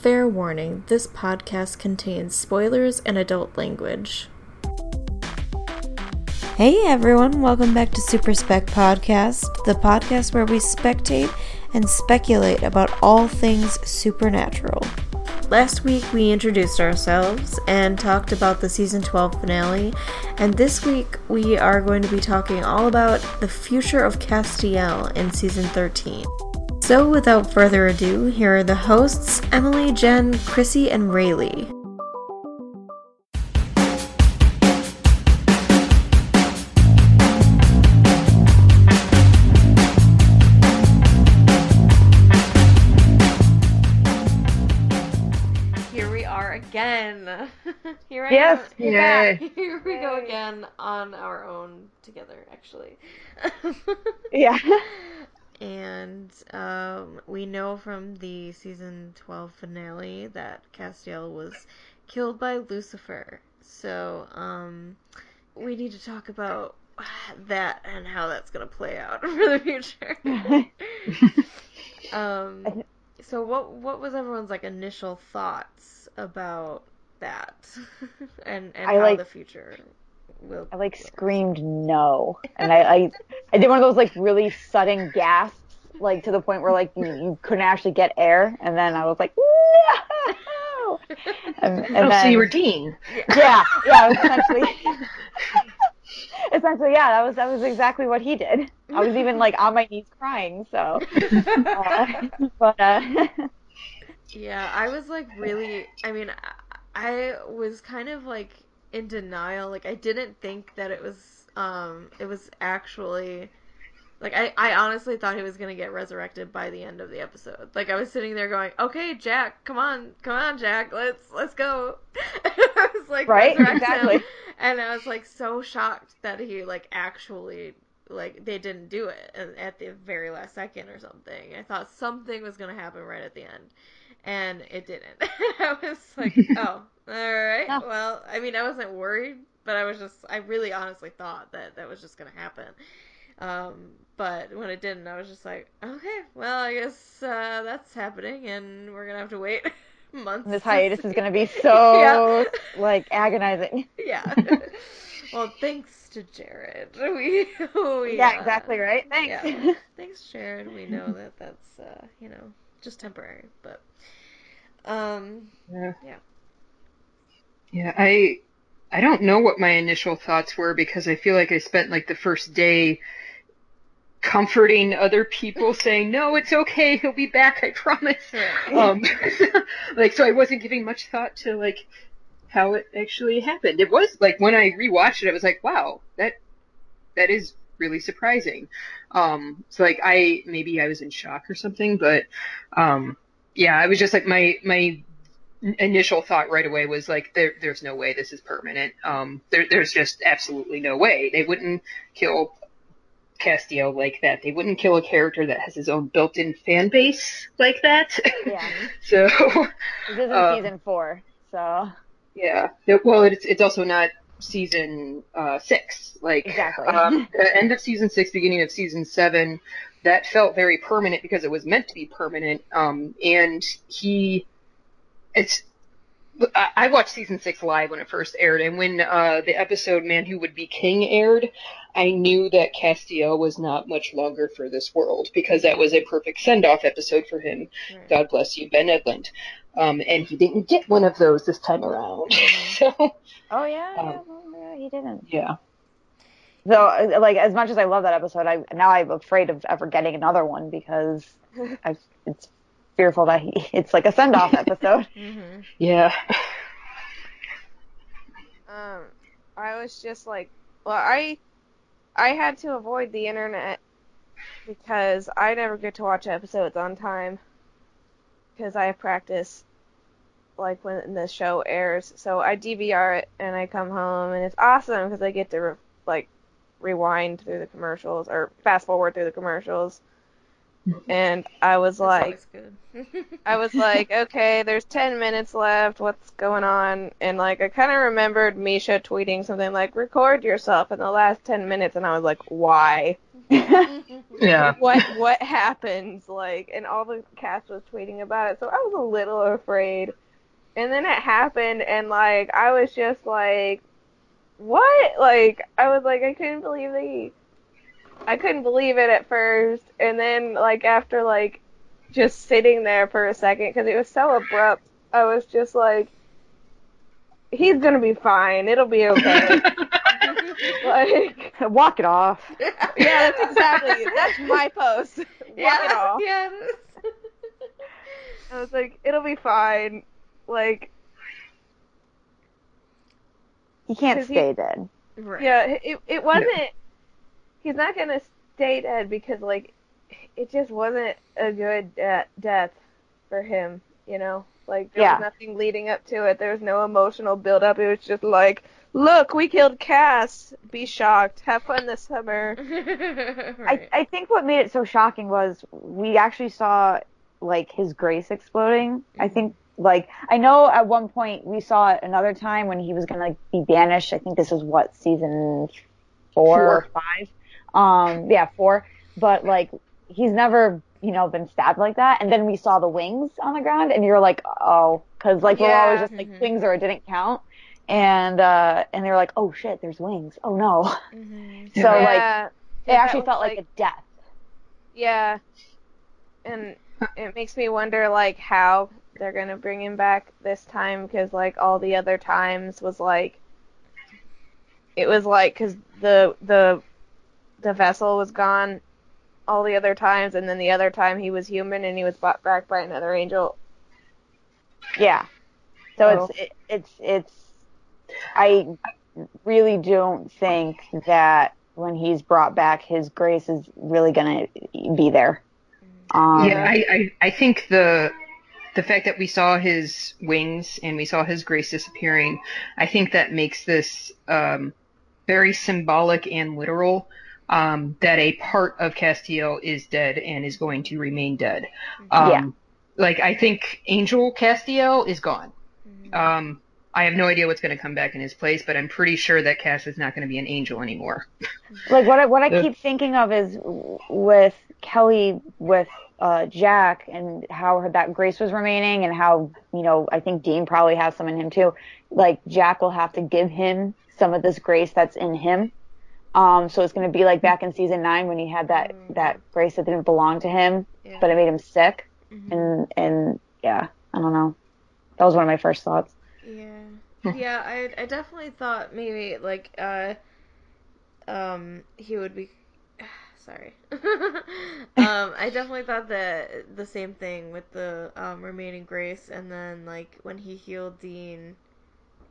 Fair warning this podcast contains spoilers and adult language. Hey everyone, welcome back to Super Spec Podcast, the podcast where we spectate and speculate about all things supernatural. Last week we introduced ourselves and talked about the season 12 finale, and this week we are going to be talking all about the future of Castiel in season 13. So, without further ado, here are the hosts Emily, Jen, Chrissy, and Rayleigh. Here we are again. Here I Yes, am. yay. Here we go again on our own together, actually. Yeah. And um, we know from the season 12 finale that Castiel was killed by Lucifer. So um, we need to talk about that and how that's going to play out for the future. um, so what what was everyone's like initial thoughts about that and and I how like- the future will I like will- screamed no, and I, I I did one of those like really sudden gasps, like to the point where like you, you couldn't actually get air, and then I was like no, and, and oh, then so you were Dean. yeah yeah essentially essentially yeah that was that was exactly what he did. I was even like on my knees crying, so uh, but uh, Yeah, I was like really. I mean, I, I was kind of like in denial. Like I didn't think that it was. Um, it was actually. Like I, I honestly thought he was gonna get resurrected by the end of the episode. Like I was sitting there going, "Okay, Jack, come on, come on, Jack, let's let's go." I was like, right resurrect him. exactly and I was like so shocked that he like actually like they didn't do it at- the very last second or something. I thought something was gonna happen right at the end, and it didn't. I was like, oh, all right. No. Well, I mean, I wasn't worried, but I was just I really honestly thought that that was just gonna happen. Um, but when it didn't, I was just like, okay, well, I guess uh, that's happening, and we're gonna have to wait months. this hiatus see. is gonna be so Yeah. like agonizing. Yeah. well, thanks to Jared. We, we Yeah, uh, exactly right. Thanks. Yeah. Thanks, Jared. We know that that's uh, you know just temporary, but um, Yeah. Yeah. Yeah, I I don't know what my initial thoughts were because I feel like I spent like the first day comforting other people saying, "No, it's okay. He'll be back. I promise." Um like so I wasn't giving much thought to like how it actually happened. It was like when I rewatched it I was like, "Wow, that that is really surprising." Um so like I maybe I was in shock or something, but um yeah, I was just like my my initial thought right away was like there there's no way this is permanent. Um there there's just absolutely no way. They wouldn't kill Castiel like that. They wouldn't kill a character that has his own built-in fan base like that. Yeah. so This isn't Um, season four, so yeah. Well it's it's also not season uh 6. Like Exactly. um the end of season 6 beginning of season 7 that felt very permanent because it was meant to be permanent um and he it's I I watched season six live when it first aired, and when uh, the episode "Man Who Would Be King" aired, I knew that Castiel was not much longer for this world because that was a perfect send-off episode for him. right. God bless you, Ben Edlund. Um, and he didn't get one of those this time around. so oh yeah, Um, yeah, he didn't. yeah, So uh, like as much as I love that episode, I now I'm afraid of ever getting another one because I it's fearful that he it's like a send off episode. hmm yeah, Um, I was just like, well, I, I had to avoid the internet because I never get to watch episodes on time because I practice like when the show airs. So I DVR it and I come home and it's awesome because I get to re- like rewind through the commercials or fast forward through the commercials. And I was like, good. I was like, okay, there's 10 minutes left. What's going on? And like, I kind of remembered Misha tweeting something like, record yourself in the last 10 minutes. And I was like, why? Yeah. what what happens like and all the cast was tweeting about it so i was a little afraid and then it happened and like i was just like what like i was like i couldn't believe they i couldn't believe it at first and then like after like just sitting there for a second because it was so abrupt i was just like he's gonna be fine it'll be okay like Walk it off. yeah that's exactly that's my post Walk it off. Yeah. I was like, it'll be fine. Like, He can't 'Cause he- stay dead. Right. yeah, it it wasn't. He's not gonna stay dead because like, it just wasn't a good de- death for him. You know, like there Yeah. was nothing leading up to it. There was no emotional build up. It was just like, look, we killed Cass. Be shocked. Have fun this summer. I, right. I think what made it so shocking was we actually saw like his grace exploding. I mm-hmm. think like I know at one point we saw it another time when he was gonna like be banished. I think this was what season four, or five. Um, yeah, four. But like he's never you know been stabbed like that. And then we saw the wings on the ground, and you're like, oh, because like we're always just like Mhm. wings or it didn't count. And uh and they're like, oh shit, there's wings. Oh no. Mhm. So like it that actually was, felt like a death. Yeah. And it makes me wonder like how they're going to bring him back this time cuz like all the other times was like it was like cuz the the the vessel was gone all the other times and then the other time he was human and he was brought back by another angel. Yeah. So Oh. it's it, it's it's I really don't think that when he's brought back his grace is really gonna be there. Um yeah, I, I, I think the the fact that we saw his wings and we saw his grace disappearing, I think that makes this um, very symbolic and literal. Um, that a part of Castiel is dead and is going to remain dead. Um, Yeah. Like I think Angel Castiel is gone. Mhm. Um, I have no idea what's going to come back in his place, but I'm pretty sure that Cass is not going to be an angel anymore. like what I what I Yeah. keep thinking of is with Kelly with uh Jack and how her, that grace was remaining and how, you know, I think Dean probably has some in him too. Like Jack will have to give him some of this grace that's in him. Um, so it's going to be like back in season nine when he had that Mm. that grace that didn't belong to him, Yeah. but it made him sick. Mhm. And and yeah, I don't know. That was one of my first thoughts. Yeah. Yeah, I I definitely thought maybe like uh um he would be sorry. um I definitely thought that the same thing with the um remaining grace and then like when he healed Dean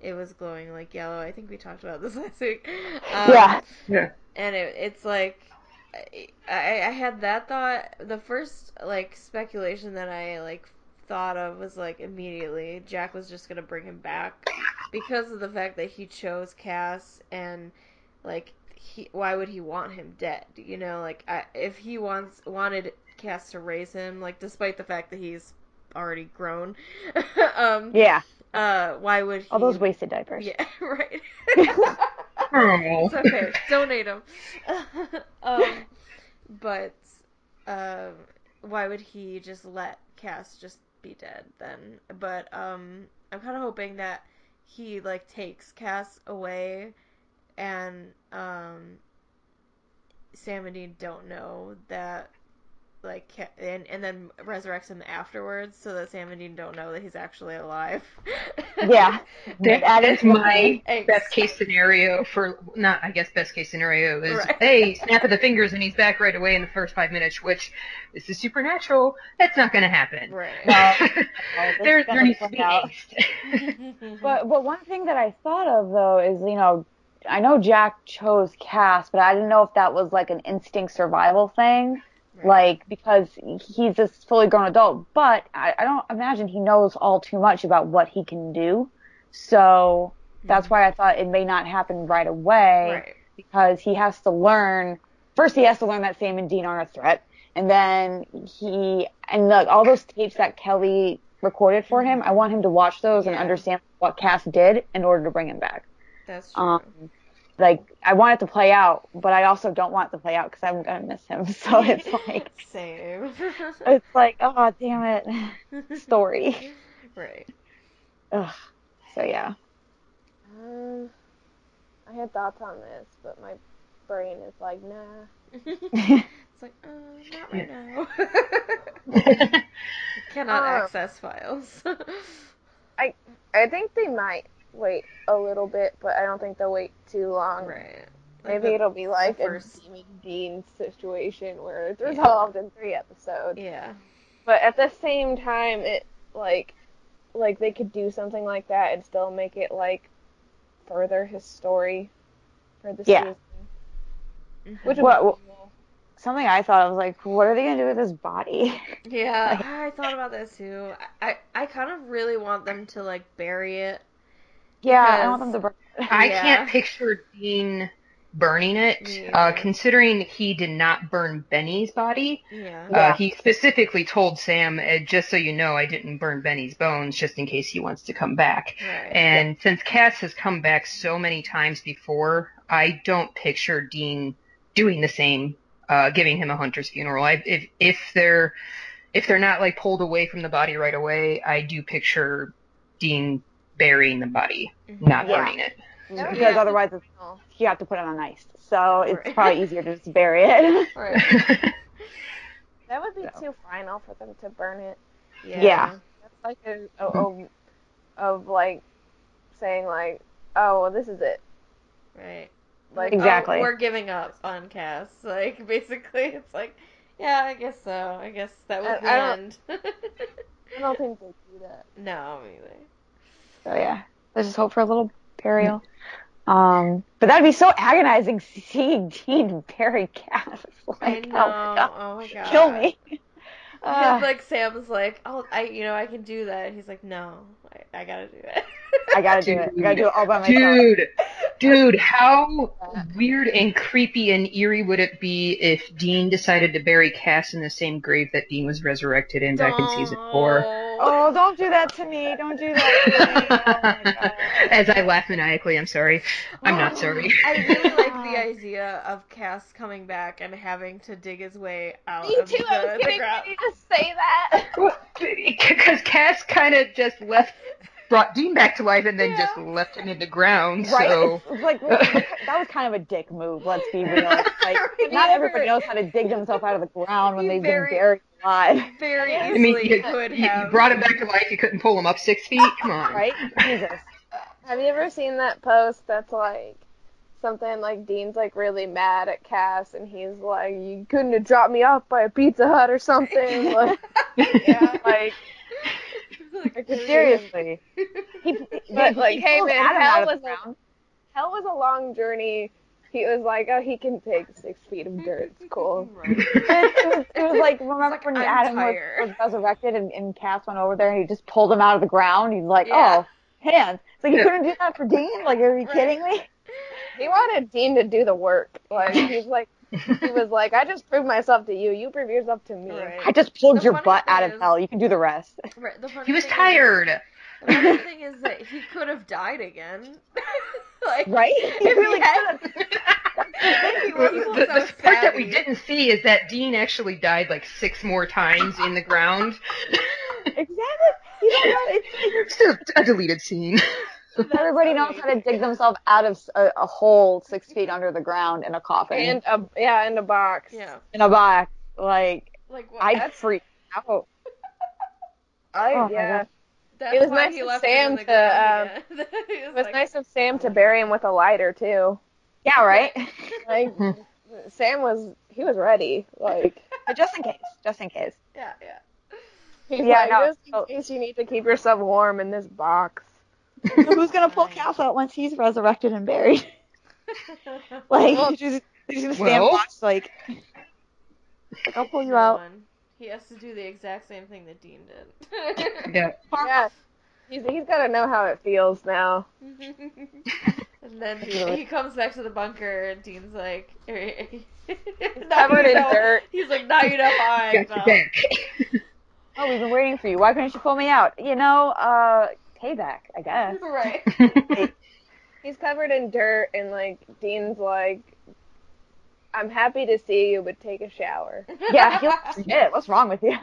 it was glowing like yellow. I think we talked about this last week. Um, Yeah. Yeah. and it, it's like I, I had that thought the first like speculation that i like thought of was like immediately jack was just gonna bring him back because of the fact that he chose cass and like he why would he want him dead you know like I, if he wants wanted cass to raise him like despite the fact that he's already grown um Yeah. Uh why would he All those wasted diapers. yeah right it's okay. Donate them. um, but um, why would he just let Cass just be dead then? But um, I'm kind of hoping that he like takes Cass away, and um, Sam and Dean don't know that. Like and and then resurrects him afterwards, so that Sam and Dean don't know that he's actually alive. Yeah. That, That is my Thanks. best case scenario for not. I guess best case scenario is Right. hey, snap of the fingers and he's back right away in the first five minutes. Which this is supernatural. That's not going to happen. right. this there, is gonna there needs to be out. But but one thing that I thought of though is you know I know Jack chose Cass, but I didn't know if that was like an instinct survival thing, like because he's this fully grown adult. But I, I don't imagine he knows all too much about what he can do, so that's why I thought it may not happen right away right. because he has to learn. First, he has to learn that Sam and Dean aren't a threat, and then he and like all those tapes that Kelly recorded for him. I want him to watch those and understand what Cass did in order to bring him back. That's true. Um, like I want it to play out, but I also don't want it to play out because I'm gonna miss him. So it's like Same. it's like oh damn it, story. right. Ugh. So yeah. Um, I had thoughts on this, but my brain is like, nah. it's like, uh, not right now. Cannot Um, access files. I think they might wait a little bit, but I don't think they'll wait too long. right. Like Maybe the- it'll be like the a first- Demon Dean situation where it's Yeah. resolved in three episodes. Yeah. But at the same time, it like like they could do something like that and still make it like further his story for the Yeah. season, Mhm. which What- be cool. Something I thought I was like, what are they gonna do with his body? Yeah, I thought about that too. I, I kind of really want them to like bury it. Yeah, I want them to burn. it. I Yeah. can't picture Dean burning it, Me uh, considering he did not burn Benny's body. Yeah. Yeah. Uh, he specifically told Sam, uh, just so you know, I didn't burn Benny's bones just in case he wants to come back. Right. And since Cass has come back so many times before, I don't picture Dean doing the same, uh, giving him a hunter's funeral. I, if if they're if they're not like pulled away from the body right away, I do picture Dean burying the body, Mhm. not Yeah. burning it. That would be because otherwise it's, you have to put it on ice. So it's Right. probably easier to just bury it. Right. That would be So. too final for them to burn it. Yeah. Yeah. That's like a, a, a of like saying like, oh, well, this is it. Right. Like, Exactly. Oh, we're giving up on Cass. Like basically, it's like, yeah, I guess so. I guess that was I- the I end. I don't think they do that. no, me either. So yeah, let's just hope for a little burial. Um, but that'd be so agonizing seeing Dean bury Cass. Like, I know. oh my god, Oh my god. kill me. Yeah, Uh, like Sam's like, oh, I, you know, I can do that. He's like, no, I, I gotta do it. I gotta do it. I gotta do it all by myself. Dude, dude, how weird and creepy and eerie would it be if Dean decided to bury Cass in the same grave that Dean was resurrected in back in season four? Oh, don't do that to me. Don't do that to me. Oh. As I laugh maniacally, I'm sorry. I'm not oh, sorry. I really like the idea of Cass coming back and having to dig his way out Me of too. I was the getting ground. ready to say that. Because Cass kind of just left, brought Dean back to life and then Yeah. just left him in the ground. Right? So It's like that was kind of a dick move. Let's be real. Like, Have not everybody knows how to dig themselves out of the ground when they've very- been buried alive. Very easily I mean, you, could you have. brought him back to life. You couldn't pull him up six feet. Come on. Right? Jesus. Have you ever seen that post that's like something like Dean's like really mad at Cass and he's like, You couldn't have dropped me off by a Pizza Hut or something. like, yeah. Like, Like, seriously. He, But, he- like, he hey, man, Adam hell out of was the a- ground. hell was a long journey. He was like, Oh, he can take six feet of dirt. It's cool. Right. it, was, it was like remember like, when I'm Adam was, was resurrected and, and Cass went over there and he just pulled him out of the ground. He's like, Yeah. oh, hands. It's like you couldn't do that for Dean. Like, are you Right. kidding me? He wanted Dean to do the work. Like he's like he was like, I just proved myself to you, you prove yourself to me. Right. I just pulled The your butt thing out of is- hell. You can do the rest. Right, the He was thing is- tired. the funny thing is that he could have died again. like, Right? He really he had- the, so the part that we didn't see is that Dean actually died like six more times in the ground. Exactly. You don't know. It's, It's a, a deleted scene. Everybody knows how to dig themselves out of a, a hole six feet under the ground in a coffin. And a yeah, in a box. Yeah. in a box. Like, Like, what? I'd that's, freak out. I Oh yeah. That's it was nice of Sam him in the to, um, ground again. It was like, nice of Sam to bury him with a lighter too. Yeah, right? Like Sam was he was ready. Like But just in case. Just in case. Yeah, yeah. he's Yeah, like no, just in so- case you need to keep yourself warm in this box. So who's gonna pull Right. Cass out once he's resurrected and buried? Like, Well- you just, just gonna stand Well- watch, like, like, I'll pull you out. one. He has to do the exact same thing that Dean did. Yeah. Yeah. He's he's gotta know how it feels now. and then he, he comes back to the bunker, and Dean's like, "Now covered you in know- dirt. He's like, now you know how I felt." Oh, we've been waiting for you. Why couldn't you pull me out? You know, uh, payback, I guess. Right. he's covered in dirt, and like Dean's like, "I'm happy to see you, but take a shower." Yeah, looks shit. What's wrong with you?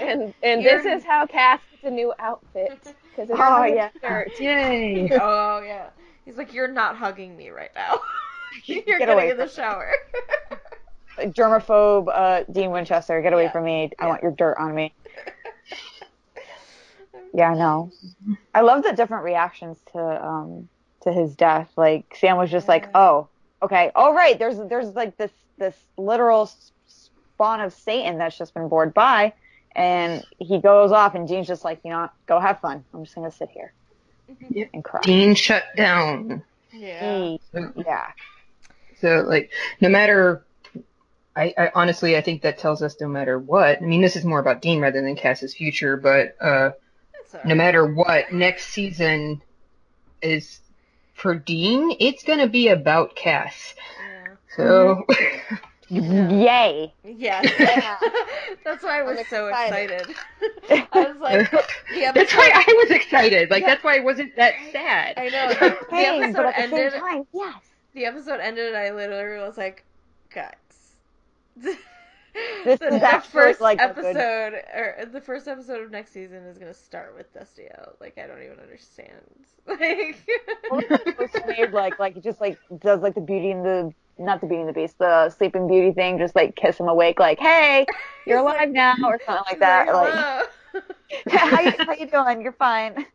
And and You're- this is how Cass gets a new outfit because it's Oh, all yeah. dirt. Yay! oh yeah. He's like, you're not hugging me right now. you're Get getting away in the shower. Germaphobe uh, Dean Winchester, get away Yeah. from me. I Yeah. want your dirt on me. Yeah, I know. I love the different reactions to um to his death. Like Sam was just like, "Oh, okay. Oh, right. There's there's like this this literal spawn of Satan that's just been bored by." And he goes off, and Dean's just like, you know, go have fun. I'm just gonna sit here Yep. and cry. Dean shut down. yeah. He- yeah, So like, no matter, I, I honestly I think that tells us no matter what. I mean, this is more about Dean rather than Cass's future, but uh, That's all no matter what, next season is for Dean. It's gonna be about Cass. Yeah. So yay. Yes. Yeah. that's why I was I'm so excited. excited. I was like, the that's why I was excited. Like Yeah. that's why I wasn't that sad. I know. The, the Hey, episode but at the ended. same time, yes. The episode ended, and I literally was like, guys. This the is actually, first like, episode, or the first episode of next season is gonna start with Dusty out. Like I don't even understand. Like, It's made like like he just like does like the Beauty and the not the Beauty and the Beast, the Sleeping Beauty thing, just like kiss him awake, like hey, you're He's like- alive now or something like that. Like, how you how you doing? You're fine.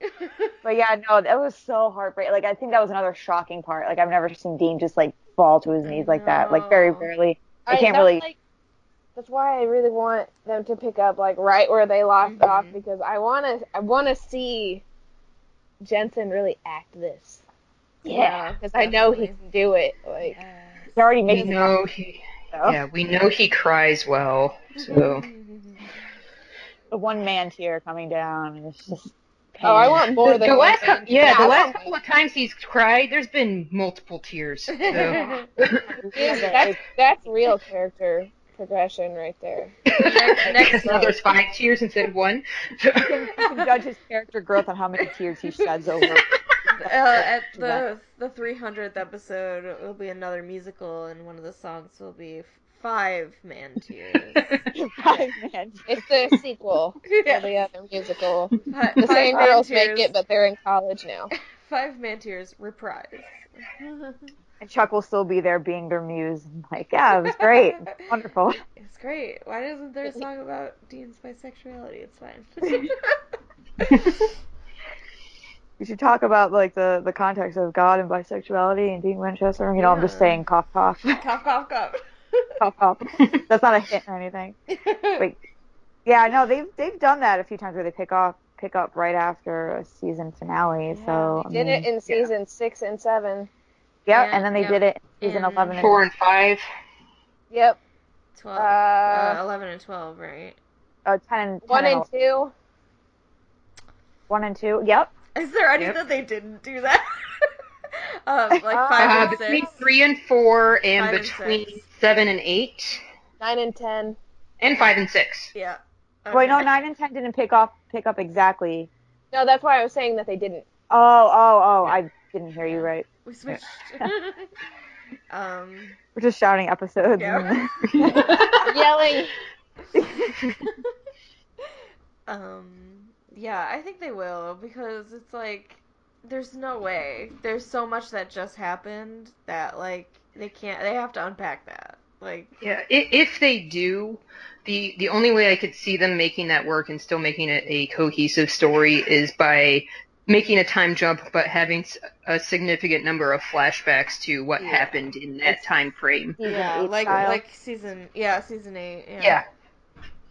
But yeah, no, that was so heartbreaking. Like I think that was another shocking part. Like I've never seen Dean just like fall to his knees like that. Like very rarely. I can't really. Like, that's why I really want them to pick up like right where they left Mhm. off because I want to I want to see Jensen really act this. Yeah, because I know he can do it. Like Yes. He already We made me know he. Yeah, we know he cries well. So the one man tear coming down, and it's just. oh, I want more the, than the last, cou- thing. yeah, the last couple of times he's cried, there's been multiple tears. So. Yeah, Yeah, that's that's real character progression right there. next- now there's five tears instead of one. You can, you can judge his character growth on how many tears he sheds over. Uh, at the the 300th episode, it will be another musical, and one of the songs will be Five Man Tears. Five man. It's the sequel Yeah. to the other musical. Fi- The same girls Tears, make it, but they're in college now. Five Man Tears reprise. And Chuck will still be there being their muse. And like, yeah, it was great. Wonderful. It's great. Why isn't there a song about Dean's bisexuality? It's fine. We should talk about like the, the context of God and bisexuality and Dean Winchester. You know, I'm just saying cough cough. cough, cough, cough. cough cough. That's not a hint or anything. Wait. Yeah, no, they've they've done that a few times where they pick off pick up right after a season finale. so I Did mean, it in season six and seven. Yeah, Yeah, and then they yeah. did it in season And eleven. And, Four and five. Yep. 12. Uh, Uh, 11 and 12, right? uh, ten and 10 One and and two. one and two. Yep. Is there any Yep. that they didn't do that? um, like Uh, five Uh, and between six. three and four, and Five and between seven and eight, Nine and ten. and five and six. Yeah. Wait, no, nine and ten didn't pick up pick up exactly. No, that's why I was saying that they didn't. Oh, oh, oh! I didn't hear you right. We switched. um, We're just shouting episodes. Yeah. Yelling. um, yeah, I think they will because it's like there's no way. There's so much that just happened that like they can't. They have to unpack that. Like, Yeah, i- if they do, the the only way I could see them making that work and still making it a cohesive story is by making a time jump, but having a significant number of flashbacks to what Yeah. happened in that time frame. Season yeah, like style. like season yeah season eight yeah. Yeah,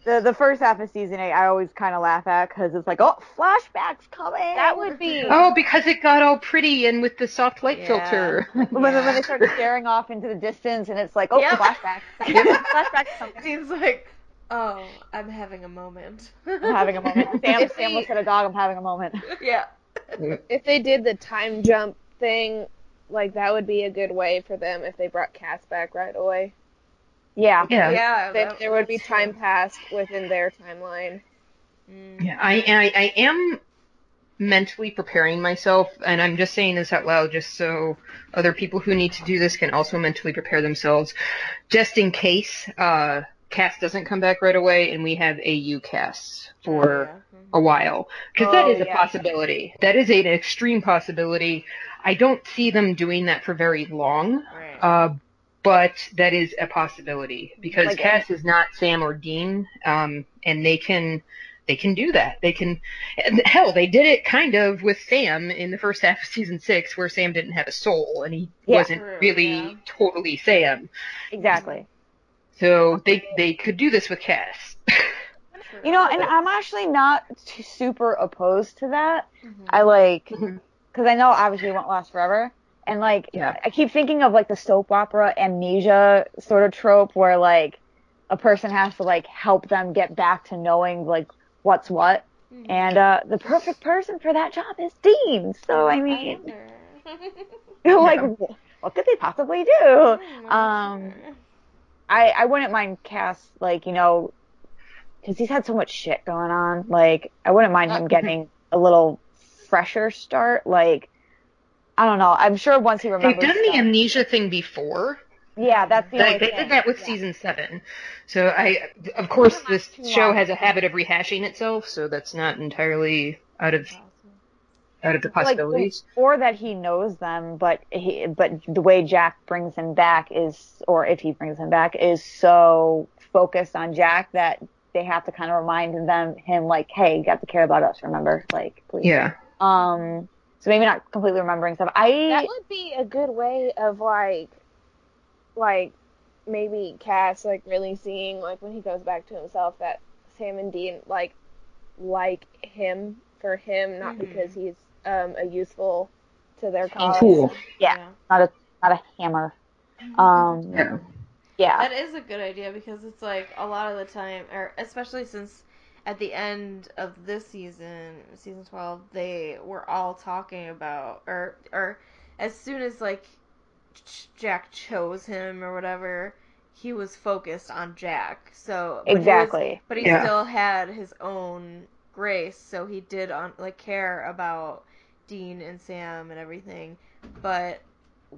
the the first half of season eight, I always kind of laugh at because it's like, oh, flashbacks coming. That would be. Oh, because it got all pretty and with the soft light Yeah. filter. when, when Yeah. they start staring off into the distance, and it's like, oh, Yep. flashbacks. flashbacks coming. Seems like oh I'm having a moment. I'm having a moment. Sam, Sam looks at a dog. I'm having a moment. yeah. If they did the time jump thing, like that would be a good way for them if they brought Cass back right away. Yeah. yeah. Yeah. Then that- there would be time passed within their timeline. Mm. Yeah, I, I I am mentally preparing myself, and I'm just saying this out loud just so other people who need to do this can also mentally prepare themselves, just in case uh, Cass doesn't come back right away and we have AU Cass for Yeah. A while. Because that Oh, is a yeah. possibility. That is an extreme possibility. I don't see them doing that for very long. Right. Uh, but that is a possibility because Like Cass is not Sam or Dean, um, and they can they can do that. They can hell, they did it kind of with Sam in the first half of season six, where Sam didn't have a soul and he Yeah. wasn't True, really yeah. totally Sam. Exactly. So they they could do this with Cass. You know, and I'm actually not too super opposed to that. Mhm. I like because I know obviously it won't last forever, and like Yeah. I keep thinking of like the soap opera amnesia sort of trope where like a person has to like help them get back to knowing like what's what, Mhm. and uh the perfect person for that job is Dean. So I mean, wonder. like what could they possibly do? Um, I I wouldn't mind Cass like you know because he's had so much shit going on. Like I wouldn't mind him uh, getting a little fresher start. Like I don't know. I'm sure once he remembers. They've done the amnesia thing before. yeah, that's the Like, they thing. did that with Yeah. season seven. So I, of course, this show long. has a habit of rehashing itself, so that's not entirely out of out of the Like, possibilities. or that he knows them, but he, but the way Jack brings him back is, or if he brings him back, is so focused on Jack that they have to kind of remind them him like, hey, you got to care about us. Remember, like, please. yeah. Um. So maybe not completely remembering stuff. I That would be a good way of like, like maybe Cass like really seeing like when he goes back to himself that Sam and Dean like like him for him, not Mm-hmm. Mhm. because he's um a useful to their cause. Cool. Yeah. not a not a hammer. Um. Yeah. Yeah. That is a good idea because it's like a lot of the time, or especially since at the end of this season, season twelve, they were all talking about, or or as soon as like Jack chose him or whatever, he was focused on Jack. So but he was- Exactly. but he Yeah. still had his own grace, so he did on like care about Dean and Sam and everything. But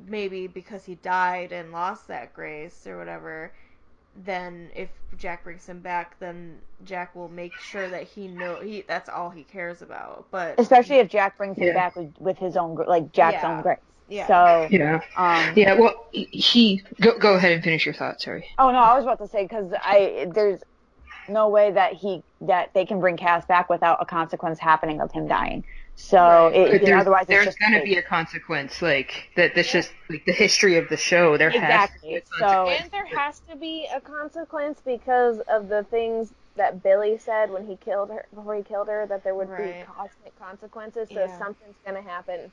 maybe because he died and lost that grace or whatever, then if Jack brings him back, then Jack will make sure that he know he that's all he cares about. But Especially if Jack brings him Yeah. back with, with his own like Jack's Yeah. own grace. Yeah. So. Yeah. Um, Yeah. Well, he go go ahead and finish your thought. Sorry. Oh no, I was about to say because I there's no way that he that they can bring Cass back without a consequence happening of him dying. So Right. it, you know, there's otherwise there's it's just gonna be a consequence, like that. That's just like the history of the show. There has to Exactly. be a So- consequence. And there has to be a consequence because of the things that Billy said when he killed her before he killed her that there would Right. be cosmic consequences. So Yeah. something's gonna happen.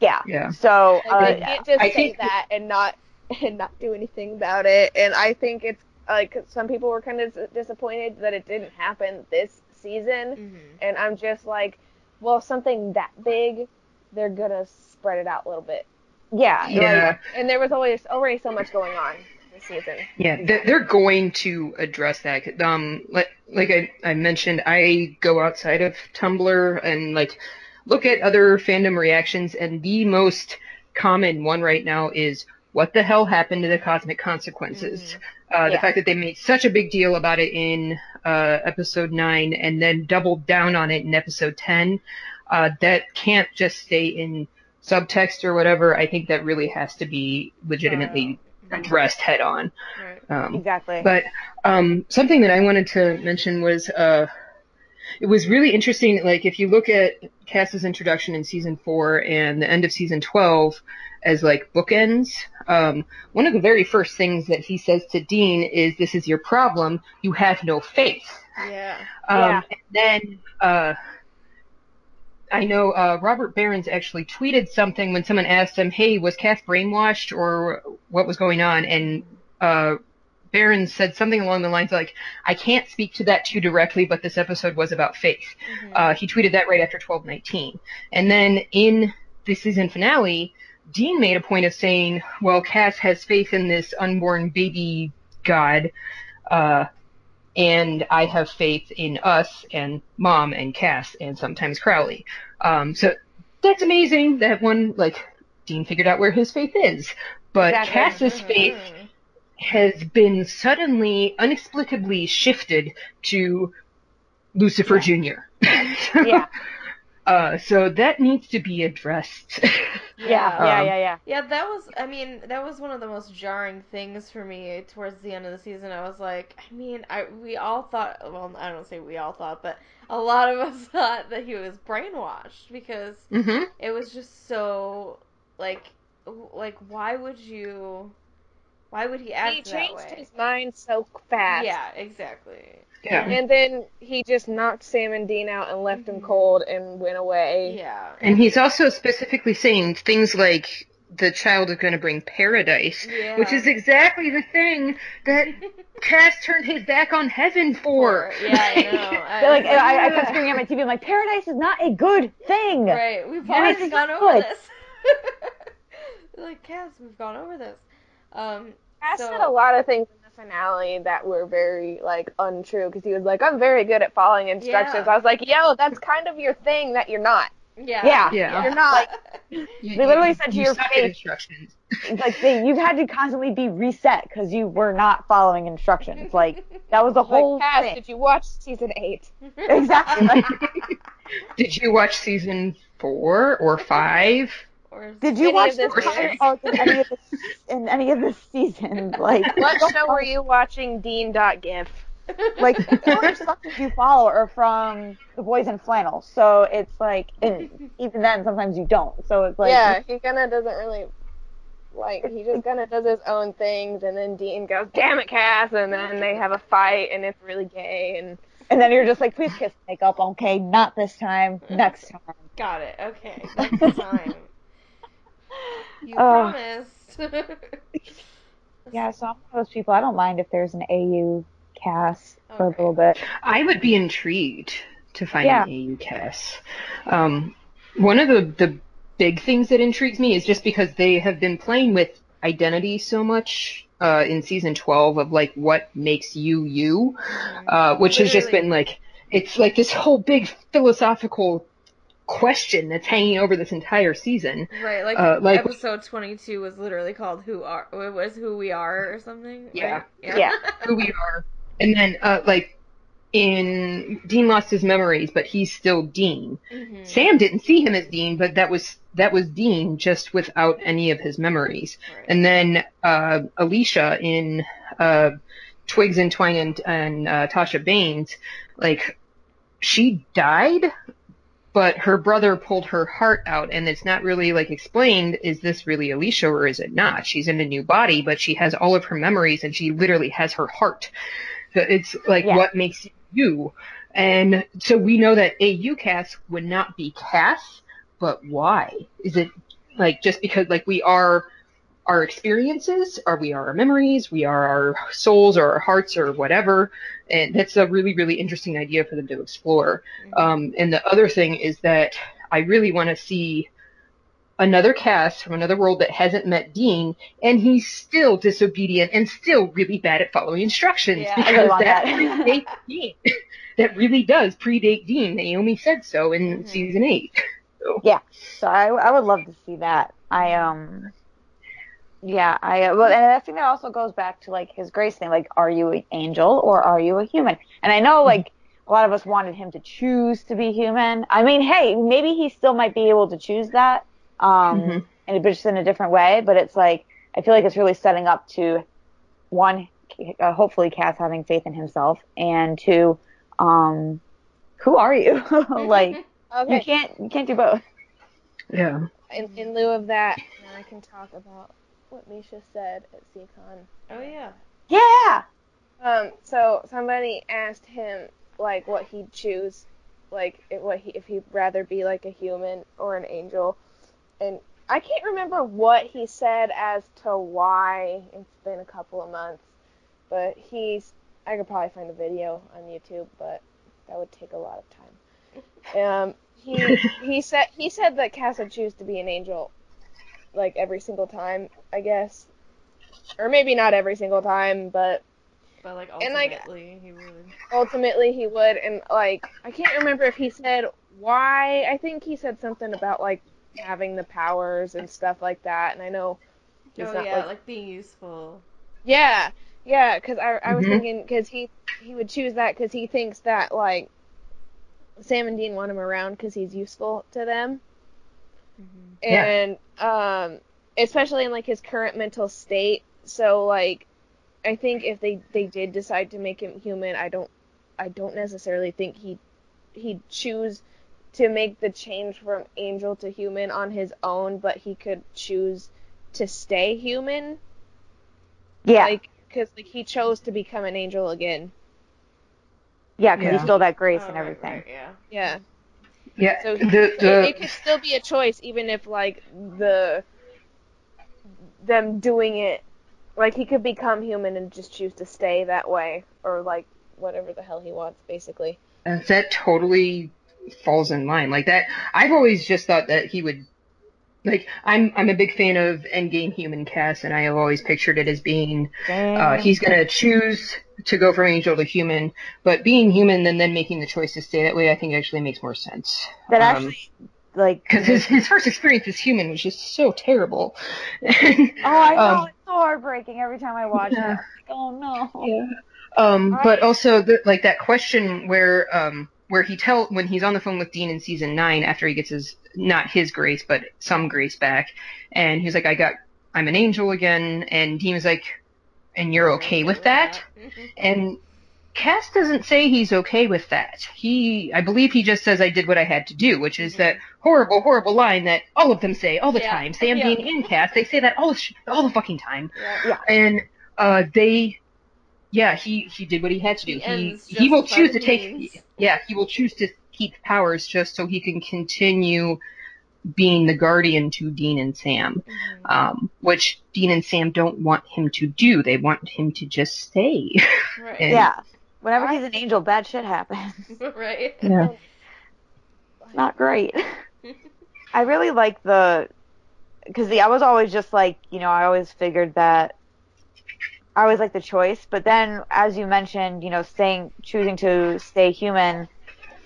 yeah. Yeah. So Like, uh, they can't just I say think- that and not and not do anything about it. And I think it's like some people were kind of disappointed that it didn't happen this season. Mhm. And I'm just like, well, something that big, they're gonna spread it out a little bit. yeah, Yeah. like, And there was always already so much going on this season. Yeah, they're, they're going to address that. Um, like, like I, I mentioned, I go outside of Tumblr and like look at other fandom reactions, and the most common one right now is what the hell happened to the cosmic consequences? Uh, the fact that they made such a big deal about it in uh, episode nine and then doubled down on it in episode ten, uh, that can't just stay in subtext or whatever. I think that really has to be legitimately addressed head on. Right. Um, exactly. but um, something that I wanted to mention was uh, it was really interesting. Like if you look at Cass's introduction in season four and the end of season twelve as like bookends, um, one of the very first things that he says to Dean is, "This is your problem. You have no faith." Yeah. Um, Yeah. And then uh, I know uh, Robert Berens actually tweeted something when someone asked him, "Hey, was Cass brainwashed or what was going on?" And uh, Barron said something along the lines like, "I can't speak to that too directly, but this episode was about faith." Uh, he tweeted that right after 1219, and then in the season finale, Dean made a point of saying, "Well, Cass has faith in this unborn baby god." Uh, and I have faith in us and Mom and Cass and sometimes Crowley. Um, so that's amazing that one, like, Dean figured out where his faith is. But Exactly. Cass's faith Mhm. has been suddenly, inexplicably shifted to Lucifer Jr. Yeah. Uh, so that needs to be addressed. Yeah, yeah, Um, yeah, yeah. Yeah, that was. I mean, that was one of the most jarring things for me towards the end of the season. I was like, I mean, I we all thought. Well, I don't say we all thought, but a lot of us thought that he was brainwashed because hmm it was just so like, like why would you? Why would he act He that changed way? his mind so fast. Yeah, exactly. Yeah. And then he just knocked Sam and Dean out and left them cold and went away. Yeah. And he's also specifically saying things like the child is going to bring paradise, Yeah. which is exactly the thing that Cass turned his back on heaven for. Yeah, I know. I, like, I, I kept screaming at my TV. I'm like, paradise is not a good thing. Right, we've Yes, already gone good. over this. like, Cass, we've gone over this. Um, Cass So- said a lot of things in the finale that were very like untrue because he was like, "I'm very good at following instructions." Yeah. I was like, "Yo, that's kind of your thing that you're not. yeah. Yeah. Yeah. You're not." You- They literally said to you your suck face- instructions. Like they, you've had to constantly be reset because you were not following instructions. Like that was the whole like, Cass, thing. did you watch season eight? Exactly. Like, Did you watch season four or five? Or did you watch this the season? oh, in any of the in any of the seasons? Like What show were you watching? Dean.gif. like all your stuff that you follow are from the boys in flannel. So it's like, and even then sometimes you don't. So it's like, yeah, he kind of doesn't really like. He just kind of does his own things, and then Dean goes, "Damn it, Cass!" and then they have a fight, and it's really gay, and and then you're just like, please kiss makeup. Okay, not this time. Next time. Got it. Okay. Next time. You Oh. promised. Yeah, so I'm one of those people. I don't mind if there's an AU Cass for a little bit. I would be intrigued to find Yeah. an AU Cass. Um, one of the, the big things that intrigues me is just because they have been playing with identity so much uh, in season 12 of like what makes you you, uh, which has just been like, it's like this whole big philosophical question that's hanging over this entire season. right, like, Uh, like- episode 22 was literally called "Who Are." It was "Who We Are" or something. Yeah. right? Yeah. who we are. And then, uh, like, in Dean lost his memories, but he's still Dean. Mhm. Sam didn't see him as Dean, but that was that was Dean just without any of his memories. Right. And then uh, Alicia in uh, Twigs and Twine and, and uh, Tasha Banes, like she died, but her brother pulled her heart out, and it's not really like explained. Is this really Alicia or is it not? She's in a new body, but she has all of her memories, and she literally has her heart. So it's like Yeah. what makes you. And so we know that AU Cass would not be Cass, but why? Is it like just because like we are our experiences, or we are our memories, we are our souls or our hearts or whatever? And that's a really, really interesting idea for them to explore. Um, and the other thing is that I really want to see another Cass from another world that hasn't met Dean, and he's still disobedient and still really bad at following instructions Yeah, because that, that. predates Dean. that really does predate Dean. Naomi said so in Mhm. season eight. Yeah, So I, I would love to see that. I um, yeah, I uh, well, and I think that also goes back to like his grace thing. Like, are you an angel or are you a human? And I know like a lot of us wanted him to choose to be human. I mean, hey, maybe he still might be able to choose that, um, Mhm. and but just in a different way. But it's like I feel like it's really setting up to one, uh, hopefully, Cass having faith in himself, and two, um, who are you? like you can't you can't do both. Yeah. In, in lieu of that, now I can talk about what Misha said at CCon. Oh yeah. Yeah. Um, so somebody asked him like what he'd choose, like if, what he if he'd rather be like a human or an angel, and I can't remember what he said as to why. It's been a couple of months, but he's I could probably find a video on YouTube, but that would take a lot of time. Um, he he said he said that Cass would choose to be an angel, like every single time, I guess, or maybe not every single time, but But like And, like, ultimately, he would. ultimately he would and like I can't remember if he said why. I think he said something about like having the powers and stuff like that. And I know he's oh not yeah, like, like, being useful. yeah, yeah. Because I I was Mhm. thinking because he he would choose that because he thinks that like Sam and Dean want him around because he's useful to them. Mhm. Yeah. and um especially in like his current mental state so like i think if they they did decide to make him human i don't i don't necessarily think he he'd choose to make the change from angel to human on his own but he could choose to stay human Yeah, like because like he chose to become an angel again yeah, because Yeah. he stole that grace Oh, and right, everything. right, yeah. yeah Yeah, So the it, the it could still be a choice, even if like the them doing it, like he could become human and just choose to stay that way, or like whatever the hell he wants, basically. Uh, that totally falls in line like that. I've always just thought that he would like I'm I'm a big fan of Endgame Human Cast, and I have always pictured it as being uh, he's gonna choose to go from angel to human, but being human and then making the choice to stay that way, I think actually makes more sense. that Um, actually, like, because his his first experience as human was just so terrible. oh, I know Um, it's so heartbreaking every time I watch Yeah. it. Like, oh no. Yeah. Um, but also the, like that question where um where he tell when he's on the phone with Dean in season nine after he gets his not his grace but some grace back, and he's like, I got I'm an angel again, and Dean was like, and you're okay with that? And Cass doesn't say he's okay with that. He, I believe he just says I did what I had to do, which is that horrible, horrible line that all of them say all the Yeah. time. Sam, Yeah. Dean, and Cass, they say that all the, sh- all the fucking time Yeah. and uh, they, yeah, he he did what he had to do. He He he will choose by to take, means. yeah, he will choose to keep powers just so he can continue being the guardian to Dean and Sam, Mhm. um, which Dean and Sam don't want him to do. They want him to just stay. Right. and- Yeah. Whenever he's an angel, bad shit happens. right. Yeah. Not great. I really like the, because I was always just like, you know, I always figured that I always like the choice, but then as you mentioned, you know, staying, choosing to stay human,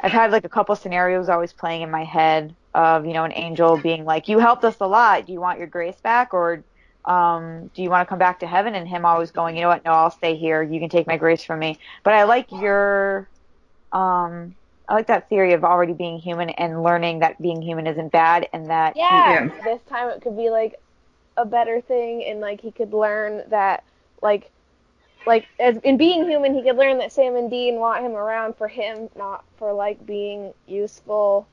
I've had like a couple scenarios always playing in my head of, you know, an angel being like, you helped us a lot. Do you want your grace back? Or, um, do you want to come back to heaven? And him always going, you know what? No, I'll stay here. You can take my grace from me. But I like your, um, I like that theory of already being human and learning that being human isn't bad and that he- Yeah, this time it could be like a better thing, and like he could learn that, like, like as in being human, he could learn that Sam and Dean want him around for him, not for like being useful.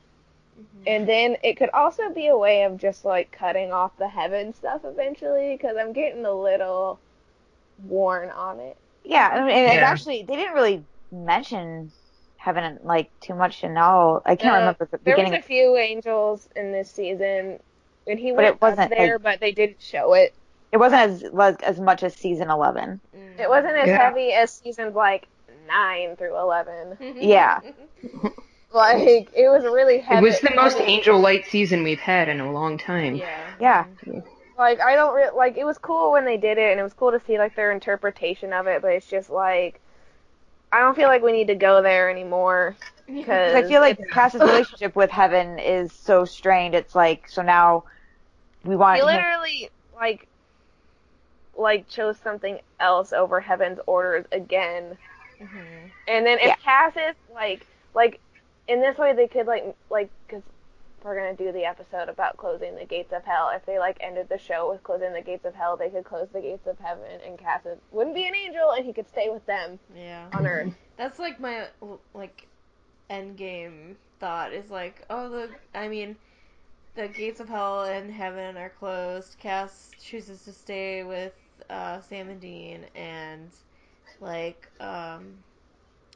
And then it could also be a way of just like cutting off the heaven stuff eventually, because I'm getting a little worn on it. yeah, and and it's Yeah. actually they didn't really mention heaven like too much in all. I can't Uh, remember the There was beginning. a few angels in this season, and he But it wasn't, there, like- but they didn't show it. it wasn't as was as much as season eleven. Mm. It wasn't as Yeah. heavy as seasons like nine through eleven. Yeah. Like it was really heavy. it was the most angel light season we've had in a long time. Yeah. Yeah. Like I don't re- like it was cool when they did it, and it was cool to see like their interpretation of it. But it's just like I don't feel like we need to go there anymore because I feel like Cass's relationship with heaven is so strained. It's like so now we want he him- literally like like chose something else over heaven's orders again. Mhm. And then if Yeah. Cassis like like in this way they could like like because we're gonna do the episode about closing the gates of hell. If they like ended the show with closing the gates of hell, they could close the gates of heaven, and Cassis wouldn't be an angel, and he could stay with them Yeah. on Earth. That's like my like end game thought is like, oh the I mean, the gates of hell and heaven are closed. Cass chooses to stay with uh, Sam and Dean, and like um,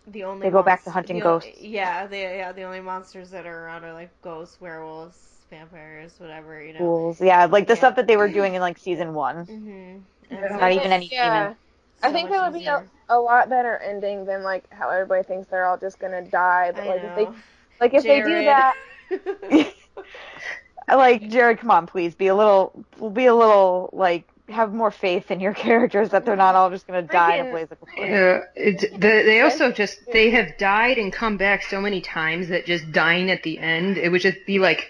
the only They go back to hunting the ghosts. Yeah, they yeah the only monsters that are around are like ghosts, werewolves, vampires, whatever you know. ghouls. Yeah, like the Yeah. stuff that they were doing in like season one. Mm-hmm. Yeah. Not even any yeah. demon. I think that would be a, a lot better ending than like how everybody thinks they're all just gonna die. But I like if they like if they do that, I like Jared. Come on, please be a little, be a little like have more faith in your characters that they're not all just gonna die in a Freaking- blaze of glory. Yeah, it's, the, they also just they have died and come back so many times that just dying at the end it would just be like,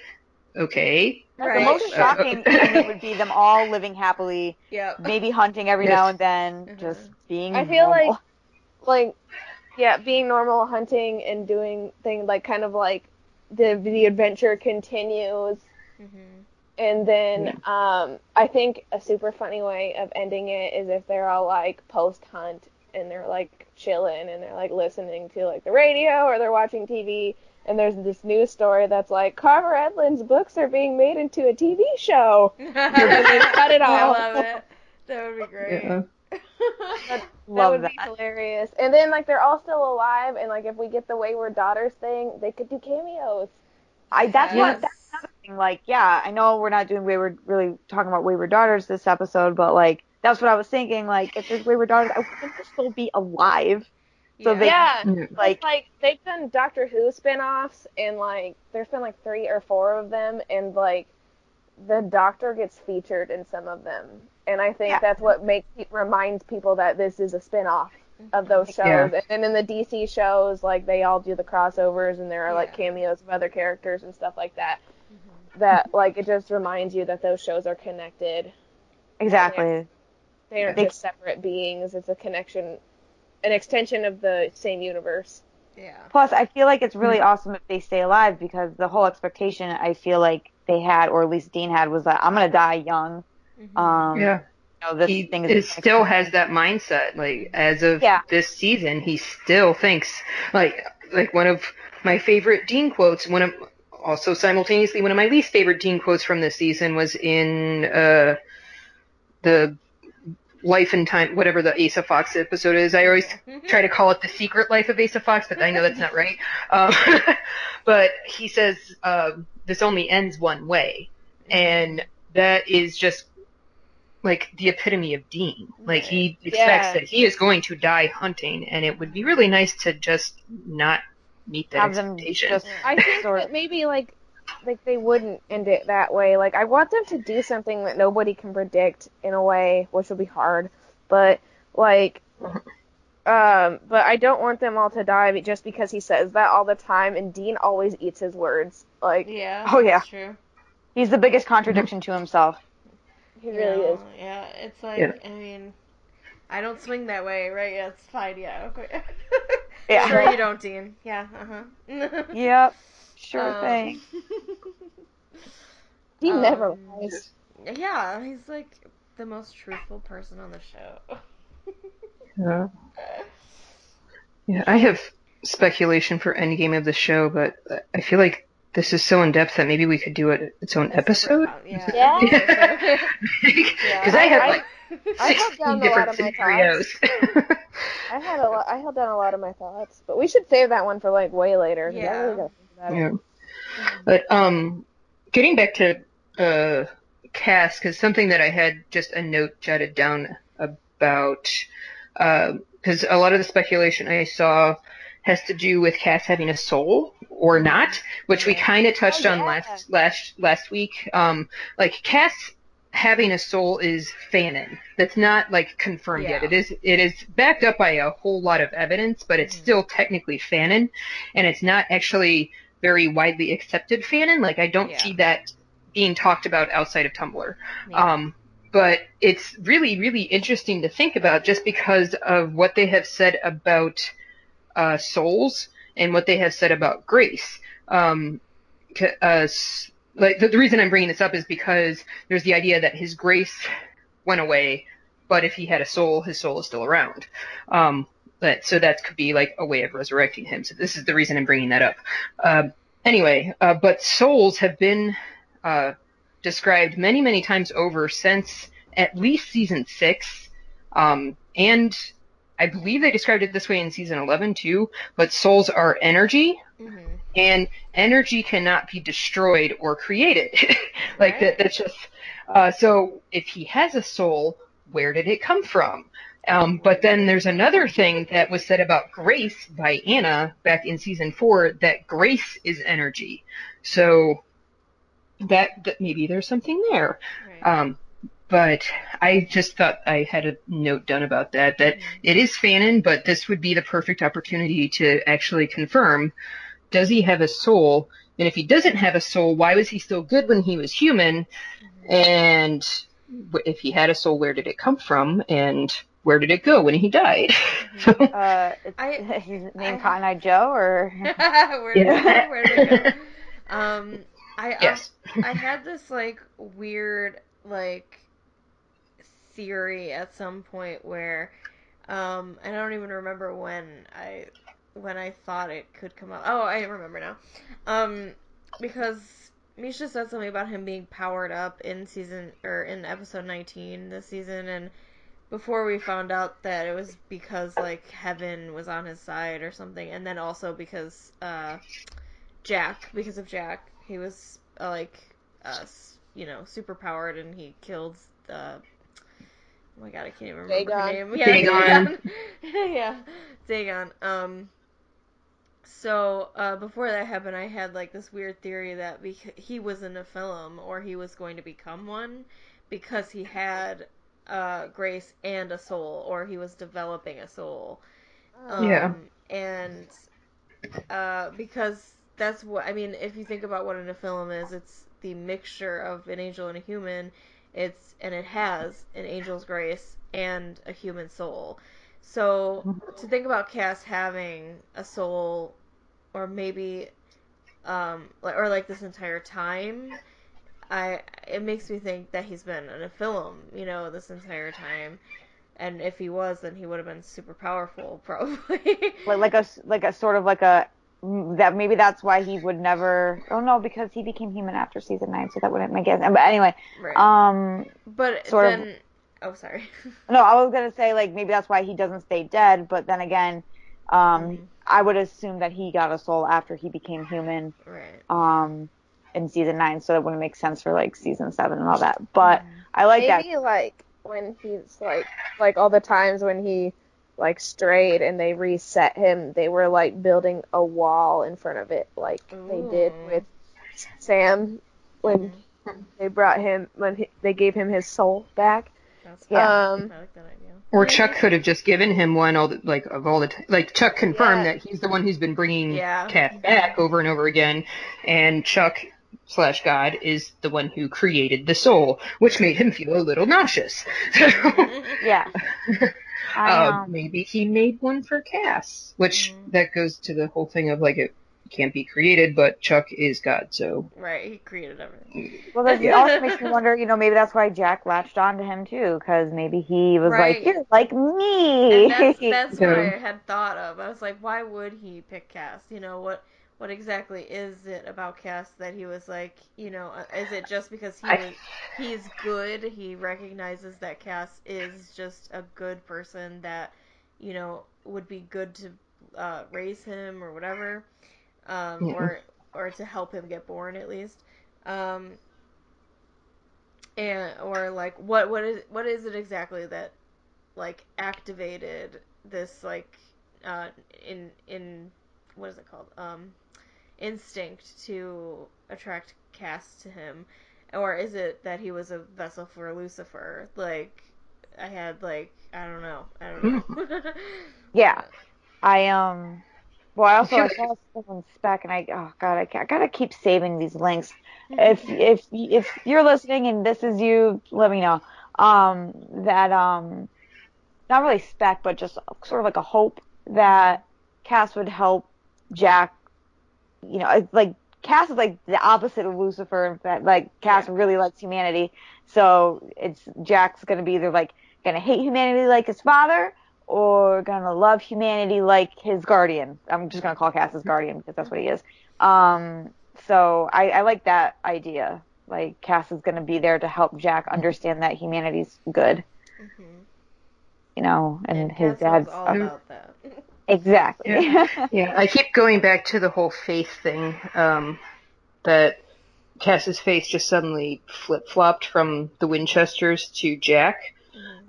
okay, The Right. most Uh, shocking ending would be them all living happily, Yep. maybe hunting every Yes. now and then, Mhm. just being. I feel normal. like, like, yeah, being normal, hunting, and doing things like kind of like the the adventure continues, and then um, I think a super funny way of ending it is if they're all like post hunt and they're like chilling and they're like listening to like the radio or they're watching TV. And there's this news story that's like Carver Edlund's books are being made into a TV show. and they cut it off. I love it. That would be great. yeah. that Love would that. be hilarious. And then like they're all still alive, and like if we get the Wayward Daughters thing, they could do cameos. I that's Yes. what that's another thing. Like, yeah, I know we're not doing wayward, really talking about wayward daughters this episode, but like that's what I was thinking. Like, if there's wayward daughters, I want them to still be alive. So they yeah, Yeah. like, like they've done Doctor Who spin-offs, and like there's been like three or four of them, and like the Doctor gets featured in some of them, and I think Yeah. that's what makes reminds people that this is a spin-off mm-hmm. of those shows. Yeah. And then in the DC shows, like they all do the crossovers, and there are like cameos of other characters and stuff like that. That like it just reminds you that those shows are connected. exactly. They aren't They- just separate beings. It's a connection, an extension of the same universe. Yeah. Plus, I feel like it's really awesome if they stay alive because the whole expectation I feel like they had, or at least Dean had, was that I'm gonna die young. Um, yeah. you know, this he thing is is still has that mindset. Like as of Yeah. this season, he still thinks like like one of my favorite Dean quotes. One of also simultaneously one of my least favorite Dean quotes from this season was in uh, the Life and Time, whatever the Asa Fox episode is. I always try to call it the Secret Life of Asa Fox, but I know that's not right. Um, but he says um, this only ends one way, and that is just like the epitome of Dean. Like he expects Yeah. that he is going to die hunting, and it would be really nice to just not meet that have them just I think that maybe like like they wouldn't end it that way. Like I want them to do something that nobody can predict in a way, which will be hard. But like um but I don't want them all to die just because he says that all the time and Dean always eats his words. Like Yeah. Oh, yeah. True. he's the biggest contradiction to himself. he really is. Yeah, it's like Yeah. I mean, I don't swing that way, right? Yeah, it's fine. Yeah, okay. Yeah. Sure you don't, Dean. Yeah. Uh huh. Yep. Sure Um, thing. He never Um, lies. Yeah, he's like the most truthful person on the show. Yeah. Yeah, I have speculation for endgame of the show, but I feel like this is so in depth that maybe we could do it its own episode. Yeah. Yeah. Because I have like I 16 down a lot different scenarios. I had a lot I held down a lot of my thoughts. But we should save that one for like way later. Yeah. really gotta think about it. yeah. But um, getting back to uh, Cass, because something that I had just a note jotted down about, because a lot of the speculation I saw has to do with Cass having a soul or not, which we kind of touched Oh, on last last last week. Um, like Cass having a soul is fanon. That's not like confirmed yet. It is it is backed up by a whole lot of evidence, but it's still technically fanon, and it's not actually very widely accepted fanon. Like I don't Yeah. see that being talked about outside of Tumblr. Yeah. Um, but it's really, really interesting to think about just because of what they have said about uh, souls and what they have said about grace. Um, uh, like the, the reason I'm bringing this up is because there's the idea that his grace went away, but if he had a soul, his soul is still around. Um, but so that could be like a way of resurrecting him. So this is the reason I'm bringing that up. Uh, anyway, uh, but souls have been uh, described many, many times over since at least season six. Um, and I believe they described it this way in season 11 too, but souls are energy Mhm. and energy cannot be destroyed or created. like Right. that, that's just, uh, so if he has a soul, where did it come from? Um, but then there's another thing that was said about grace by Anna back in season four that grace is energy. So that, that maybe there's something there. Right. Um, but I just thought I had a note done about that, that it is Fanon, but this would be the perfect opportunity to actually confirm, does he have a soul? And if he doesn't have a soul, why was he still good when he was human? And if he had a soul, where did it come from? And where did it go when he died? So, Uh, it's, I- is his I- name Cotton Eye Joe or? where did Yeah. it, where did it go? Um, I yes. I had this like weird like theory at some point where um I don't even remember when I when I thought it could come up. Oh, I remember now. Um because Misha said something about him being powered up in season or in episode 19 this season and before we found out that it was because like heaven was on his side or something and then also because uh Jack because of Jack he was uh, like uh you know super powered and he killed the oh my god I can't even remember her Dagon. name yeah Dagon. Dagon. yeah Dagon um so uh, before that happened, I had like this weird theory that bec- he was a Nephilim or he was going to become one because he had uh, grace and a soul, or he was developing a soul. Um, Yeah. And uh, because that's what I mean. If you think about what a Nephilim is, it's the mixture of an angel and a human. It's and it has an angel's grace and a human soul. So to think about Cass having a soul, or maybe, um, or like this entire time, I it makes me think that he's been a Nephilim, you know, this entire time. And if he was, then he would have been super powerful, probably. like, like a like a sort of like a that maybe that's why he would never. Oh no, because he became human after season nine, so that wouldn't make sense. But anyway, right. um, but sort of- oh sorry. no, I was gonna say like maybe that's why he doesn't stay dead. But then again, um, Mhm. I would assume that he got a soul after he became human. right. Um, in season nine, so that wouldn't make sense for like season seven and all that. But I like that. Maybe like when he's like like all the times when he like strayed and they reset him, they were like building a wall in front of it, like they did with Sam when they brought him when he, they gave him his soul back. That's Yeah. Um, I like that idea. Or Chuck could have just given him one all the, like of all the t- like Chuck confirmed Yeah. that he's the one who's been bringing Yeah. Cass back over and over again, and Chuck slash God is the one who created the soul, which made him feel a little nauseous. Yeah. I, uh, um, maybe he made one for Cass, which Mhm. that goes to the whole thing of like it can't be created, but Chuck is God, so Right, he created everything. Well, that it also makes me wonder, you know, maybe that's why Jack latched on to him too, because maybe he was Right. like, "You're like me." And that's that's what I had thought of. I was like, why would he pick Cass? You know what? What exactly is it about Cass that he was like? You know, uh, is it just because he I- was, he's good? He recognizes that Cass is just a good person that you know would be good to uh, raise him or whatever, um, Yeah. or or to help him get born at least. Um, and or like what what is what is it exactly that like activated this like uh in in what is it called um instinct to attract Cass to him or is it that he was a vessel for Lucifer like I had like I don't know I don't know Yeah. I um. Well, I also I saw someone's spec, and I oh god, I, I gotta keep saving these links. If if if you're listening and this is you, let me know. Um, that um, not really spec, but just sort of like a hope that Cass would help Jack. You know, it's like Cass is like the opposite of Lucifer. In fact, like Cass really likes humanity, so it's Jack's gonna be either like gonna hate humanity like his father, or gonna love humanity like his guardian. I'm just gonna call Cass his guardian because that's what he is. Um, so I, I like that idea. Like Cass is gonna be there to help Jack understand that humanity's good, Mhm. you know, and, and his Cass dad's all about that exactly. Yeah. Yeah, I keep going back to the whole faith thing. Um, that Cass's faith just suddenly flip flopped from the Winchesters to Jack.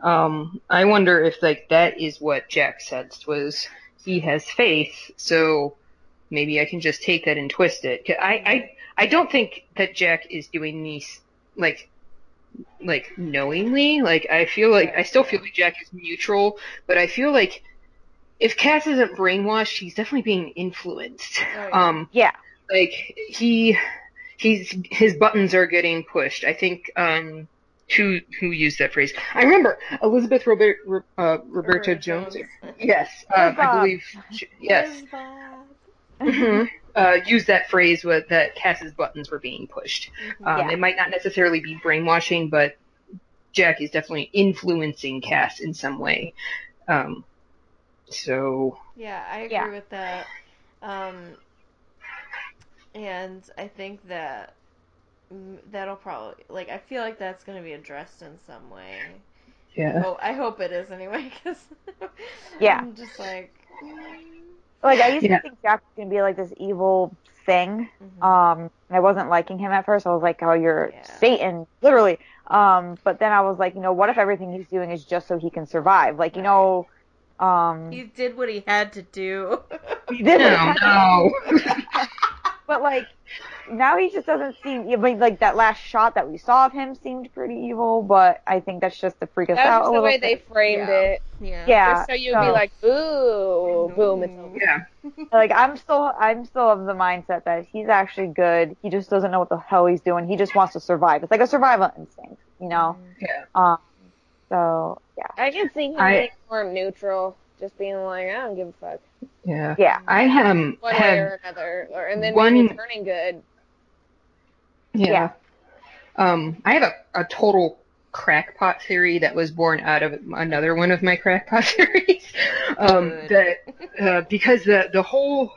Um, I wonder if like that is what Jack sensed was he has faith, so maybe I can just take that and twist it. I I I don't think that Jack is doing these like like knowingly. Like I feel like I still feel like Jack is neutral, but I feel like if Cass isn't brainwashed, he's definitely being influenced. Oh, yeah. Um, Yeah. like he he's his buttons are getting pushed. I think um who who used that phrase? I remember Elizabeth Robert, uh, Roberta Roberta Jones. Jones. Yes, uh, I believe. she- yes, Liz Bob. mhm, uh, used that phrase with that Cass's buttons were being pushed. Mhm. Um, Yeah. It might not necessarily be brainwashing, but Jack is definitely influencing Cass in some way. Um, so Yeah, I agree Yeah. with that. Um, and I think that mm, that'll probably like I feel like that's going to be addressed in some way. yeah, Oh, I hope it is anyway, because Yeah. I'm just like, Like I used Yeah. to think Jack was gonna be like this evil thing. mhm. Um, and I wasn't liking him at first. I was like, "Oh, you're Yeah. Satan, literally." Um, but then I was like, you know, what if everything he's doing is just so he can survive? Like, you know, um, he did what he had to do. he did it. no, no. But like, now he just doesn't seem. I mean, like that last shot that we saw of him seemed pretty evil. But I think that's just to freak us That's out just a the little way they framed Yeah. it. yeah. Yeah. Just so you'd be like, ooh, boom, it's over. yeah, Like I'm still, I'm still of the mindset that he's actually good. He just doesn't know what the hell he's doing. He just wants to survive. It's like a survival instinct, you know. yeah. Um. So yeah, I can see him I- being more neutral, just being like, I don't give a fuck. Yeah. yeah. I um One way have or another. Or, and then one- maybe turning good. yeah. yeah. Um I have a, a total crackpot theory that was born out of another one of my crackpot theories. Um that uh, because the the whole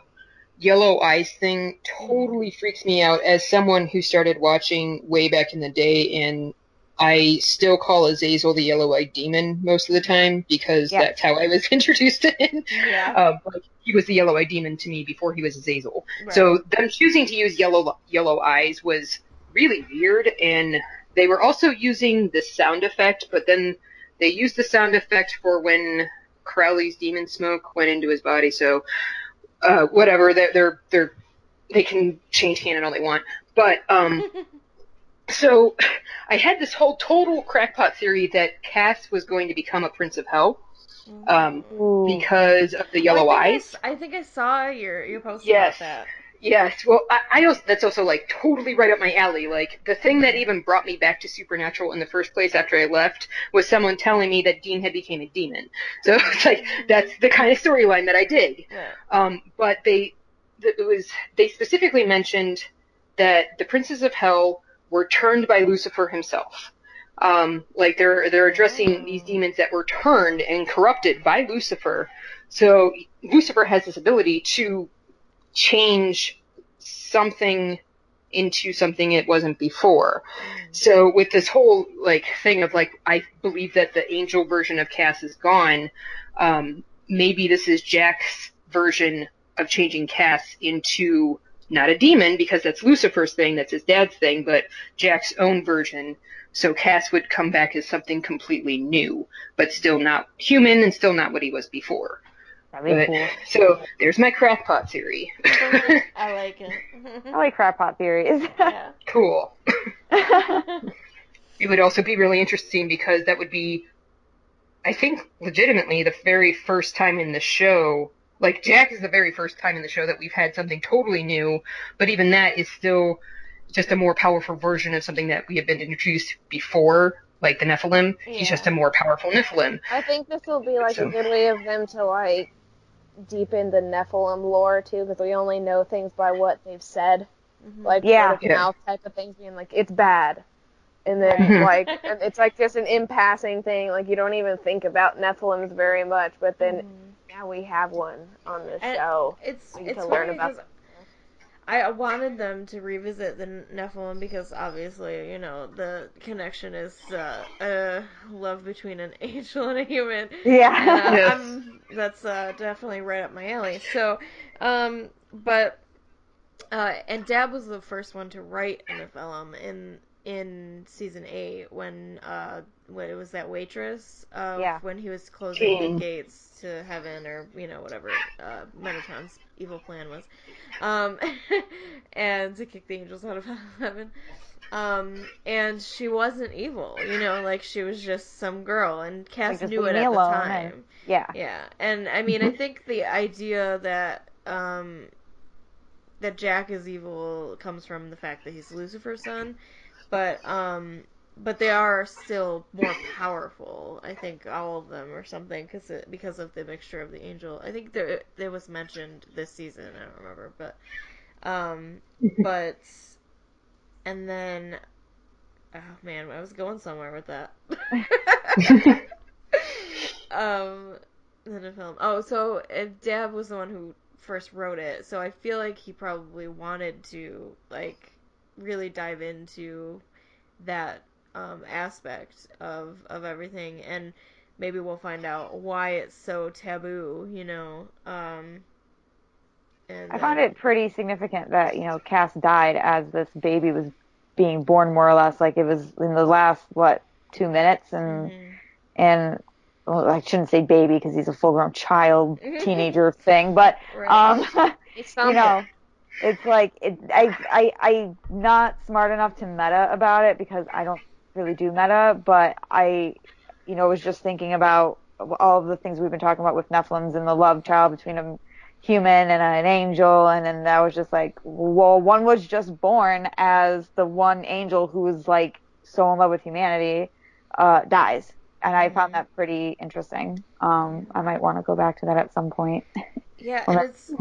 yellow eyes thing totally freaks me out as someone who started watching way back in the day and I still call Azazel the yellow-eyed demon most of the time because Yeah. that's how I was introduced to him. Yeah. Um, like, he was the yellow-eyed demon to me before he was Azazel. Right. So them choosing to use yellow yellow eyes was really weird, and they were also using the sound effect, but then they used the sound effect for when Crowley's demon smoke went into his body. So uh, whatever, they're they're they're they can change canon all they want, but um. So, I had this whole total crackpot theory that Cass was going to become a Prince of Hell um, because of the yellow I I eyes. s- I think I saw your your post Yes. about that. Yes, well, I, I also, that's also like totally right up my alley. Like the thing that even brought me back to Supernatural in the first place after I left was someone telling me that Dean had became a demon. So it's like that's the kind of storyline that I dig. Yeah. Um, but they, it was they specifically mentioned that the princes of hell were turned by Lucifer himself. Um, like they're they're addressing these demons that were turned and corrupted by Lucifer. So Lucifer has this ability to change something into something it wasn't before. So with this whole like thing of like I believe that the angel version of Cass is gone, um, maybe this is Jack's version of changing Cass into not a demon because that's Lucifer's thing, that's his dad's thing, but Jack's own version. So Cass would come back as something completely new, but still not human and still not what he was before. That'd be But- cool. So there's my crackpot theory. I like it. I like crackpot theories. yeah. cool. It would also be really interesting because that would be, I think, legitimately the very first time in the show. Like Jack is the very first time in the show that we've had something totally new, but even that is still just a more powerful version of something that we have been introduced before, like the Nephilim. He's just a more powerful Nephilim. I think this will be like So- a good way of them to like deepen the Nephilim lore too, because we only know things by what they've said, Mhm. like Yeah. word of Yeah. mouth type of things, being like it's bad, and then Mhm. like it's like just an in passing thing, like you don't even think about Nephilims very much, but then Mhm. Now we have one on the And- show. It's We it's to learn funny about 'cause I wanted them to revisit the Nephilim because obviously, you know, the connection is uh, a love between an angel and a human. yeah. Uh, Yes. I'm, that's uh, definitely right up my alley. So, um, but uh, and Dabb was the first one to write a Nephilim in in season eight when uh when it was that waitress uh Yeah. when he was closing King. the gates to heaven or you know whatever uh Metatron's evil plan was um and to kick the angels out of heaven Um, and she wasn't evil, you know, like she was just some girl, and Cass Like, knew it at the time. and- Yeah. Yeah, and I mean, I think the idea that um that Jack is evil comes from the fact that he's Lucifer's son, but um but they are still more powerful. I think all of them or something because because of the mixture of the angel. I think there there was mentioned this season. I don't remember, but um but and then oh man, I was going somewhere with that. um then the Nephilim. Oh, so Dabb was the one who first wrote it, so I feel like he probably wanted to like really dive into that um, aspect of of everything, and maybe we'll find out why it's so taboo. You know. Um, and I found then- it pretty significant that, you know, Cass died as this baby was being born more or less. Like it was in the last, what, two minutes and, Mhm. and, well, I shouldn't say baby because he's a full grown child, teenager thing, but, Right. um, you know, it's like, it, I, I, I'm not smart enough to meta about it because I don't really do meta, but I, you know, was just thinking about all of the things we've been talking about with Nephilims and the love child between a human and an angel, and then that was just like, well, one was just born as the one angel who was like so in love with humanity, uh, dies. And I found that pretty interesting. Um, I might want to go back to that at some point. Yeah, and it's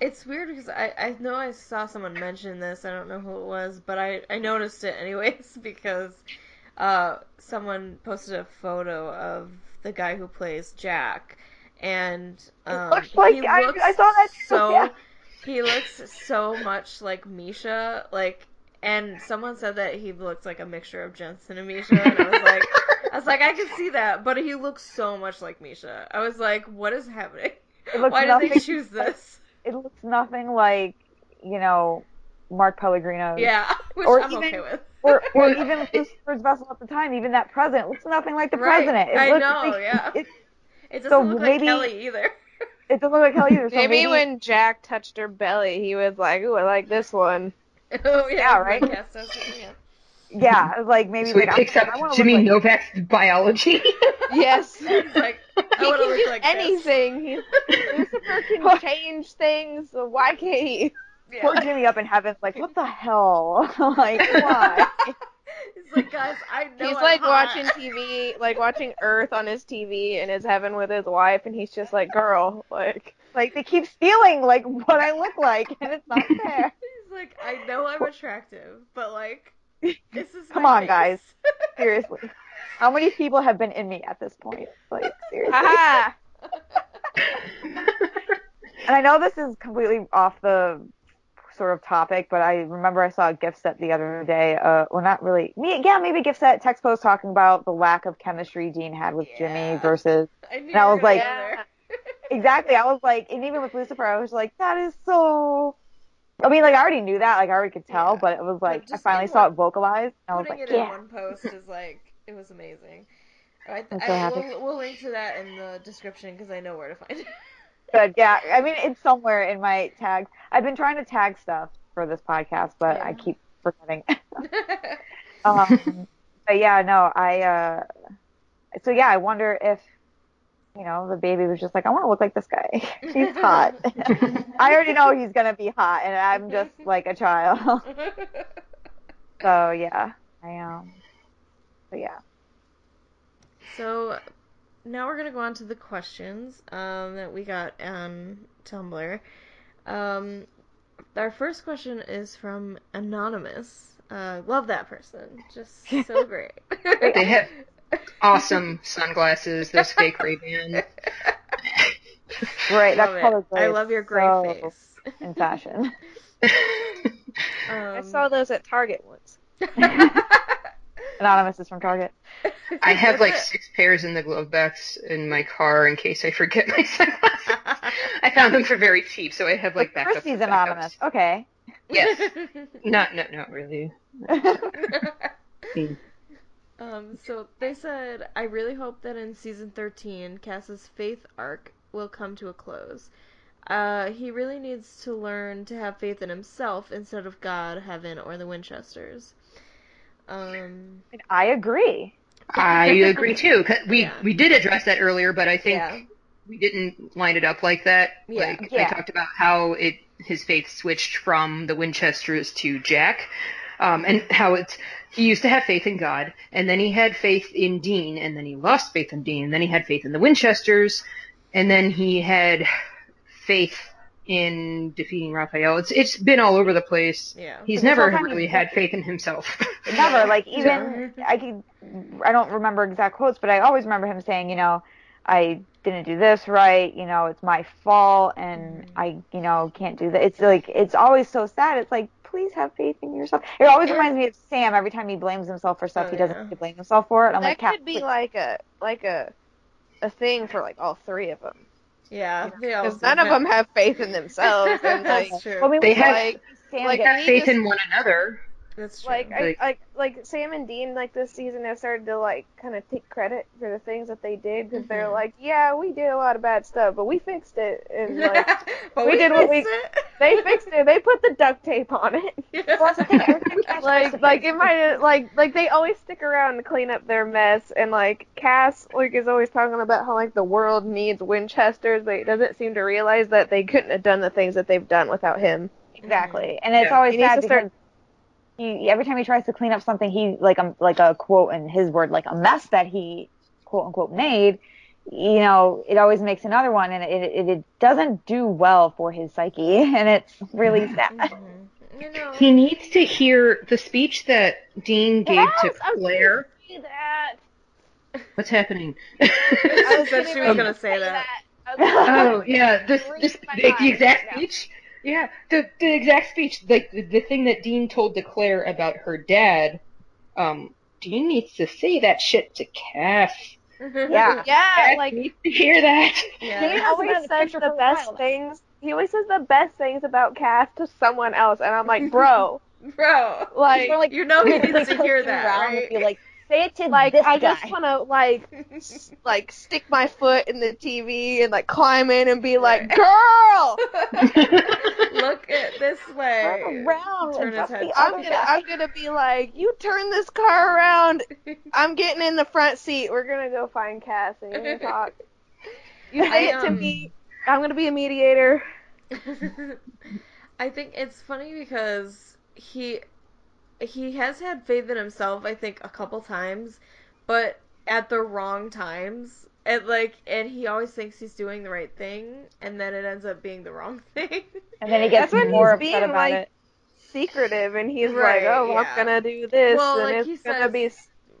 it's weird because I I know I saw someone mention this. I don't know who it was, but I I noticed it anyways because uh someone posted a photo of the guy who plays Jack, and um, looks like- he I- looks I saw that too, so yeah. he looks so much like Misha, like. And someone said that he looks like a mixture of Jensen and Misha, and I was like, I was like, I can see that, but he looks so much like Misha. I was like, what is happening? It looks Why did nothing, they choose this? It looks nothing like, you know, Mark Pellegrino. Yeah, which Or I'm even- okay with. Or, or even Lucifer's vessel at the time, even that president looks nothing like the Right, president. It I looks know, like, yeah. It, It doesn't So look maybe- like Kelly either. it doesn't look like Kelly either. So maybe, maybe, when Jack touched her belly, he was like, "Ooh, I like this one." oh yeah, Yeah, right? Rick Cass does it, yeah. yeah, like maybe So he like, picks I, up I Jimmy like, Novak's biology. Yes. Like, I He want to can look do like anything. Lucifer can change things. So why can't he? Yeah. poor Jimmy up in heaven, like, what the hell? like, why? He's like, guys, I know. he's I'm like hot." watching TV, like watching Earth on his TV in his heaven with his wife, and he's just like, "Girl, like." like they keep stealing like what I look like, and it's not fair. He's like, I know I'm attractive, but like, this is. Come my on, face." guys. Seriously, how many people have been in me at this point? Like seriously. And I know this is completely off the sort of topic, but I remember I saw a gifset the other day. Uh, well, not really. Me, yeah, maybe gifset text post talking about the lack of chemistry Dean had with Yeah. Jimmy versus I knew And I was like- exactly. I was like, and even with Lucifer, I was like, that is so. I mean, like I already knew that, like I already could tell, Yeah. but it was like I finally in saw one- it vocalized, and I was like, it in yeah. one post is like, it was amazing. I, so happy. We'll, we'll link to that in the description because I know where to find it. Good, yeah. I mean, it's somewhere in my tags. I've been trying to tag stuff for this podcast, but I keep forgetting. um, but yeah, no, I. uh So yeah, I wonder if you know the baby was just like, I want to look like this guy. he's hot. I already know he's gonna be hot, and I'm just like a child. so yeah, I um. But yeah, So now we're gonna go on to the questions um, that we got on Tumblr. Um, our first question is from Anonymous. Uh, love that person, just so great. They have awesome sunglasses, those fake Ray-Bans. great. That Love it. color gray I love your gray so face. in fashion. I Um, saw those at Target once. Anonymous is from Target. I have like six pairs in the glove box in my car in case I forget my sunglasses. I found them for very cheap, so I have like But backups. Christy's backups. anonymous. Okay. Yes. Not, not, not really. Um, so they said, I really hope that in season 13, Cass's faith arc will come to a close. Uh, he really needs to learn to have faith in himself instead of God, heaven, or the Winchesters. Um, I agree. I agree too. 'cause We Yeah. we did address that earlier, but I think yeah. we didn't line it up like that. Yeah. Like Yeah. I talked about how it his faith switched from the Winchesters to Jack, um, and how it's he used to have faith in God, and then he had faith in Dean, and then he lost faith in Dean, and then he had faith in the Winchesters, and then he had faith in defeating Raphael. It's it's been all over the place. Yeah. He's never really he's- had faith in himself. Never. Like even I can, I don't remember exact quotes, but I always remember him saying, you know, I didn't do this right. You know, it's my fault, and Mhm. I, you know, can't do that. It's like it's always so sad. It's like please have faith in yourself. It always reminds me of Sam every time he blames himself for stuff Oh, he doesn't yeah. need to blame himself for it. I'm that like, Kat, could be please. like a like a a thing for like all three of them Yeah. They because none of them have faith in themselves and like That's true. Well, I mean, They have- like like, gets- have he faith just- in one another. That's true. like I, Like- like like Sam and Dean like this season have started to like kind of take credit for the things that they did because they're Mhm. like yeah we did a lot of bad stuff but we fixed it and like but we did what we- it. they fixed it they put the duct tape on it Well, that's the thing. Every time Cass tries like like it might like like they always stick around to clean up their mess and like Cass like is always talking about how like the world needs Winchesters but he doesn't seem to realize that they couldn't have done the things that they've done without him. Exactly, and it's Yeah. always He needs sad to start- because he every time he tries to clean up something, he like um like a quote in his word like a mess that he quote unquote made. You know, it always makes another one, and it it, it doesn't do well for his psyche, and it's really sad. Mhm. You know. He needs to hear the speech that Dean gave Yes, to I gonna Claire. that. What's happening? I was gonna she was Um, gonna say that. I was gonna- oh yeah, this this the, the exact right speech. Yeah, the the exact speech, like the, the thing that Dean told to Claire about her dad. Um, Dean needs to say that shit to Cass. Yeah. yeah, Cass like needs to hear that. Yeah. he always says the best while. things. He always says the best things about Cass to someone else, and I'm like, bro, Bro. like, like, You know he really needs to hear turn that, around and right? be like, say it to like this I guy. just want to like like stick my foot in the TV and like climb in and be like, girl, Look at this way. Turn around Turn his head. I'm gonna guy. I'm gonna be like, you turn this car around. I'm getting in the front seat. We're gonna go find Cass and you're talk. You say I, it to um, me. I'm gonna be a mediator. I think it's funny because he he has had faith in himself, I think, a couple times, but at the wrong times. And like and he always thinks he's doing the right thing and then it ends up being the wrong thing. And then he gets That's when more he's upset being, about like, it. Secretive, and he's Right, like, oh, yeah. I'm gonna do this, Well, and like, it's he gonna says- be.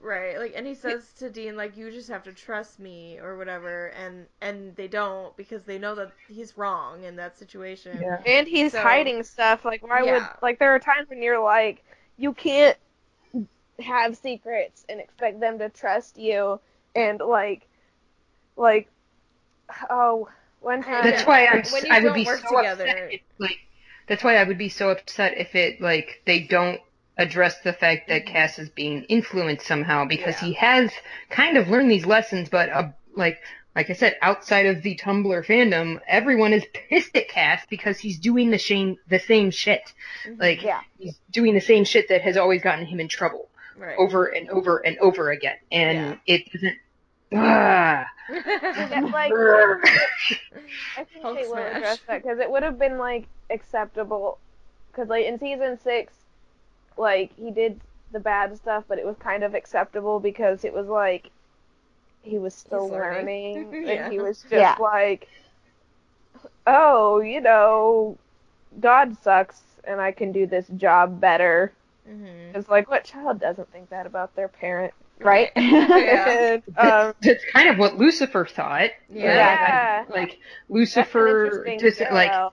Right, like, and he says to Dean, like, you just have to trust me or whatever, and and they don't because they know that he's wrong in that situation. Yeah. And he's So- hiding stuff. Like, why would like there are times when you're like, you can't have secrets and expect them to trust you, and like, like, oh, one time. That's why I'm. When you I would be work so together- upset. If, like, that's why I would be so upset if it like they don't address the fact that Cass is being influenced somehow because Mm-hmm. Yeah. he has kind of learned these lessons, but uh, like. Like I said, outside of the Tumblr fandom, everyone is pissed at Cass because he's doing the same the same shit. Mhm. Like Yeah. he's doing the same shit that has always gotten him in trouble right. over and over and over again, and Yeah. it doesn't. Ah, like, I think Hulk they will address that because it would have been like acceptable. Because like in season six, like he did the bad stuff, but it was kind of acceptable because it was like he was still He's learning. learning, Yeah. and he was just Yeah. like, oh, you know, God sucks, and I can do this job better. Mhm. It's like what child doesn't think that about their parent, Right? Yeah. And, um, that's, that's kind of what Lucifer thought. Yeah. Yeah. Like, like Lucifer, interesting just like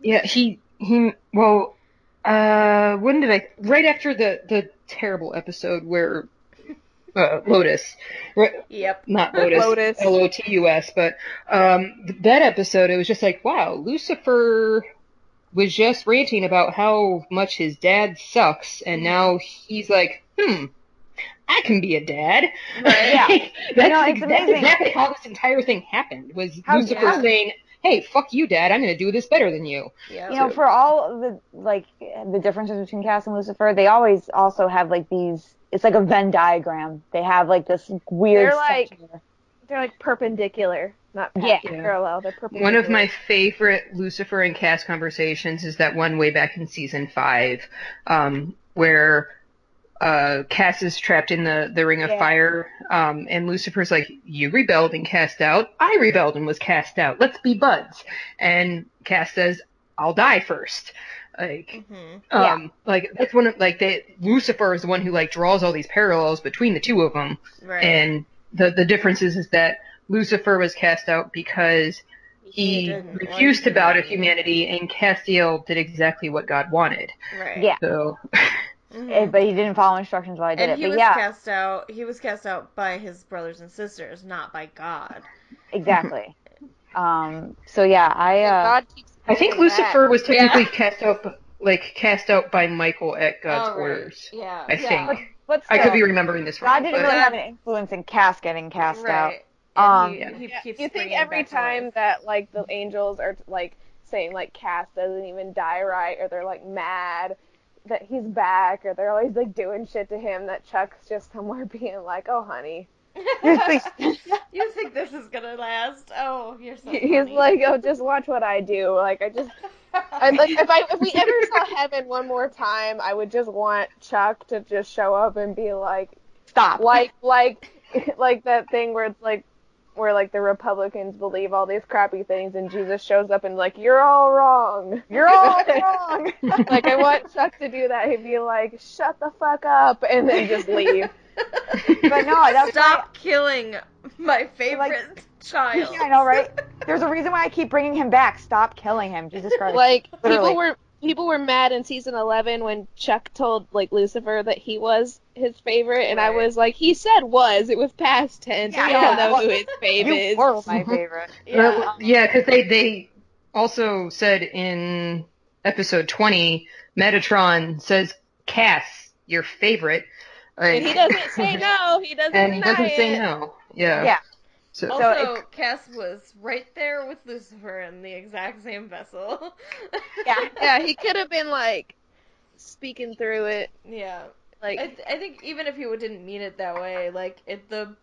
yeah, he he. Well, uh, when did I? Right after the the terrible episode where uh, Lotus, Yep. not Lotus, Lotus. L O T U S, but um, that episode, it was just like, wow, Lucifer was just ranting about how much his dad sucks, and Mm-hmm. now he's like, hmm. I can be a dad. Right. Yeah. that's, know, it's that's exactly how this entire thing happened. Was How- Lucifer yeah. saying, "Hey, fuck you, Dad. I'm going to do this better than you." Yep. you know, for all the like the differences between Cass and Lucifer, they always also have like these it's like a Venn diagram. They have like this weird. They're like- structure. They're like perpendicular, not Yeah. parallel. They're perpendicular. One of my favorite Lucifer and Cass conversations is that one way back in season five, um, where uh, Cass is trapped in the, the ring of Yeah. fire, um, and Lucifer's like, "You rebelled and cast out. I rebelled and was cast out. Let's be buds." And Cass says, "I'll die first. Like, Mhm. um, like that's one of like they Lucifer is the one who like draws all these parallels between the two of them. Right. And the the difference is, is that Lucifer was cast out because he didn't refused to bow to humanity. humanity, and Castiel did exactly what God wanted. right. Yeah. So Mhm. Eh, but he didn't follow instructions while I did and it. he But was yeah, cast out. He was cast out by his brothers and sisters, not by God. exactly. um. So yeah, I. Uh, God keeps I think doing that. Lucifer was technically cast out, like cast out by Michael at God's Oh, right. orders. Yeah. I yeah. think but I still, could be remembering this wrong. God wrong. didn't but- really have an influence in Cass getting cast out. right. And Um, he, he Yeah, keeps you think every time life. that like the angels are like saying like Cass doesn't even die right, or they're like mad that he's back, or they're always like doing shit to him, that Chuck's just somewhere being like, "Oh, honey," you think this is gonna last? Oh, you're so. he's funny. like, "Oh, just watch what I do." Like I just, I like if I if we ever saw heaven one more time, I would just want Chuck to just show up and be like, Stop. like like like that thing where it's like where like the Republicans believe all these crappy things and Jesus shows up and like you're all wrong. You're all wrong. like I want Chuck to do that. He'd be like, "Shut the fuck up," and then just leave. But no, that's stop killing my favorite child. Yeah, I know, right? There's a reason why I keep bringing him back. Stop killing him, Jesus Christ. Like Literally. people were people were mad in season 11 when Chuck told like Lucifer that he was his favorite, and I was like, he said was. It was past tense. Yeah, we all yeah. know who his fave you were my favorite. Yeah. Yeah, um, because they they also said in episode twenty, Metatron says Cass, your favorite, like, And he doesn't say no. He doesn't. and he doesn't say no. Yeah. Yeah. So Also, So Cass was right there with Lucifer in the exact same vessel. Yeah. Yeah, he could have been like speaking through it. yeah. Like I, th- I think even if he didn't mean it that way, like it, the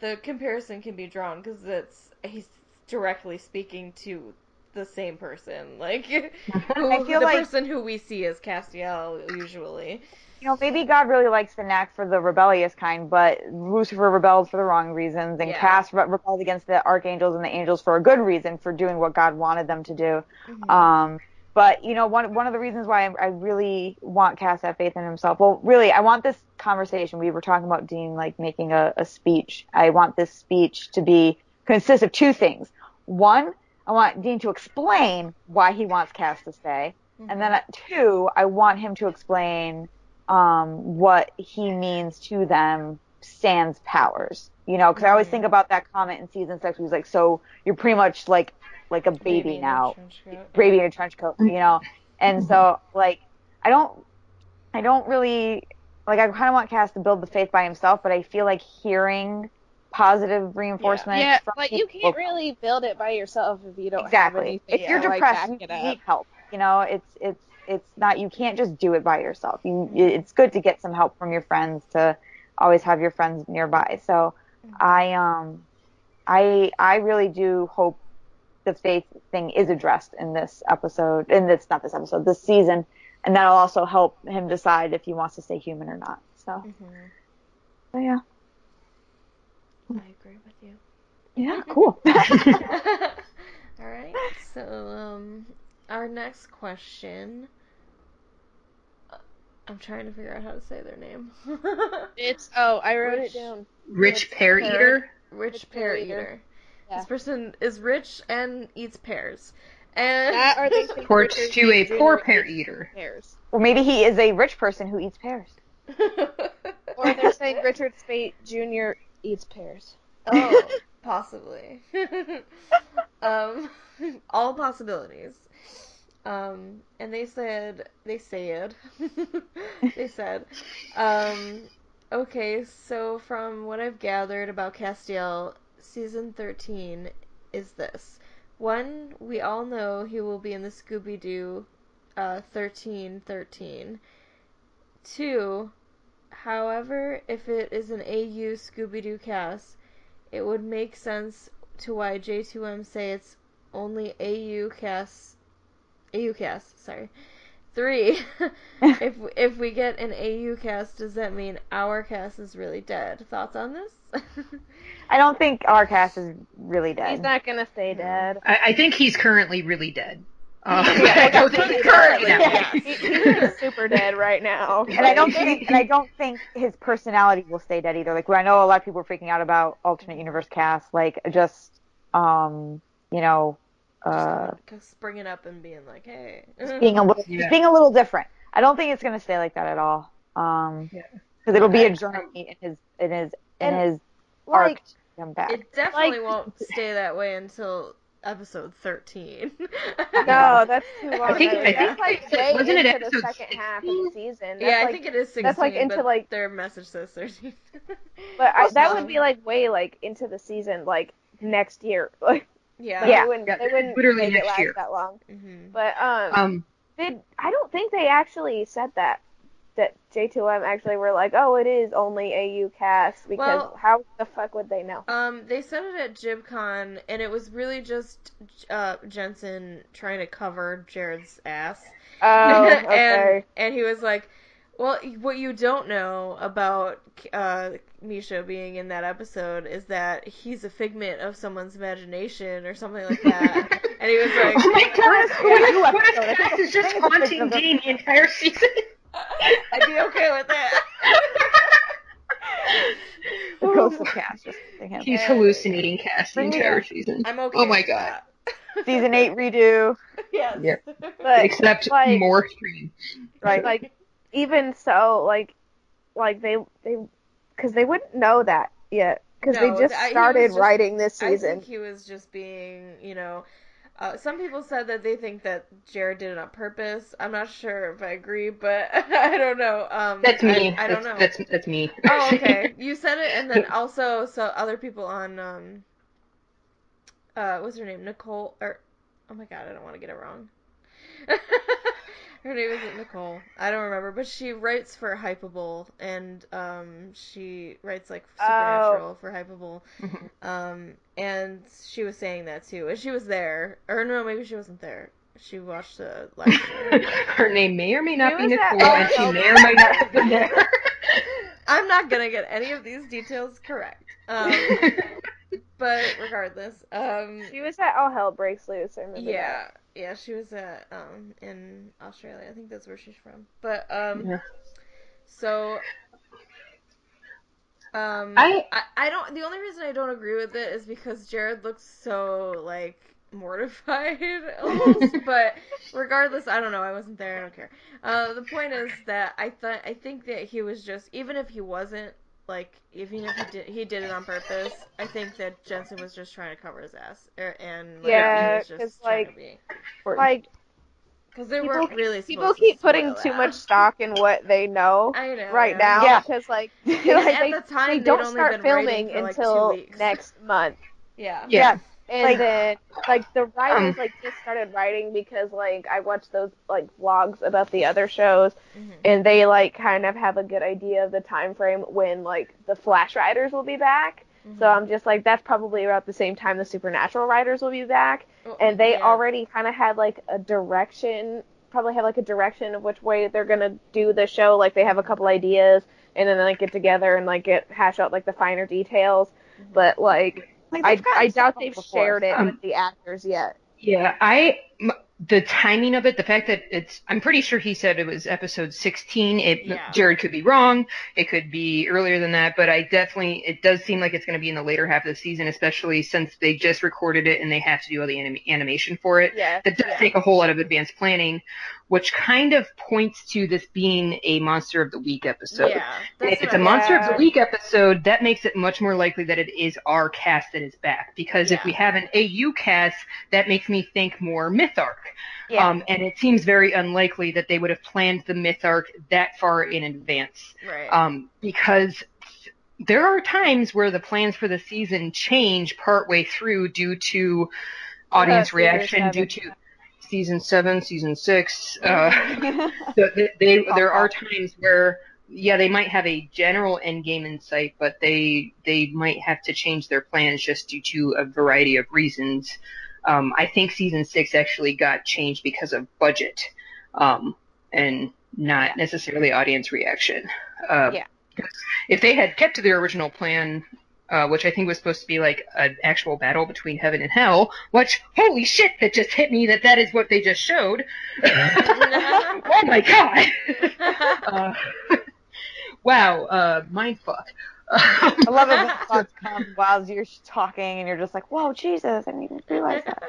the comparison can be drawn because it's he's directly speaking to the same person, like who, I feel the like- person who we see as Castiel usually. You know, maybe God really likes the knack for the rebellious kind, but Lucifer rebelled for the wrong reasons, and Yeah. Cass re- rebelled against the archangels and the angels for a good reason, for doing what God wanted them to do. Um, but you know, one one of the reasons why I, I really want Cass to have faith in himself. Well, really, I want this conversation. We were talking about Dean like making a, a speech. I want this speech to be consist of two things. One, I want Dean to explain why he wants Cass to stay, and then uh, two, I want him to explain um, what he means to them sans powers. You know, because I always think about that comment in season six. He's like, "So you're pretty much like like a baby, a now." baby in a trench coat, you know. And so, like, I don't, I don't really, like, I kind of want Cass to build the faith by himself, but I feel like hearing positive reinforcement. yeah, from like you can't really build it by yourself if you don't exactly. If you're depressed, back you need help. You know, it's it's it's not. You can't just do it by yourself. You, it's good to get some help from your friends. To always have your friends nearby. So, I um, I I really do hope the faith thing is addressed in this episode. And it's not this episode, this season, and that'll also help him decide if he wants to stay human or not. So, Mhm. so yeah, I agree with you. yeah, cool. All right. So, um, our next question. uh, I'm trying to figure out how to say their name. It's oh, I wrote Rich- it down. Rich Pear Pear- Eater. Rich Rich pear pear eater. eater. Yeah. This person is rich and eats pears. And That or they think Reports to a poor pear eater. pears. or maybe he is a rich person who eats pears. Or they're saying Richard Spate Jr. eats pears. oh, possibly. um, all possibilities. Um, and they said, they said, they said, um, okay, so from what I've gathered about Castiel, season 13 is this. One, we all know he will be in the Scooby Doo uh, 1313. Two, However, if it is an AU Scooby Doo cast, it would make sense to why J2M say it's only AU Cass. AU Cass, sorry. Three. if if we get an AU Cass, does that mean our Cass is really dead? Thoughts on this? I don't think our Cass is really dead. He's not gonna stay dead. I, I think he's currently really dead. Um, Yeah, I don't think he's currently, yeah. He, he's super dead right now. and I don't think and I don't think his personality will stay dead either. Like I know a lot of people are freaking out about alternate universe Cass, like just um, you know, uh Just springing up and being like, hey. being a little Yeah. being a little different. I don't think it's gonna stay like that at all. Um Yeah. because it'll be a journey in his in his in And, his arc Like, to come back. It definitely Like- won't stay that way until episode 13. no, that's too long. I think- I think like they way wasn't it into the episode second half of the season. That's yeah, I think it is 16, that's, like, into, but like- their message says 13. But I, that Um, would be like way like into the season, like next year. Like yeah. Yeah. they wouldn't, Yeah, they wouldn't literally make it last year. that long. hmm But um, Um, they, I don't think they actually said that. That J2M actually were like, oh, it is only AU Cass because Well- how the fuck would they know? Um, they said it at JibCon, and it was really just uh, Jensen trying to cover Jared's ass. Oh, and okay. and he was like, "Well, what you don't know about uh, Misha being in that episode is that he's a figment of someone's imagination or something like that." and he was like, oh my god, what Yeah, if, what if episode. Cass is just I think it's haunting Dean the entire season? "I'd be okay with that." the coastal cast just think him. He's hallucinating Cass the entire up. season. I'm okay. Oh my with god. that. Season eight redo. yes. Yeah. But Except like- more extreme. Right. like even so, like like they they because they wouldn't know that yet because No, they just I- started just- writing this season. I season. think he was just being, you know. Uh, some people said that they think that Jared did it on purpose. I'm not sure if I agree, but I don't know. Um, That's me. I, I don't know. that's, That's that's me. Oh, okay. You said it, and then also so other people on um, uh, what's her name? Nicole or oh my god, I don't want to get it wrong. her name isn't Nicole. I don't remember, but she writes for Hypable, and um, she writes like Supernatural for Hypable. Um, and she was saying that too, and she was there, or no, maybe she wasn't there. She watched the live. Her name may or may not Who be? Nicole, Oh, and she may or may not have been there. I'm not gonna get any of these details correct. Um, but regardless, um, She was at All Hell Breaks Loose. I remember yeah, yeah, she was at um in Australia. I think that's where she's from. But um, Yeah. so um, I- I I don't. The only reason I don't agree with it is because Jared looks so like mortified almost. but regardless, I don't know. I wasn't there. I don't care. Uh, the point is that I thought I think that he was just even if he wasn't like even if he did he did it on purpose. I think that Jensen was just trying to cover his ass er, and like, Yeah, he was 'cause, just trying to like, be. Like because they People- weren't really people keep to putting spoil too much stock in what they know I know right yeah. now Yeah. because like, like, at they, the time they don't start filming for, like, until next month. Yeah. Yeah. And Like- then like the writers Um, like just started writing because like I watched those like vlogs about the other shows Mhm. and they like kind of have a good idea of the time frame when like the Flash writers will be back. So Mhm. I'm just like that's probably about the same time the Supernatural writers will be back Well, and they yeah. already kind of had like a direction probably have like a direction of which way they're going to do the show like they have a couple ideas and then like get together and like get hash out like the finer details Mm-hmm. but like Like, I, I doubt they've before. shared it Um, with the actors yet. Yeah, I m- the timing of it, the fact that it's I'm pretty sure he said it was episode 16. It Yeah. Jared could be wrong. It could be earlier than that, but I definitely it does seem like it's going to be in the later half of the season, especially since they just recorded it and they have to do all the anim- animation for it. Yeah. That does take a whole lot of advanced planning, which kind of points to this being a monster of the week episode. yeah. If it's a Monster of the Week episode, that makes it much more likely that it is our Cass that is back. Because if we have an AU Cass, that makes me think more Myth Arc. Yeah. Um, and it seems very unlikely that they would have planned the Myth Arc that far in advance. Right. Um, because there are times where the plans for the season change partway through due to audience reaction, due to season seven, season six. Uh, so they, they there are times where yeah, they might have a general end game in sight, but they they might have to change their plans just due to a variety of reasons. Um, I think season six actually got changed because of budget, um, and not necessarily audience reaction. Uh, Yeah. If they had kept to their original plan, uh, which I think was supposed to be like an actual battle between heaven and hell, which holy shit, that just hit me that that is what they just showed. oh my god. uh, wow, uh, mind fuck. I love it when thoughts come while you're talking and you're just like, whoa, Jesus, I didn't even realize that.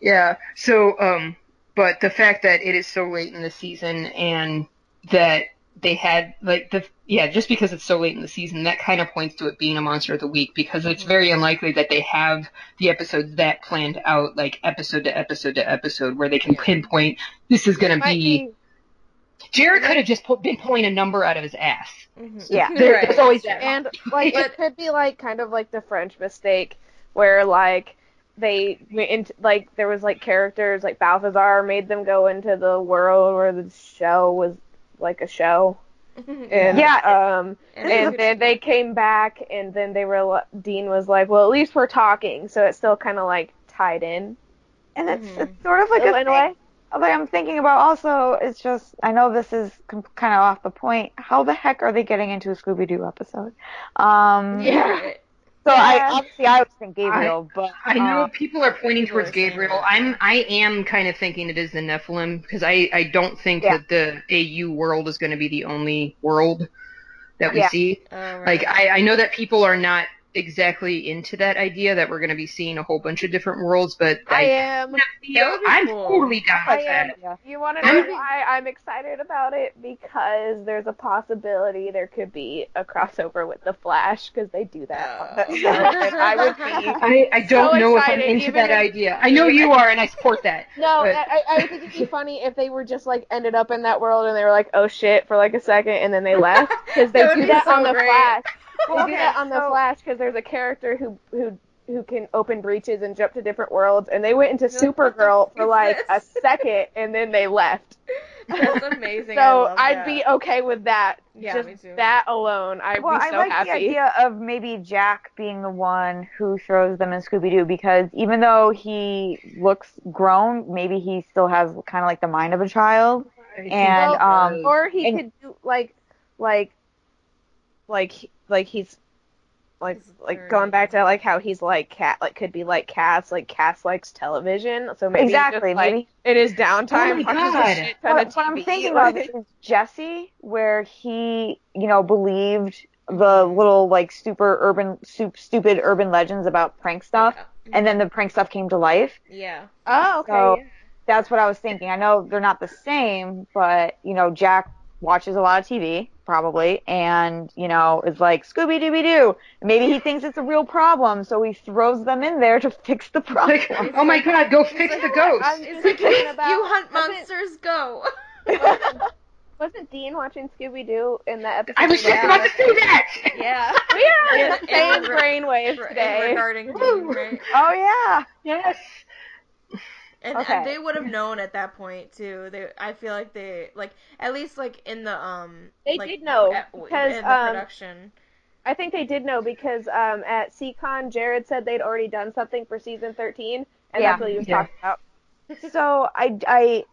Yeah. So, um, but the fact that it is so late in the season and that they had like the yeah, just because it's so late in the season, that kind of points to it being a monster of the week because it's very unlikely that they have the episodes that planned out like episode to episode to episode where they can pinpoint this is going to be. be Jared could have just pu- been pulling a number out of his ass. Mhm. Yeah. There, Right. There's always that. And like it could be like kind of like the French mistake where like they went into like there was like characters like Balthazar made them go into the world where the show was like a show and Yeah. um And and then they came back and then they were li- Dean was like well at least we're talking so it's still kind of like tied in And it's, Mhm. it's sort of like a in a thing way that I'm thinking about also, it's just, I know this is com- kind of off the point. How the heck are they getting into a Scooby Doo episode? Um, Yeah. So Yeah. I, obviously I was thinking Gabriel, but. I know um, people are pointing towards Gabriel. I'm I am kind of thinking it is the Nephilim because I I don't think Yeah. that the AU world is going to be the only world that we Yeah. see. Oh, right. Like I I know that people are not exactly into that idea that we're going to be seeing a whole bunch of different worlds, but I I, am That I'm cool. totally down with that. Yeah. You want to I'm- know why I'm excited about it? Because there's a possibility there could be a crossover with the Flash because they do that. on the Oh. show, and I would be. I, I don't So know if I'm into that if- idea. I know you are, and I support that. No, But- I, I would think it'd be funny if they were just like ended up in that world and they were like, oh shit, for like a second, and then they left because they That do be that so on the great. Flash. They Well, do that on the so- Flash because there's a character who who who can open breaches and jump to different worlds, and they went into You're like, what the Supergirl fuck for is like a second, and then they left. That's amazing. So I'd that. be okay with that. Yeah, Just me too. that alone, I'd Well, be I like happy. the idea of maybe Jack being the one who throws them in Scooby Doo because even though he looks grown, maybe he still has kind of like the mind of a child. And Well, um, or he and- could do like, like, like, like he's like, He's like very- going back to like how he's like cat, like could be like Cass, like Cass likes television, so maybe exactly, just, like, maybe. in his downtime. Oh my God. shit What, what I'm thinking like- of is Jesse, where he, you know, believed the little like super urban, sup, stupid urban legends about prank stuff, Yeah. Mm-hmm. and then the prank stuff came to life. Yeah. Oh, okay. So- yeah. that's what I was thinking. I know they're not the same, but you know, Jack watches a lot of TV probably, and you know, is like Scooby Dooby Doo. Maybe he thinks it's a real problem, so he throws them in there to fix the problem. Like, oh my god, go fix the ghost. I'm It's like about you hunt monsters, go. Wasn't Dean watching Scooby Doo in that episode? I was just Yeah. about to say that. yeah. We are in the same in re- brainwave For- today. Regarding Dean, right? oh yeah, Yes. And, Okay. and they would have known at that point too. They, I feel like they, like at least like in the um. They like, did know, at- because, in the um, production. I think they did know because um, at CCon, Jared said they'd already done something for season 13, and Yeah. that's what he was Yeah. talking about. so I, I,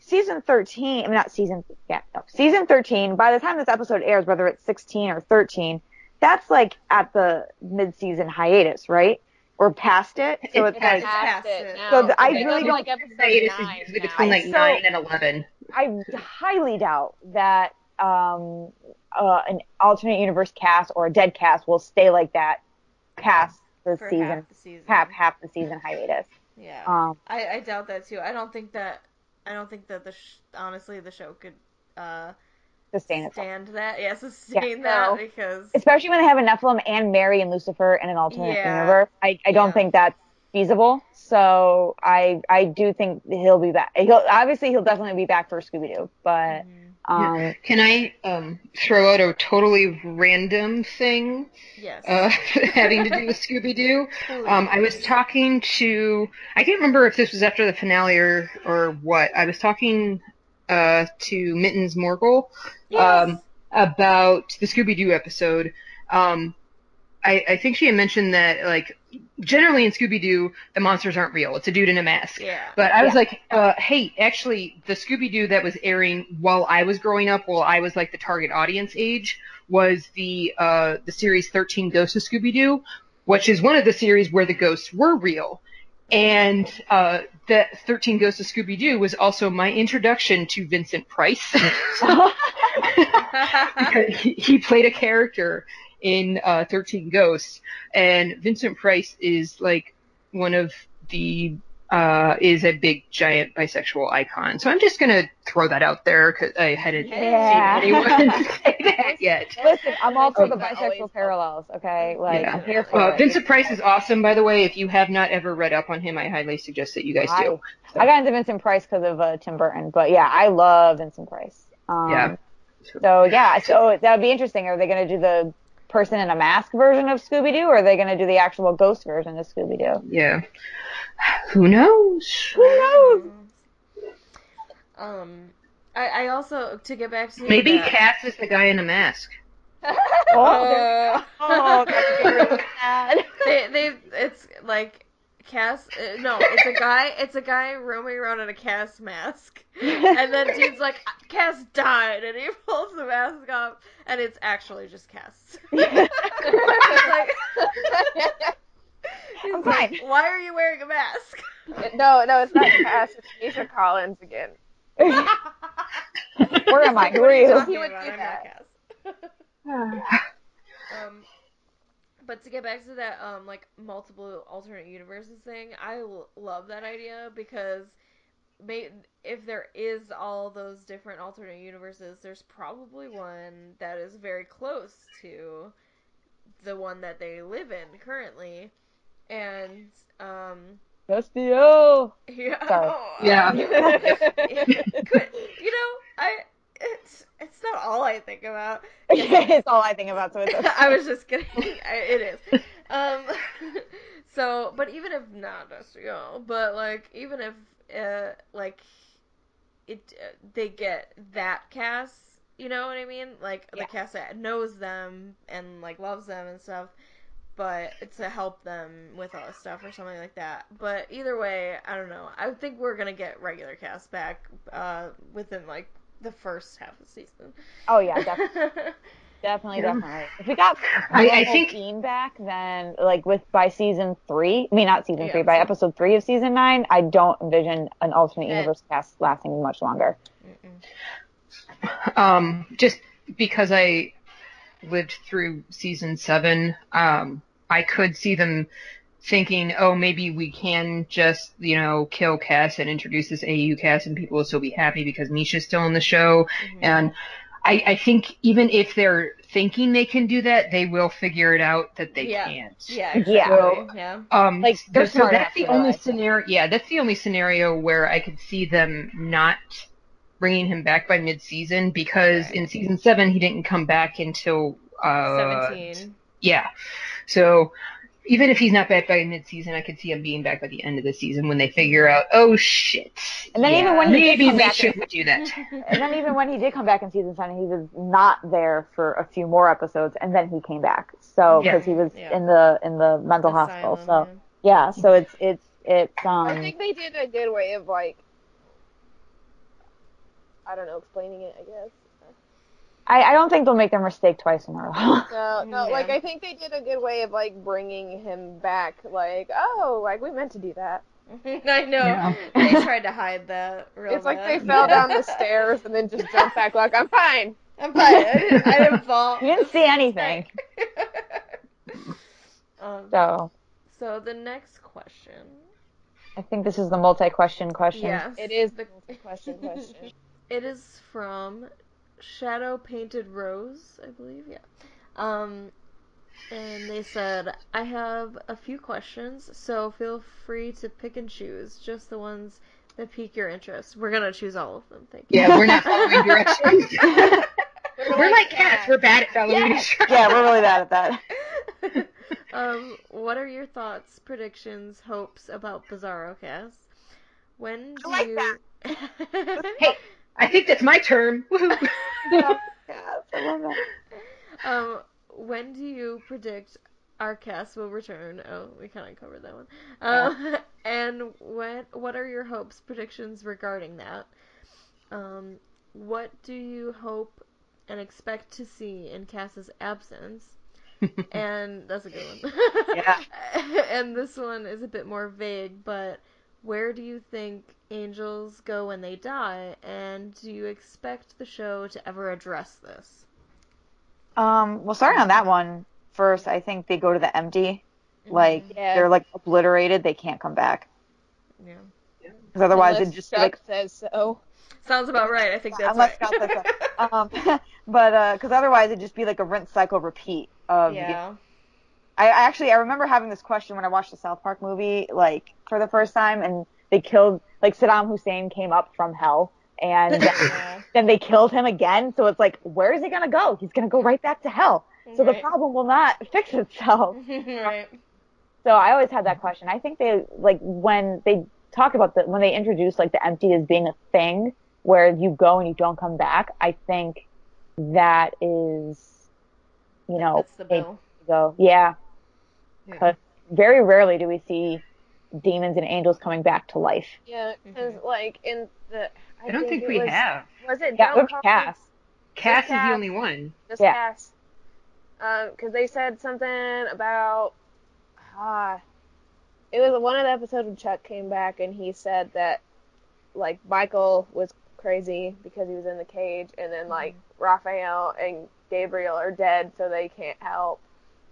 season 13, I mean, not season, yeah, no, season 13, by the time this episode airs, whether it's 16 or 13, that's like at the mid-season hiatus, right? Or past it. So it's, It's like, past it. now. So the- I It's really don't- like episode Hiatus is nine usually between like So- nine and eleven. I highly doubt that um, uh, an alternate universe Cass or a dead Cass will stay like that past the for season, half the season. half half the season hiatus. Yeah. Um, I, I doubt that too. I don't think that. I don't think that the sh- honestly the show could uh sustain itself, stand that. Yeah, sustain Yeah, that no. because especially when they have a Nephilim and Mary and Lucifer in an alternate Yeah. universe. I, I don't Yeah. think that's feasible. So I I do think he'll be back. He'll obviously he'll definitely be back for Scooby Doo, but um, Can I um, throw out a totally random thing yes. uh, having to do with Scooby Doo? Um, I was talking to I can't remember if this was after the finale or or what. I was talking uh, to Mittens Morgul. Yes. Um, about the Scooby Doo episode. Um, I, I think she had mentioned that like generally in Scooby Doo the monsters aren't real. It's a dude in a mask. Yeah. But I was Yeah. like, uh, hey, actually, the Scooby Doo that was airing while I was growing up, while I was like the target audience age, was the uh, the series Thirteen Ghosts of Scooby Doo, which is one of the series where the ghosts were real. And uh, that Thirteen Ghosts of Scooby Doo was also my introduction to Vincent Price. because he, he played a character in uh, 13 Ghosts, and Vincent Price is like one of the uh, is a big giant bisexual icon. So I'm just gonna throw that out there because I hadn't Yeah. seen anyone say that yet. Listen, I'm all for the bisexual parallels. Okay, like Yeah. I'm here for Uh, it. Vincent Price is awesome, by the way. If you have not ever read up on him, I highly suggest that you guys do. I, I got into Vincent Price because of uh, Tim Burton, but yeah, I love Vincent Price. Um, Yeah. So yeah, so that would be interesting. Are they going to do the person in a mask version of Scooby Doo, or are they going to do the actual ghost version of Scooby Doo? Yeah. Who knows? Who knows? Um, I, I also to get back to Maybe that- Cass is the guy in a mask. Oh, there- Uh, oh, that's really sad. they they it's like Cass. Uh, no, it's a guy. It's a guy roaming around in a Cass mask, and then dude's like, "Cass died," and he pulls the mask off, and it's actually just Cass. Like- he's I'm like, fine. Why are you wearing a mask? no, no, it's not Cass. It's Misha Collins again. Where am I? Who are you? He would do that. Um, but to get back to that, um, like multiple alternate universes thing, I l- love that idea because may- if there is all those different alternate universes, there's probably one that is very close to the one that they live in currently, and um, Dusty-O. yeah, Sorry. Yeah. Could- you know, I it's it's not all I think about. it's all I think about. So okay. I was just kidding. I, it is. Um, so, but even if not Dusty O, but like even if uh like it uh, they get that Cass, you know what I mean? Like Yeah. the Cass that knows them and like loves them and stuff. But to help them with all this stuff or something like that. But either way, I don't know. I think we're gonna get regular Cass back uh, within like the first half of the season. Oh yeah, definitely, definitely, Yeah. definitely. If we got I- I think- Dean back, then like with by season three, I mean not season Yeah, three, by episode three of season nine, I don't envision an alternate Yeah. universe Cass lasting much longer. um, just because I lived through season seven, um, I could see them thinking, oh, maybe we can just, you know, kill Cass and introduce this AU Cass and people will still be happy because Misha's still in the show. Mm-hmm. And I, I think even if they're thinking they can do that, they will figure it out that they Yeah. can't. Yeah, Yeah. exactly. Yeah. Um, Like, they're so that's the only that. scenario. Yeah, that's the only scenario where I could see them not bringing him back by mid-season because Right. in season seven he didn't come back until uh, Seventeen. Yeah, so even if he's not back by mid-season, I could see him being back by the end of the season when they figure out, oh shit. And then yeah, even when he did maybe come we back- shouldn't do that. And then even when he did come back in season seven, he was not there for a few more episodes, and then he came back. So Yeah. because he was Yeah. in the in the mental hospital. Asylum, So yeah, so it's it's it's um. I think they did a good way of like, I don't know, explaining it. I guess. I, I don't think they'll make their mistake twice in a row. No, no, Yeah. like I think they did a good way of like bringing him back. Like, oh, like we meant to do that. I know. Yeah. They tried to hide that. Real it's like they fell down the stairs and then just jumped back. Like, I'm fine. I'm fine. I didn't, I didn't fall. you didn't see anything. um, So so the next question. I think this is the multi-question question. Yes. It is the the question question. It is from Shadow Painted Rose, I believe. Yeah. Um, and they said, I have a few questions, so feel free to pick and choose, just the ones that pique your interest. We're gonna choose all of them. Thank you. Yeah, we're not following directions. we're like cats. We're bad at following Yeah. directions. Yeah, we're really bad at that. um, what are your thoughts, predictions, hopes about Bizarro Cass? When do I like you? that. Hey, I think that's my term. Woohoo. I love that. Um, when do you predict our Cass will return? Oh, we kind of covered that one. Um, and what what are your hopes, predictions regarding that? Um, what do you hope and expect to see in Cass's absence? and that's a good one. Yeah. and this one is a bit more vague, but where do you think angels go when they die? And do you expect the show to ever address this? Um, well, starting on that one first, I think they go to the empty. Like Yeah. they're like obliterated. They can't come back Yeah. because otherwise it'd just Chuck like says so. Sounds about right. I think that's unless right. Scott says so. Um, but because otherwise it'd just be like a rinse cycle repeat of. yeah. I I actually I remember having this question when I watched the South Park movie like for the first time, and they killed like Saddam Hussein came up from hell, and then they killed him again. So it's like, where is he gonna go? He's gonna go right back to hell. So the problem will not fix itself. right. So I always had that question. I think they like when they talk about the when they introduce like the empty as being a thing where you go and you don't come back. I think that is, you know, That's the bill. go. Yeah, Yeah. very rarely do we see demons and angels coming back to life. Yeah, because Mhm. like in the. I don't think it we was, have. Was it Yeah, Don't Call Me- Cass. Cass is Cass. the only one. Just Yeah. Cass. Um, because they said something about ah, it was one of the episodes when Chuck came back and he said that like Michael was crazy because he was in the cage, and then like Raphael and Gabriel are dead, so they can't help.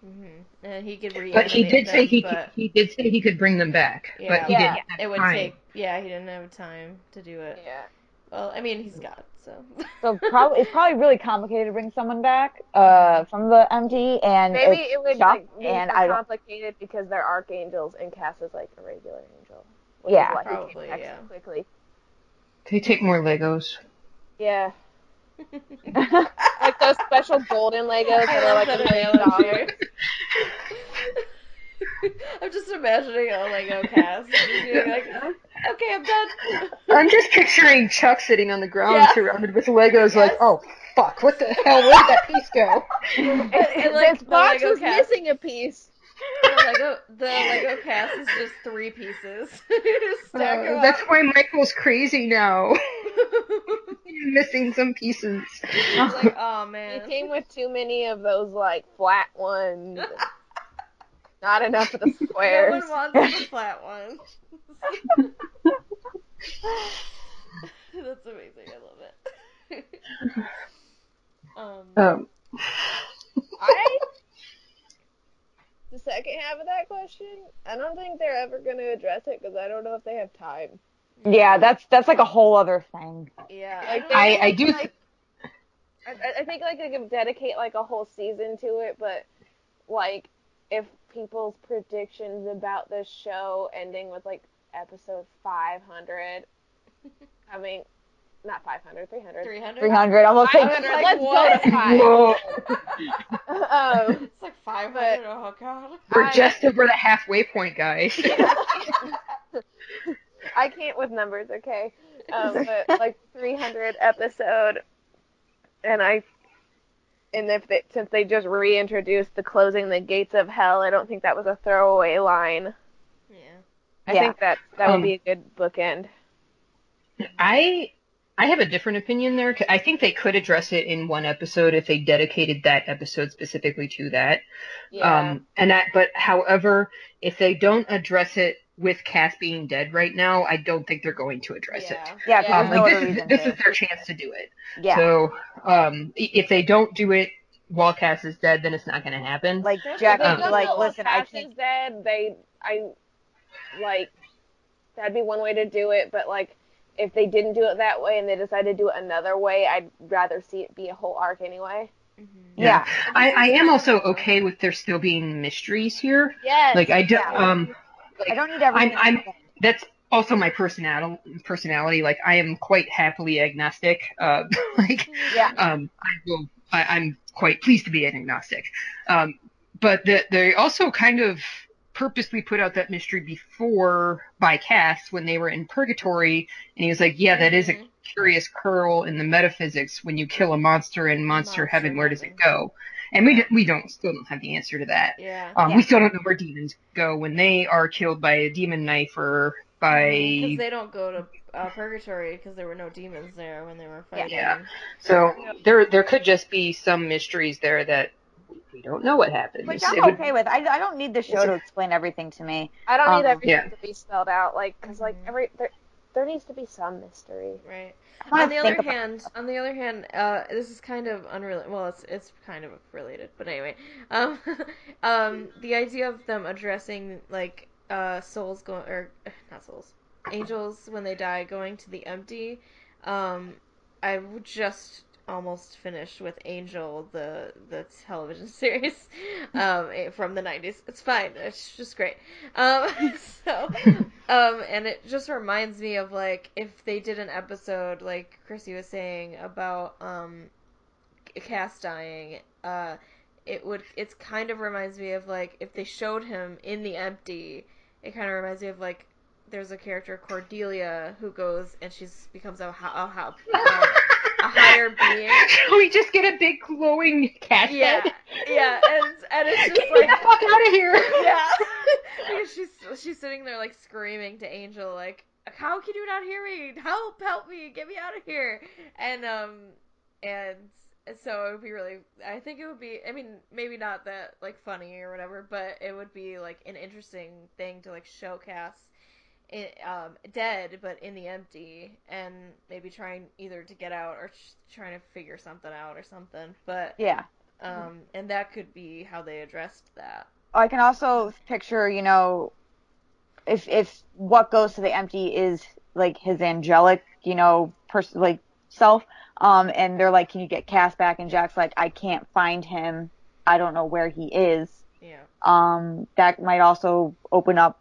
Hmm And he could But he did say he but, could, he did say he could bring them back, Yeah. but he Yeah. didn't have it would time. take. Yeah, he didn't have time to do it. Yeah. Well, I mean, he's God, so. So probably it's probably really complicated to bring someone back uh, from the empty, and Maybe it's it would Chuck, like, be and more I don't. complicated because they're archangels and Cass is like a regular angel. Which Yeah. is why he came Probably, back so yeah. quickly. They take more Legos. Yeah. Like those special golden Legos that are like a million dollars. I'm just imagining a Lego Cass. Just being like, oh, okay, I'm done. I'm just picturing Chuck sitting on the ground Yeah. surrounded with Legos, like, oh fuck, what the hell? Where did that piece go? And, and, like, this box Lego was cast, missing a piece. The Lego, the Lego Cass is just three pieces. Just Uh, that's up. why Michael's crazy now. He's missing some pieces. It's like, oh man. He came with too many of those like flat ones. Not enough of the No squares. one wants the flat ones. That's amazing. I love it. um, Um, I the second half of that question, I don't think they're ever going to address it because I don't know if they have time. Yeah, that's that's like a whole other thing. yeah, Like, I, know. I do. like- I, I- I think like they could dedicate like a whole season to it, but like if people's predictions about the show ending with like episode 500, I mean, not 500, 300. 300. Three hundred, almost. I Like, was like, Like, let's what? go to five. Whoa, um, It's like 500. Oh god. we're I- just over the halfway point, guys. I can't with numbers, okay? Um, but like 300 episode, and I, and if they, since they just reintroduced the closing the gates of hell, I don't think that was a throwaway line. Yeah. I Yeah. think that that would Um, be a good bookend. I I have a different opinion there. I think they could address it in one episode if they dedicated that episode specifically to that. Yeah. Um, and that, but however, if they don't address it with Cass being dead right now, I don't think they're going to address it. yeah, 'cause Yeah. Um, there's no like this is this to. is their chance to do it. yeah, So um, if they don't do it while Cass is dead, then it's not going to happen. like Jack, they um, like know what listen, I Cass think is dead. They, I, like, that'd be one way to do it. But like, if they didn't do it that way and they decided to do it another way, I'd rather see it be a whole arc anyway. Mm-hmm. yeah, I, I am also okay with there still being mysteries here. Yes. Like I do, Yeah. um, I don't need everything. I'm- that's also my personality. Personality, like I am quite happily agnostic. Uh, like, Yeah. um, I will. I, I'm quite pleased to be an agnostic. Um, but the, they also kind of purposely put out that mystery before by Cass when they were in purgatory, and he was like, "Yeah, that is a Mhm. curious curl in the metaphysics when you kill a monster in Monster, Monster Heaven, where does it go? And we, d- we don't, still don't have the answer to that. Yeah. Um, Yeah. We still don't know where demons go when they are killed by a demon knife or by Because they don't go to uh, purgatory because there were no demons there when they were fighting. Yeah. So there there could just be some mysteries there that we don't know what happened. Which I'm would- okay with. I, I don't need the show to explain everything to me. I don't Um, need everything yeah. to be spelled out, like, because like Mhm. every there, there needs to be some mystery. Right. On the other about- hand, on the other hand, uh, this is kind of unrelated. Well, it's it's kind of related, but anyway, um, um, the idea of them addressing like uh souls going or not souls, angels when they die going to the empty. Um, I would just almost finished with Angel, the the television series, um, eh, from the '90s. It's fine. It's just great. Um, so, um, and it just reminds me of like if they did an episode, like Chrissy was saying about um, Cass dying. Uh, it would. It's kind of reminds me of like if they showed him in the empty. It kind of reminds me of like there's a character Cordelia who goes and she's becomes a, a, ho- uh, a higher being. we just get a big glowing cat Yeah, head. yeah, and and it's just me like the fuck out of here. yeah, because she's she's sitting there like screaming to Angel like, "How can you not hear me? Help! Help me! Get me out of here!" And um and so it would be really. I think it would be. I mean, maybe not that like funny or whatever, but it would be like an interesting thing to like showcase. It, um, dead, but in the empty, and maybe trying either to get out or trying to figure something out or something. But Yeah. um, and that could be how they addressed that. I can also picture, you know, if if what goes to the empty is like his angelic, you know, person like self, um, and they're like, can you get Cass back? And Jack's like, I can't find him. I don't know where he is. Yeah. Um, that might also open up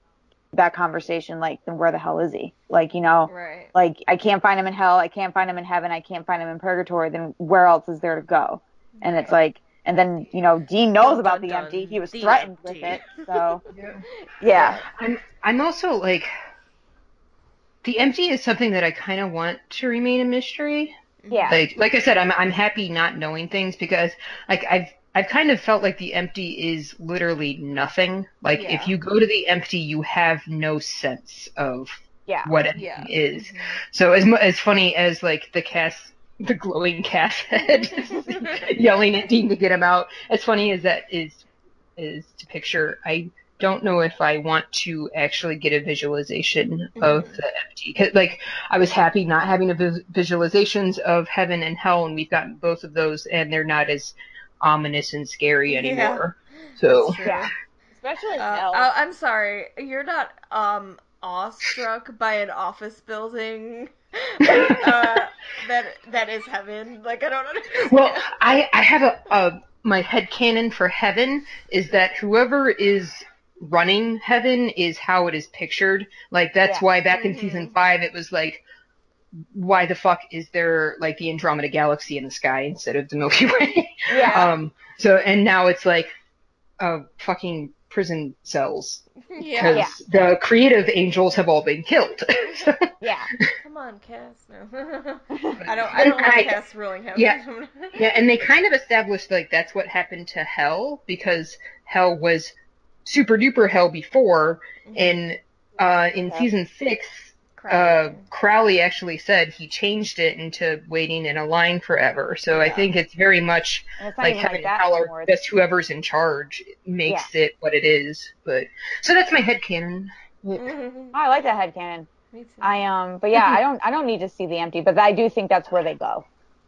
that conversation, like, then where the hell is he? Like, you know, Right. like I can't find him in hell, I can't find him in heaven, I can't find him in purgatory. Then where else is there to go? And it's like, and then you know, Dean knows Dun, about dun, the dun. empty. He was The threatened empty. with it, so Yeah. yeah. I'm I'm also like the empty is something that I kind of want to remain a mystery. Yeah. Like like I said, I'm I'm happy not knowing things because like I've I've kind of felt like the empty is literally nothing. Like Yeah. if you go to the empty, you have no sense of Yeah. what anything Yeah. is. Mhm. So as as funny as like the Cass, the glowing Cass head yelling at Dean to get him out, as funny as that is is to picture, I don't know if I want to actually get a visualization of Mhm. the empty. like I was happy not having a vis- visualizations of heaven and hell, and we've gotten both of those, and they're not as ominous and scary Yeah. anymore. So Yeah. Especially Uh, oh, I'm sorry. You're not um awestruck by an office building uh, that that is heaven. Like I don't understand. Well, I, I have a, a my head canon for heaven is that whoever is running heaven is how it is pictured. Like that's Yeah. why back in Mhm. season five it was like why the fuck is there like the Andromeda galaxy in the sky instead of the Milky Way? Yeah. um so and now it's like uh fucking prison cells yeah. because the creative angels have all been killed. So- yeah. Come on, Cass. No. I don't. I don't I- Cass ruling heaven. Yeah. Yeah, and they kind of established like that's what happened to Hell because Hell was super duper Hell before. and uh, in Okay. season six, uh, Crowley. Crowley actually said he changed it into waiting in a line forever. So I think it's very much it's like even Heaven like and that Hell anymore. are just whoever's in charge makes it what it is. But so that's my headcanon. Mhm. I like that headcanon. Me too. I um, but yeah, I don't, I don't need to see the empty, but I do think that's where they go,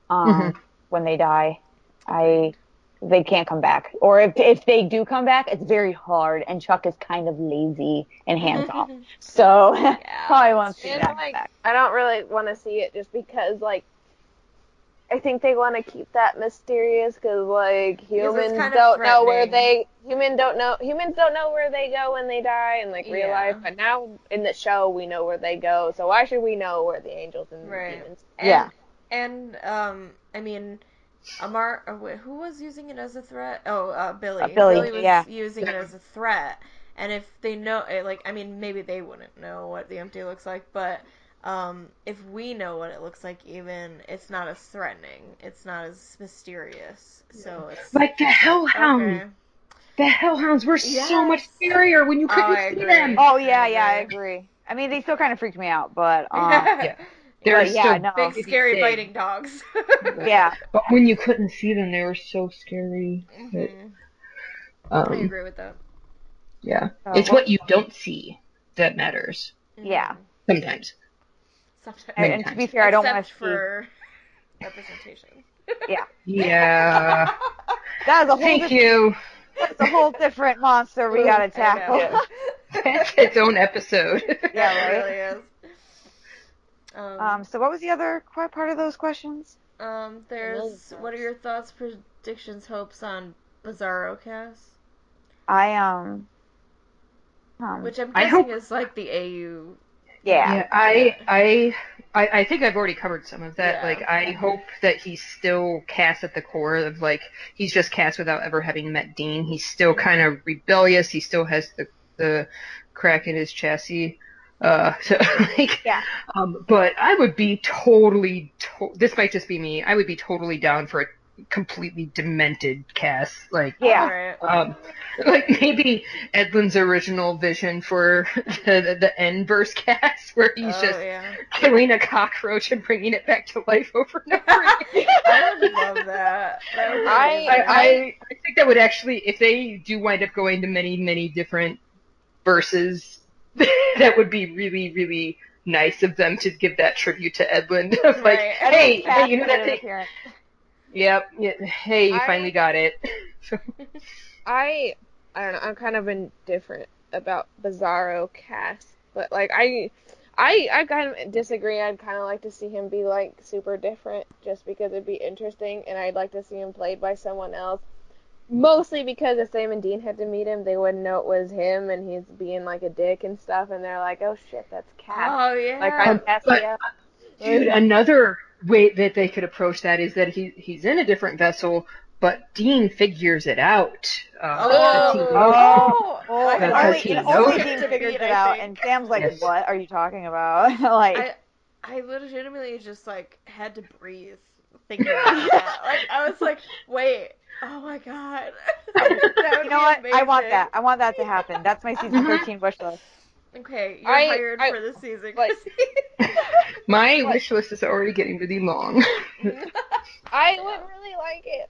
um, Mm-hmm. when they die. I, they can't come back, or if if they do come back, it's very hard, and Chuck is kind of lazy and hands off, so probably won't see And that like, back. I don't really want to see it just because, like, I think they want to keep that mysterious because, like, humans kind of don't know where they human don't know humans don't know where they go when they die in like real Yeah. life. But now in the show, we know where they go. So why should we know where the angels and Right. demons? And, Yeah. And um, I mean, Amar, uh, who was using it as a threat? Oh, uh, Billie. Uh, Billie, was yeah. using it as a threat. And if they know, eh, like, I mean, maybe they wouldn't know what the empty looks like, but um, if we know what it looks like, even it's not as threatening. It's not as mysterious. So it's Like the Hellhound. okay. The Hellhounds were Yes. so much scarier when you Oh, couldn't I see agree. them. Oh yeah, yeah, I agree. I mean, they still kind of freaked me out, but um, Yeah. They're But yeah, still no. Big scary big. biting dogs. yeah, But when you couldn't see them, they were so scary. Mhm. Um, I agree with that. Yeah. Oh, it's well- what you don't see that matters yeah. sometimes. Sometimes. And, and to be fair, I don't want to Except see. for representation. Yeah. Yeah. that is a whole. Thank Diff- you. that's a whole different monster we gotta tackle. That's its own episode. Yeah, it really is. Um, Um. So, what was the other part of those questions? um, there's what are your thoughts, predictions, hopes on Bizarro Cass? I um. um Which I'm guessing hope- is like the AU. yeah. Yeah, I, I, I, I think I've already covered some of that. Yeah. Like, I hope that he's still Cass at the core of like he's just Cass without ever having met Dean. He's still kind of rebellious. He still has the the crack in his chassis. Uh, so like, Yeah. Um, but I would be totally. To- this might just be me. I would be totally down for a completely demented Cass. Like, Yeah. Alright. um, like maybe Edlund's original vision for the the N verse Cass, where he's oh, just yeah. killing a cockroach and bringing it back to life over and over again. I would love that. that would I- I. I, I think that would actually, if they do wind up going to many, many different verses, that would be really, really nice of them to give that tribute to Edlund. Of like, Right. hey, hey, you know made that thing? appearance. Yep. Yeah, hey, you I- finally got it. I I don't know. I'm kind of indifferent about Bizarro Cass, but like I I I kind of disagree. I'd kind of like to see him be like super different, just because it'd be interesting, and I'd like to see him played by someone else. Mostly because if Sam and Dean had to meet him, they wouldn't know it was him, and he's being like a dick and stuff, and they're like, "Oh shit, that's Cass." Oh yeah. like I'm but- Cassia. Dude, another way that they could approach that is that he he's in a different vessel, but Dean figures it out. Uh, because Oh. Oh, Because only, he knows only it. Dean figures it out, and Sam's like, Yes. "What are you talking about?" like, I, I legitimately just like had to breathe thinking about that. Like I was like, wait, oh my god. That would you know be what? I want that. I want that to happen. That's my season Mhm. 13 wish list. Okay, you're I- hired I- for this season. like- Chrissy. My wish list is already getting really long. I would really like it.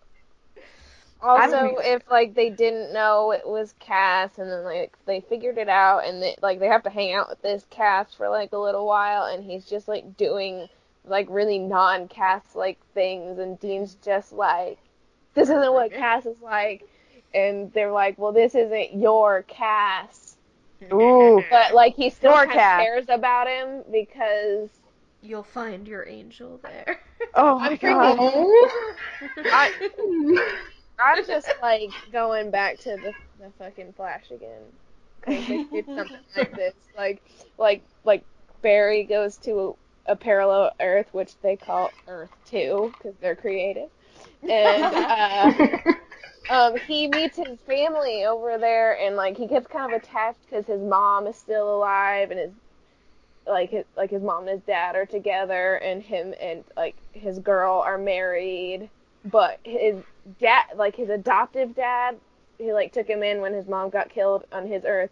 Also, if like they didn't know it was Cass, and then like they figured it out, and they, like they have to hang out with this Cass for like a little while, and he's just like doing like really non-Cass like things, and Dean's just like, "This isn't what Cass is like," and they're like, "Well, this isn't your Cass," Ooh. but like he still kind of cares about him because You'll find your angel there. Oh my I'm god. I, I'm just like going back to the the fucking Flash again. 'Cause they did something like this, like like like Barry goes to a parallel Earth, which they call Earth Two because they're creative, and uh, um, he meets his family over there, and like he gets kind of attached because his mom is still alive, and his like his like his mom and his dad are together, and him and like his girl are married, but his dad, like his adoptive dad, he like took him in when his mom got killed on his Earth.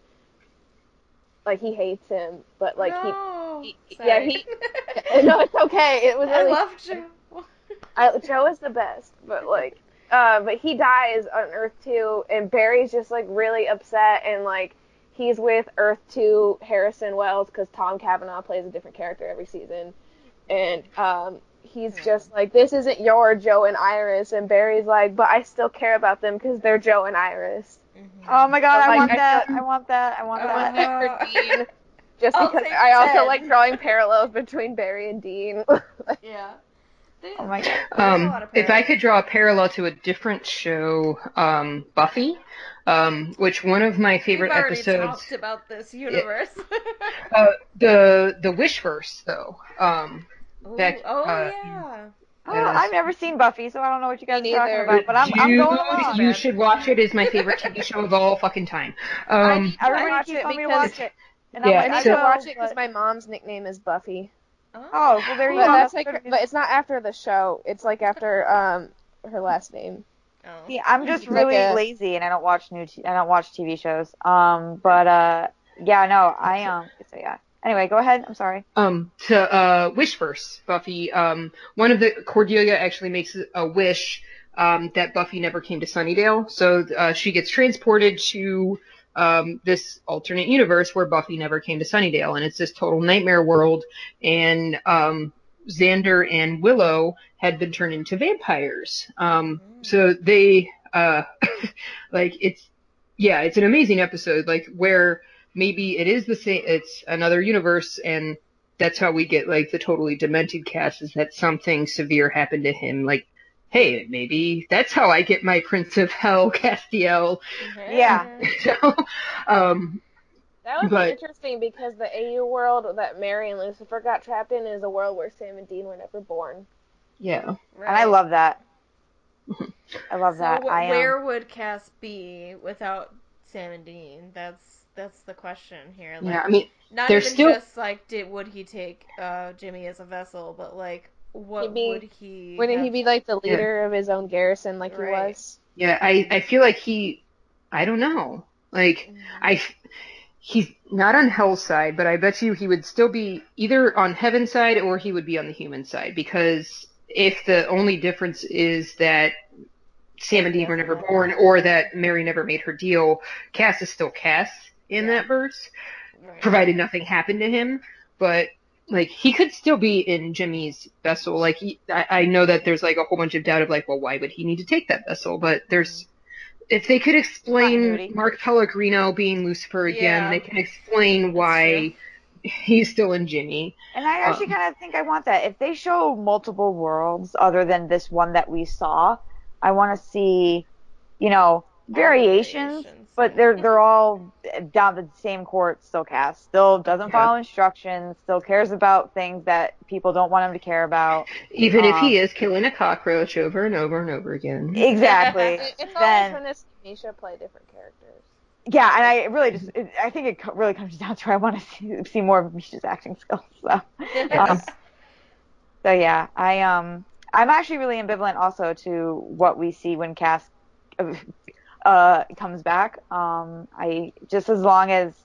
Like he hates him, but like no. he, he- yeah, he. no, it's okay. It was I really love Joe. I, Joe is the best, but like, uh, but he dies on Earth Two, and Barry's just like really upset, and like he's with Earth Two Harrison Wells because Tom Cavanagh plays a different character every season, and um, he's just like, this isn't your Joe and Iris, and Barry's like, but I still care about them because they're Joe and Iris. Oh my god, I Like, want I that. I want that. I want I want that. that for Dean, just I'll because I also 10. like drawing parallels between Barry and Dean. Yeah. They- Oh my god. Um, if I could draw a parallel to a different show, um, Buffy, um, which one of my favorite We've already episodes, talked about this universe. uh, the the Wishverse though. Um, Ooh, Back, oh uh, yeah. Oh, I've never seen Buffy, so I don't know what you guys Me are talking neither. about. But I'm, I'm you, going along. you should watch it. It's my favorite TV show of all fucking time. Um, Everybody I watch keeps it telling me to watch it. And Yeah, I'm like, need I to watch it because but- my mom's nickname is Buffy. Oh, well there you go. that's That's like, good. but it's not after the show. It's like after um her last name. Oh. See, I'm just It's like really a- lazy and I don't watch new. T- I don't watch TV shows. Um, but uh, yeah, no, I um. So yeah. Anyway, go ahead. I'm sorry. Um, to uh, Wishverse, Buffy. Um, one of the Cordelia actually makes a wish um, that Buffy never came to Sunnydale, so uh, she gets transported to um, this alternate universe where Buffy never came to Sunnydale, and it's this total nightmare world. And um, Xander and Willow had been turned into vampires. Um, so they, uh, like, it's yeah, it's an amazing episode, like where maybe it is the same, it's another universe, and that's how we get like the totally demented Cass is that something severe happened to him, like. Hey, maybe that's how I get my Prince of Hell Castiel. Yeah. So, um, That would But- be interesting because the AU world that Mary and Lucifer got trapped in is a world where Sam and Dean were never born. yeah. And I love that. I love So that. wh- I um, where would Cass be without Sam and Dean? That's that's the question here. Like, Yeah, I mean, not there's even still- just like did would he take uh, Jimmy as a vessel, but like what He'd be- would he? Wouldn't he be like the leader of his own garrison like Right. he was? yeah, I, I feel like he, I don't know. Like, mm. I, he's not on Hell's side, but I bet you he would still be either on Heaven's side or he would be on the human side because if the only difference is that Sam and Dean were never born or that Mary never made her deal, Cass is still Cass in Yeah. that verse. Right. provided nothing happened to him. But like he could still be in Jimmy's vessel. Like he, I, I know that there's like a whole bunch of doubt of like, well, why would he need to take that vessel? But there's if they could explain. Mark Pellegrino being Lucifer again, Yeah. they can explain why he's still in Jimmy. And I actually Um, kind of think I want that. If they show multiple worlds other than this one that we saw, I want to see, you know, variations, variations, but they're they're all down the same court. Still Cass, still doesn't Yeah. follow instructions, still cares about things that people don't want him to care about. Even if Um, he is killing a cockroach over and over and over again. Exactly. It's then always when this Misha play different characters. yeah, and I really just it, I think it really comes down to I want to see, see more of Misha's acting skills. So. Um, so yeah, I um I'm actually really ambivalent also to what we see when Cass uh comes back. Um I just as long as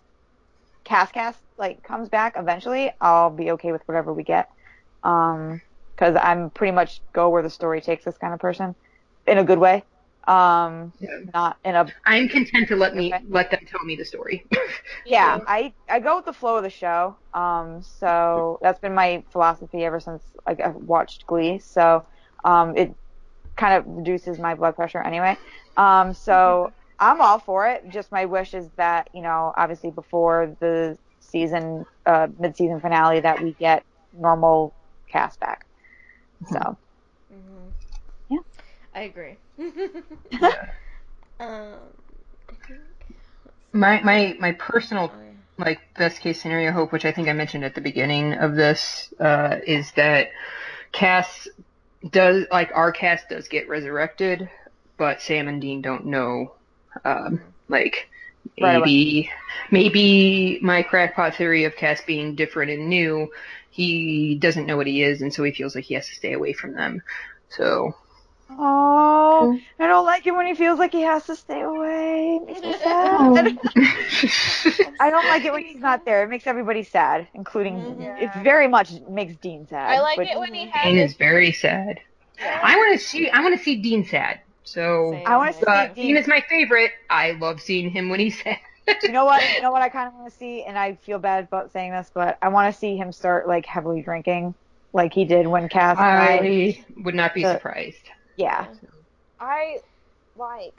Cass Cass like comes back eventually, I'll be okay with whatever we get. Um cuz I'm pretty much go where the story takes this kind of person in a good way. Um Yeah. not in a I'm content to let me let them tell me the story. yeah, I I go with the flow of the show. Um, so that's been my philosophy ever since like I watched Glee. So, um, it kind of reduces my blood pressure anyway. Um, so I'm all for it. Just my wish is that you know, obviously before the season, uh, mid-season finale, that we get normal Cass back. So Mhm. Yeah. I agree. um, I think. my my my personal Oh, like best case scenario hope, which I think I mentioned at the beginning of this, uh, is that Cass does like our Cass does get resurrected, but Sam and Dean don't know. Um, like Right maybe maybe my crackpot theory of Cass being different and new, he doesn't know what he is, and so he feels like he has to stay away from them. So Oh, I don't like it when he feels like he has to stay away. It makes me sad. I don't like it when he's not there. It makes everybody sad, including Mhm. it very much makes Dean sad. I like but- it when he has Dean is very sad. I want to see I want to see Dean sad. So Same. I want to see uh, Dean. Dean is my favorite. I love seeing him when he's sad. you know what? You know what I kind of want to see, and I feel bad about saying this, but I want to see him start like heavily drinking, like he did when Cass. died. I would not be The- surprised. Yeah. I like.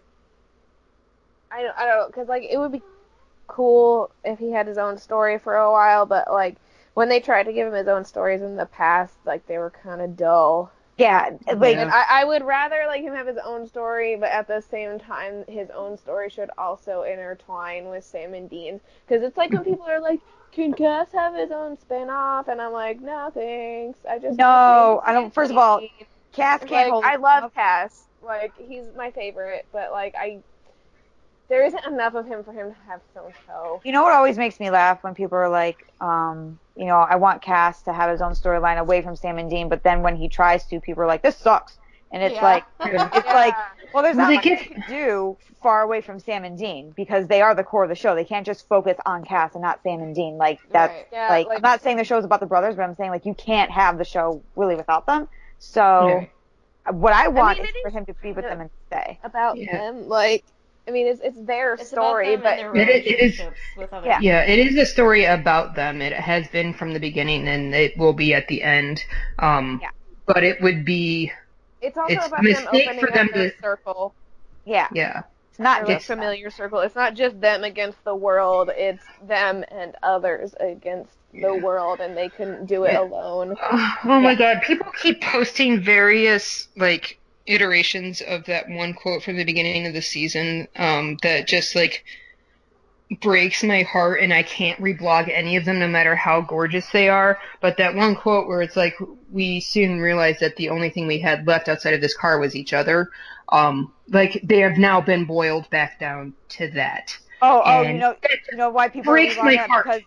I don't. I don't because like it would be cool if he had his own story for a while, but like when they tried to give him his own stories in the past, like they were kind of dull. Yeah, like Yeah. I, I would rather like him have his own story, but at the same time, his own story should also intertwine with Sam and Dean's. Because it's like when people are like, "Can Cass have his own spin-off? and I'm like, "No, thanks. I just No, I don't- first of all, Cass can't like hold. I love Cass. Like he's my favorite, but like I there isn't enough of him for him to have his own show. You know what always makes me laugh when people are like, um, you know, I want Cass to have his own storyline away from Sam and Dean, but then when he tries to, people are like, this sucks. And it's Yeah. like, it's like, well, there's Well, not they much get- you can do far away from Sam and Dean because they are the core of the show. They can't just focus on Cass and not Sam and Dean. Like that's Right. Yeah, like, like- I'm not saying the show's about the brothers, but I'm saying like you can't have the show really without them. So what I want mean, is it for him to be with them and stay. About Yeah. them, like, I mean, it's it's their It's story, but and It is- it is- with Yeah. Yeah, it is a story about them. It has been from the beginning, and it will be at the end. Um, Yeah. But it would be, it's also it's about them mistake opening for up them their to- circle, Yeah, yeah, it's not their just familiar circle. It's not just them against the world; it's them and others against the world, and they couldn't do it Yeah. alone. Oh my god, people keep posting various like iterations of that one quote from the beginning of the season um, that just like breaks my heart and I can't reblog any of them no matter how gorgeous they are. But that one quote where it's like we soon realized that the only thing we had left outside of this car was each other. Um, like they have now been boiled back down to that. Oh, oh, you And know, you know why people breaks are my that heart. because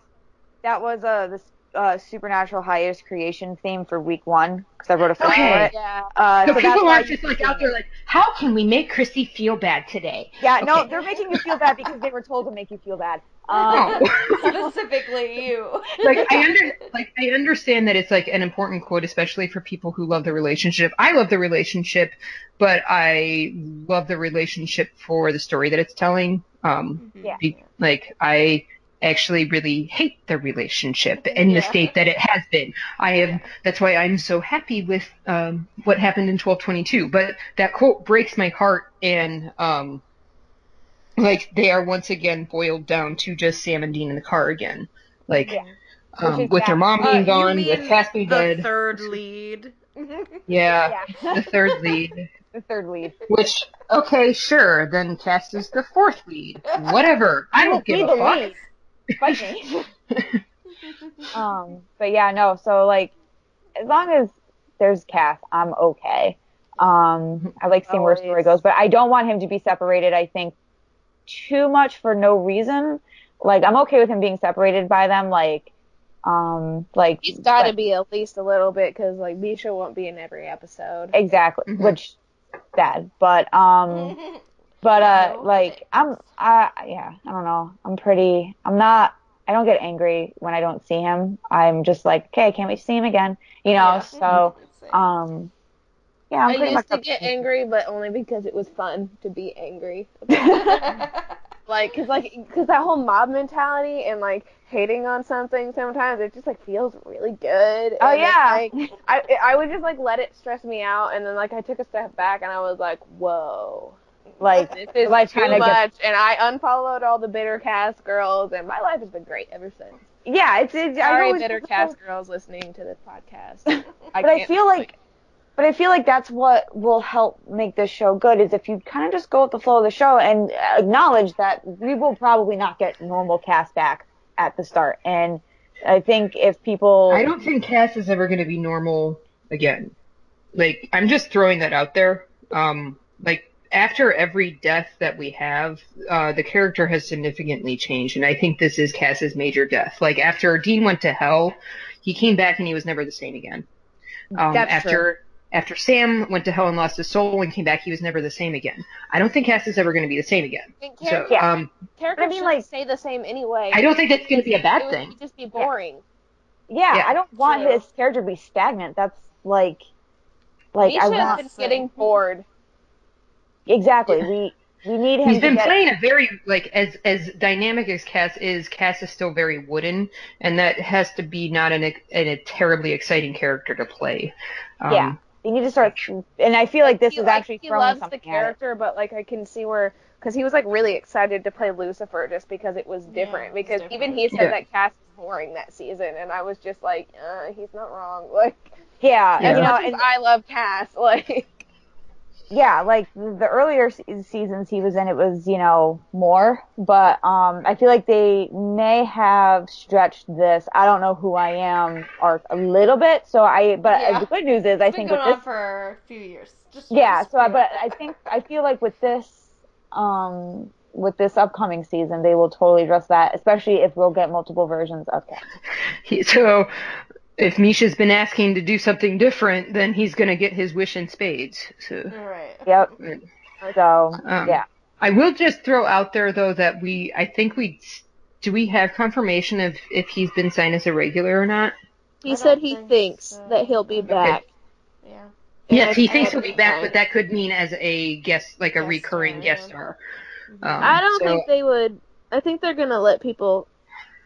that was uh this uh supernatural hiatus creation theme for week one because I wrote a film for Okay. it. Yeah. Uh, So, so people why aren't just like out there like, how can we make Chrissy feel bad today? Yeah, no, they're making you feel bad because they were told to make you feel bad. Um, No. Specifically you. like I under like I understand that it's like an important quote, especially for people who love the relationship. I love the relationship, but I love the relationship for the story that it's telling. Um, Yeah. be- like I actually really hate the relationship in the state that it has been. I am. That's why I'm so happy with um, what happened in 1222. But that quote breaks my heart, and um, like they are once again boiled down to just Sam and Dean in the car again. Like Yeah. um, Which is with their bad. mom Uh, being you gone, mean with Cass being the dead. third lead. yeah, yeah, the third lead. the third lead. Which okay, sure. Then Cass is the fourth lead. Whatever. I don't give a fuck. lead. Fight me. um, but yeah, no. So like, as long as there's Cass, I'm okay. Um, I like seeing where the story goes, but I don't want him to be separated. I think too much for no reason. Like I'm okay with him being separated by them. Like, um, like He's got to be at least a little bit because like Misha won't be in every episode. exactly, Mhm. which bad. But um, but uh, like I'm, I yeah, I don't know. I'm pretty. I'm not. I don't get angry when I don't see him. I'm just like, okay, I can't wait to see him again. You know. Yeah. So um, yeah, I'm I pretty used to get angry, but only because it was fun to be angry. like, cause like, cause that whole mob mentality and like hating on something sometimes it just like feels really good. Oh and yeah. like, I I would just like let it stress me out, and then like I took a step back and I was like, whoa. Like This is life too kinda much, gets- and I unfollowed all the bitter Cass girls, and my life has been great ever since. yeah, it's. it's Sorry, always- bitter Cass girls listening to this podcast. I but I can't- feel like, but I feel like that's what will help make this show good is if you kind of just go with the flow of the show and acknowledge that we will probably not get normal Cass back at the start. And I think if people, I don't think Cass is ever going to be normal again. Like, I'm just throwing that out there. Um, like, after every death that we have, uh, the character has significantly changed, and I think this is Cass's major death. Like, after Dean went to hell, he came back and he was never the same again. Um, That's after, true. after Sam went to hell and lost his soul and came back, he was never the same again. I don't think Cass is ever going to be the same again. And So, characters, Yeah. um, characters I mean, like- stay the same anyway. I don't think that's going to be a bad it thing. would just be boring. yeah, Yeah. I don't want True. his character to be stagnant. That's like, like I Misha's want been getting bored. Exactly. We we need him. He's to been get, playing a very like as as dynamic as Cass is. Cass is still very wooden, and that has to be not an, an a terribly exciting character to play. Um, Yeah. You need to start, and I feel like this he, is like, actually he loves the character, but like I can see where because he was like really excited to play Lucifer just because it was different. it's because different. even he said Yeah. that Cass was boring that season, and I was just like, uh, he's not wrong. Like Yeah, Yeah. and, you know, and I love Cass, like yeah, like the earlier seasons he was in, it was you know more, but um, I feel like they may have stretched this "I don't know who I am" arc a little bit. So I, but Yeah. the good news is I been think with on this, for a few years. Just yeah. So I, but I think I feel like with this, um, with this upcoming season, they will totally address that, especially if we'll get multiple versions of Cat. He, so if Misha's been asking to do something different, then he's gonna get his wish in spades. So. Right. Yep. So Um, yeah, I will just throw out there though that we, I think we, do we have confirmation of if he's been signed as a regular or not? He said he think thinks so. that he'll be back. Yeah. Yes, he I- thinks he'll be back, but that could mean as a guest, like a Guest recurring star, guest yeah. star. Um, I don't so- think they would. I think they're gonna let people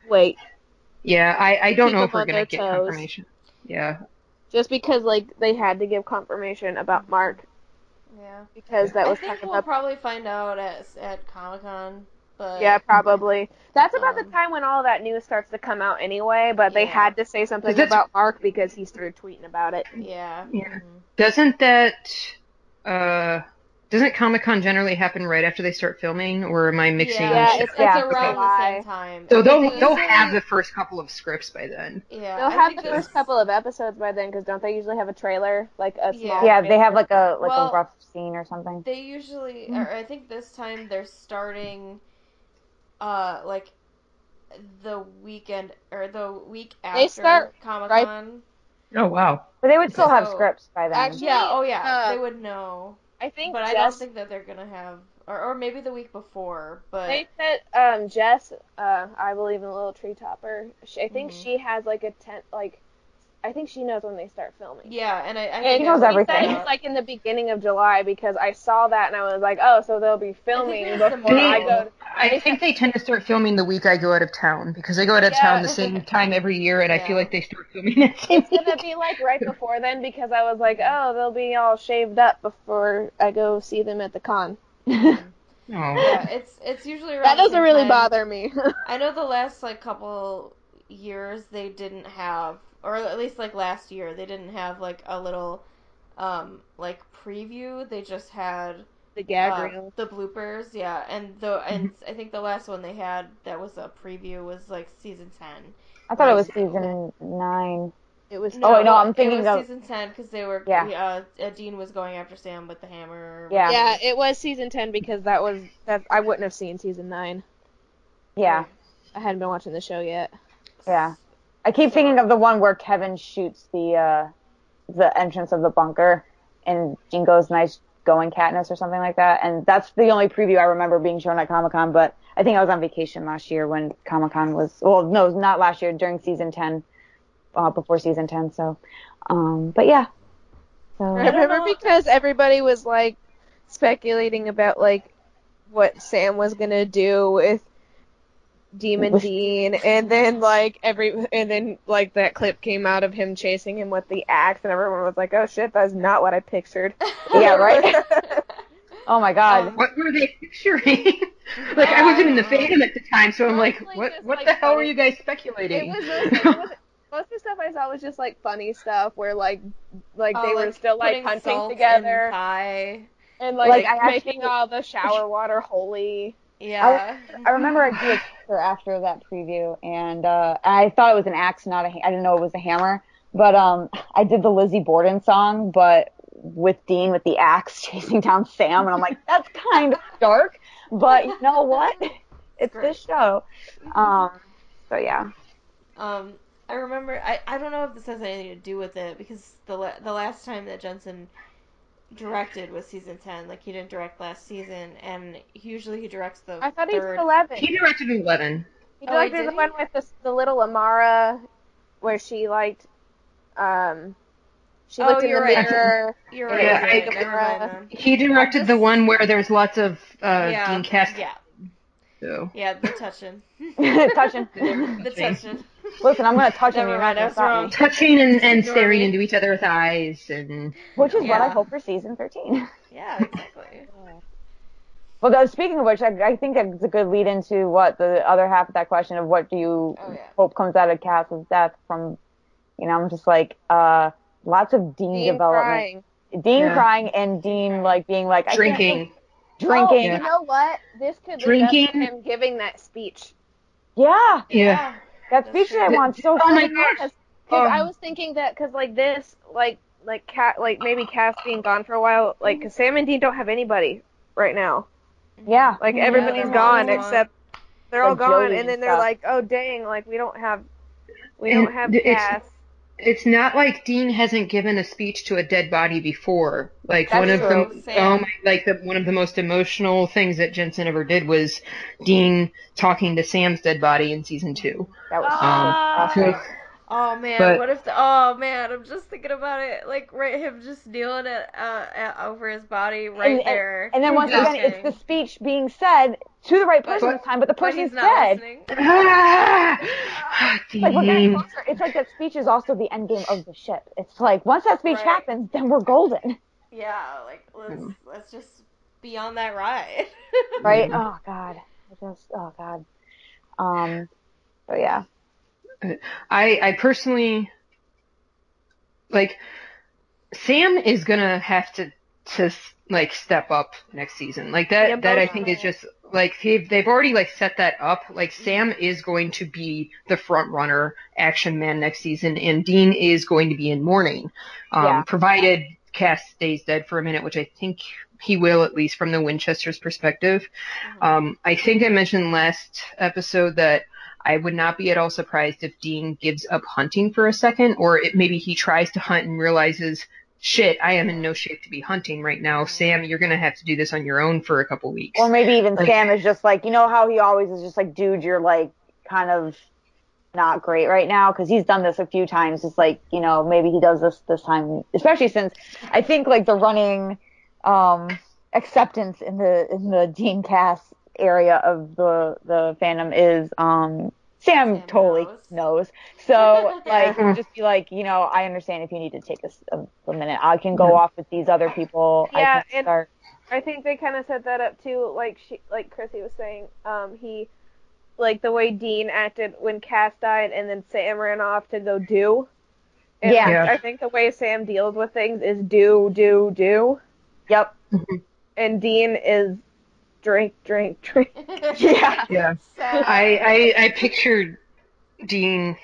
wait, Yeah, I, I don't know if we're gonna get toes. confirmation. Yeah, just because like they had to give confirmation about Mark Yeah. because that was. I was think we'll about. probably find out at at Comic Con, but Yeah, probably. That's about the Um, time when all that news starts to come out anyway. But they Yeah. had to say something about Mark because he started tweeting about it. yeah. Yeah. Mhm. doesn't that uh doesn't Comic Con generally happen right after they start filming, or am I mixing? Yeah, Yeah, it's, up? it's yeah. around July. the same time. So they'll think they'll have the first couple of scripts by then. Yeah, They'll I have the first couple of episodes by then because don't they usually have a trailer like a small? yeah, they have like a like Well- a rough scene or something. They usually, or I think this time they're starting, uh, like the weekend or the week after They start Comic right- Con. Oh wow. But they would still have scripts by then. actually- Yeah, oh yeah, uh, they would know. I think But I don't think that they're gonna have, or or maybe the week before. But They said um, Jess, uh, I believe in a Little Tree Topper. She, I think Mhm. she has like a tent, like I think she knows when they start filming. yeah, and I, I And think She knows I- said everything. it's like in the beginning of July because I saw that and I was like, oh, so they'll be filming it's the before I go. To, I think they tend to start filming the week I go out of town because I go out of Yeah. town the same time every year, and I feel like they start filming at the same it's gonna be like right before then because I was like, oh, they'll be all shaved up before I go see them at the con. Oh. yeah, it's it's usually That doesn't really time. bother me. I know the last like couple years they didn't have, or at least like last year they didn't have like a little, um, like preview. They just had the gag uh, reel. the bloopers, yeah, and the and I think the last one they had that was a preview was like season ten. I thought it was season nine. It was. Oh, wait, no, I'm it thinking was of- season ten because they were Yeah. Uh, uh, Dean was going after Sam with the hammer. Yeah. Yeah, it was season ten because that was that I wouldn't have seen season nine. Yeah, I hadn't been watching the show yet. yeah. I keep thinking of the one where Kevin shoots the uh the entrance of the bunker, and Dean goes nice going Katniss or something like that. And that's the only preview I remember being shown at Comic Con. But I think I was on vacation last year when Comic Con was. Well, no, not last year. During season ten, uh, before season ten. So, um, but yeah. So I don't remember know- because everybody was like speculating about like what Sam was gonna do with Demon With- Dean, and then like every and then like that clip came out of him chasing him with the axe, and everyone was like, "Oh shit, that's not what I pictured." yeah, right. oh my God. Um, What were they picturing? like I wasn't in the fandom at the time, so I'm like, Mostly what? just, What like, the hell were you guys It speculating? was mostly, it was, most of the stuff I saw was just like funny stuff where like like Oh, they were still like hunting together and like, Like, making actually- all the shower water holy. Yeah. I remember I drew a picture after that preview, and uh, I thought it was an axe, not a. ha- I didn't know it was a hammer. But um, I did the Lizzie Borden song, but with Dean with the axe chasing down Sam, and I'm like, that's kind of dark. But you know what? It's this show. Um, so yeah. Um, I remember. I, I don't know if this has anything to do with it because the la- the last time that Jensen directed was season ten. Like he didn't direct last season, and usually he directs the I thought he was eleven. He directed Eleven. He Oh, directed did the he? one with the, the little Amara, where she liked, um, she Oh, looked in you're the right. mirror. You're Yeah, right. Yeah, you're right. I- Never mind. He directed the one where there's lots of uh, yeah. Dean Cass. Yeah. So. Yeah. The touching. Touching. the touching. Listen, I'm gonna touch him. Never You're mind, not I was gonna stop wrong. Touching and, and staring into each other's eyes and Which is what I hope for season 13. Yeah. Exactly. Well, though, speaking of which, I, I think it's a good lead into what the other half of that question of what do you Oh, yeah. hope comes out of Cass's death from, you know, I'm just like, uh, lots of Dean, Dean development. crying. Dean Yeah. crying and Dean like being like I can't drinking. believe- drinking. Oh, you know what? This could lead up to Drinking. him giving that speech. Yeah, Yeah. That That's speech that I want so Oh my gosh. Because Um, I was thinking that because like this, like like cat, like maybe Cass being gone for a while, like because Sam and Dean don't have anybody right now. Yeah. Like Yeah, everybody's they're gone except they're all Like gone, Joey and then and they're stuff. like, "Oh dang! Like we don't have, we don't have it's- Cass." It's not like Dean hasn't given a speech to a dead body before. Like That's one of true. the Sam. oh my, like the one of the most emotional things that Jensen ever did was Dean talking to Sam's dead body in season two. That was um, so So- Oh man, But- what if the oh man, I'm just thinking about it, like right him just kneeling it uh, uh, over his body right And- and- there. And then once again, it's the speech being said to the right person But- this time, but the but person's he's not dead. listening. Ah, Like we're getting closer. It's like that speech is also the end game of the ship. It's like once that speech Right. happens, then we're golden, Yeah, like let's Mm. let's just be on that ride. right? Oh God, it just oh God. Um, but yeah, I I personally like Sam is gonna have to to like step up next season. Like that Yeah, that I think is just like they've they've already like set that up. Like Sam is going to be the front runner action man next season and Dean is going to be in mourning. Um Yeah. provided Cass stays dead for a minute, which I think he will at least from the Winchester's perspective. Um I think I mentioned last episode that I would not be at all surprised if Dean gives up hunting for a second, or it, maybe he tries to hunt and realizes, shit, I am in no shape to be hunting right now. Sam, you're gonna have to do this on your own for a couple weeks. or maybe even Like- Sam is just like you know how he always is just like, dude, you're like kind of not great right now because he's done this a few times. It's like you know maybe he does this this time, especially since I think like the running um acceptance in the in the Dean Cass area of the the fandom is um Sam, Sam totally knows. knows. So like just be like, you know, I understand if you need to take a minute. I can go off with these other people. I Yeah, can and- start. I think they kind of set that up too, like she, like Chrissy was saying. Um, he, like the way Dean acted when Cass died, and then Sam ran off to go do. And Yeah. Yeah. I think the way Sam deals with things is do, do, do, Yep. and Dean is drink, drink, drink. Yeah. yeah, Sad. I, I I pictured Dean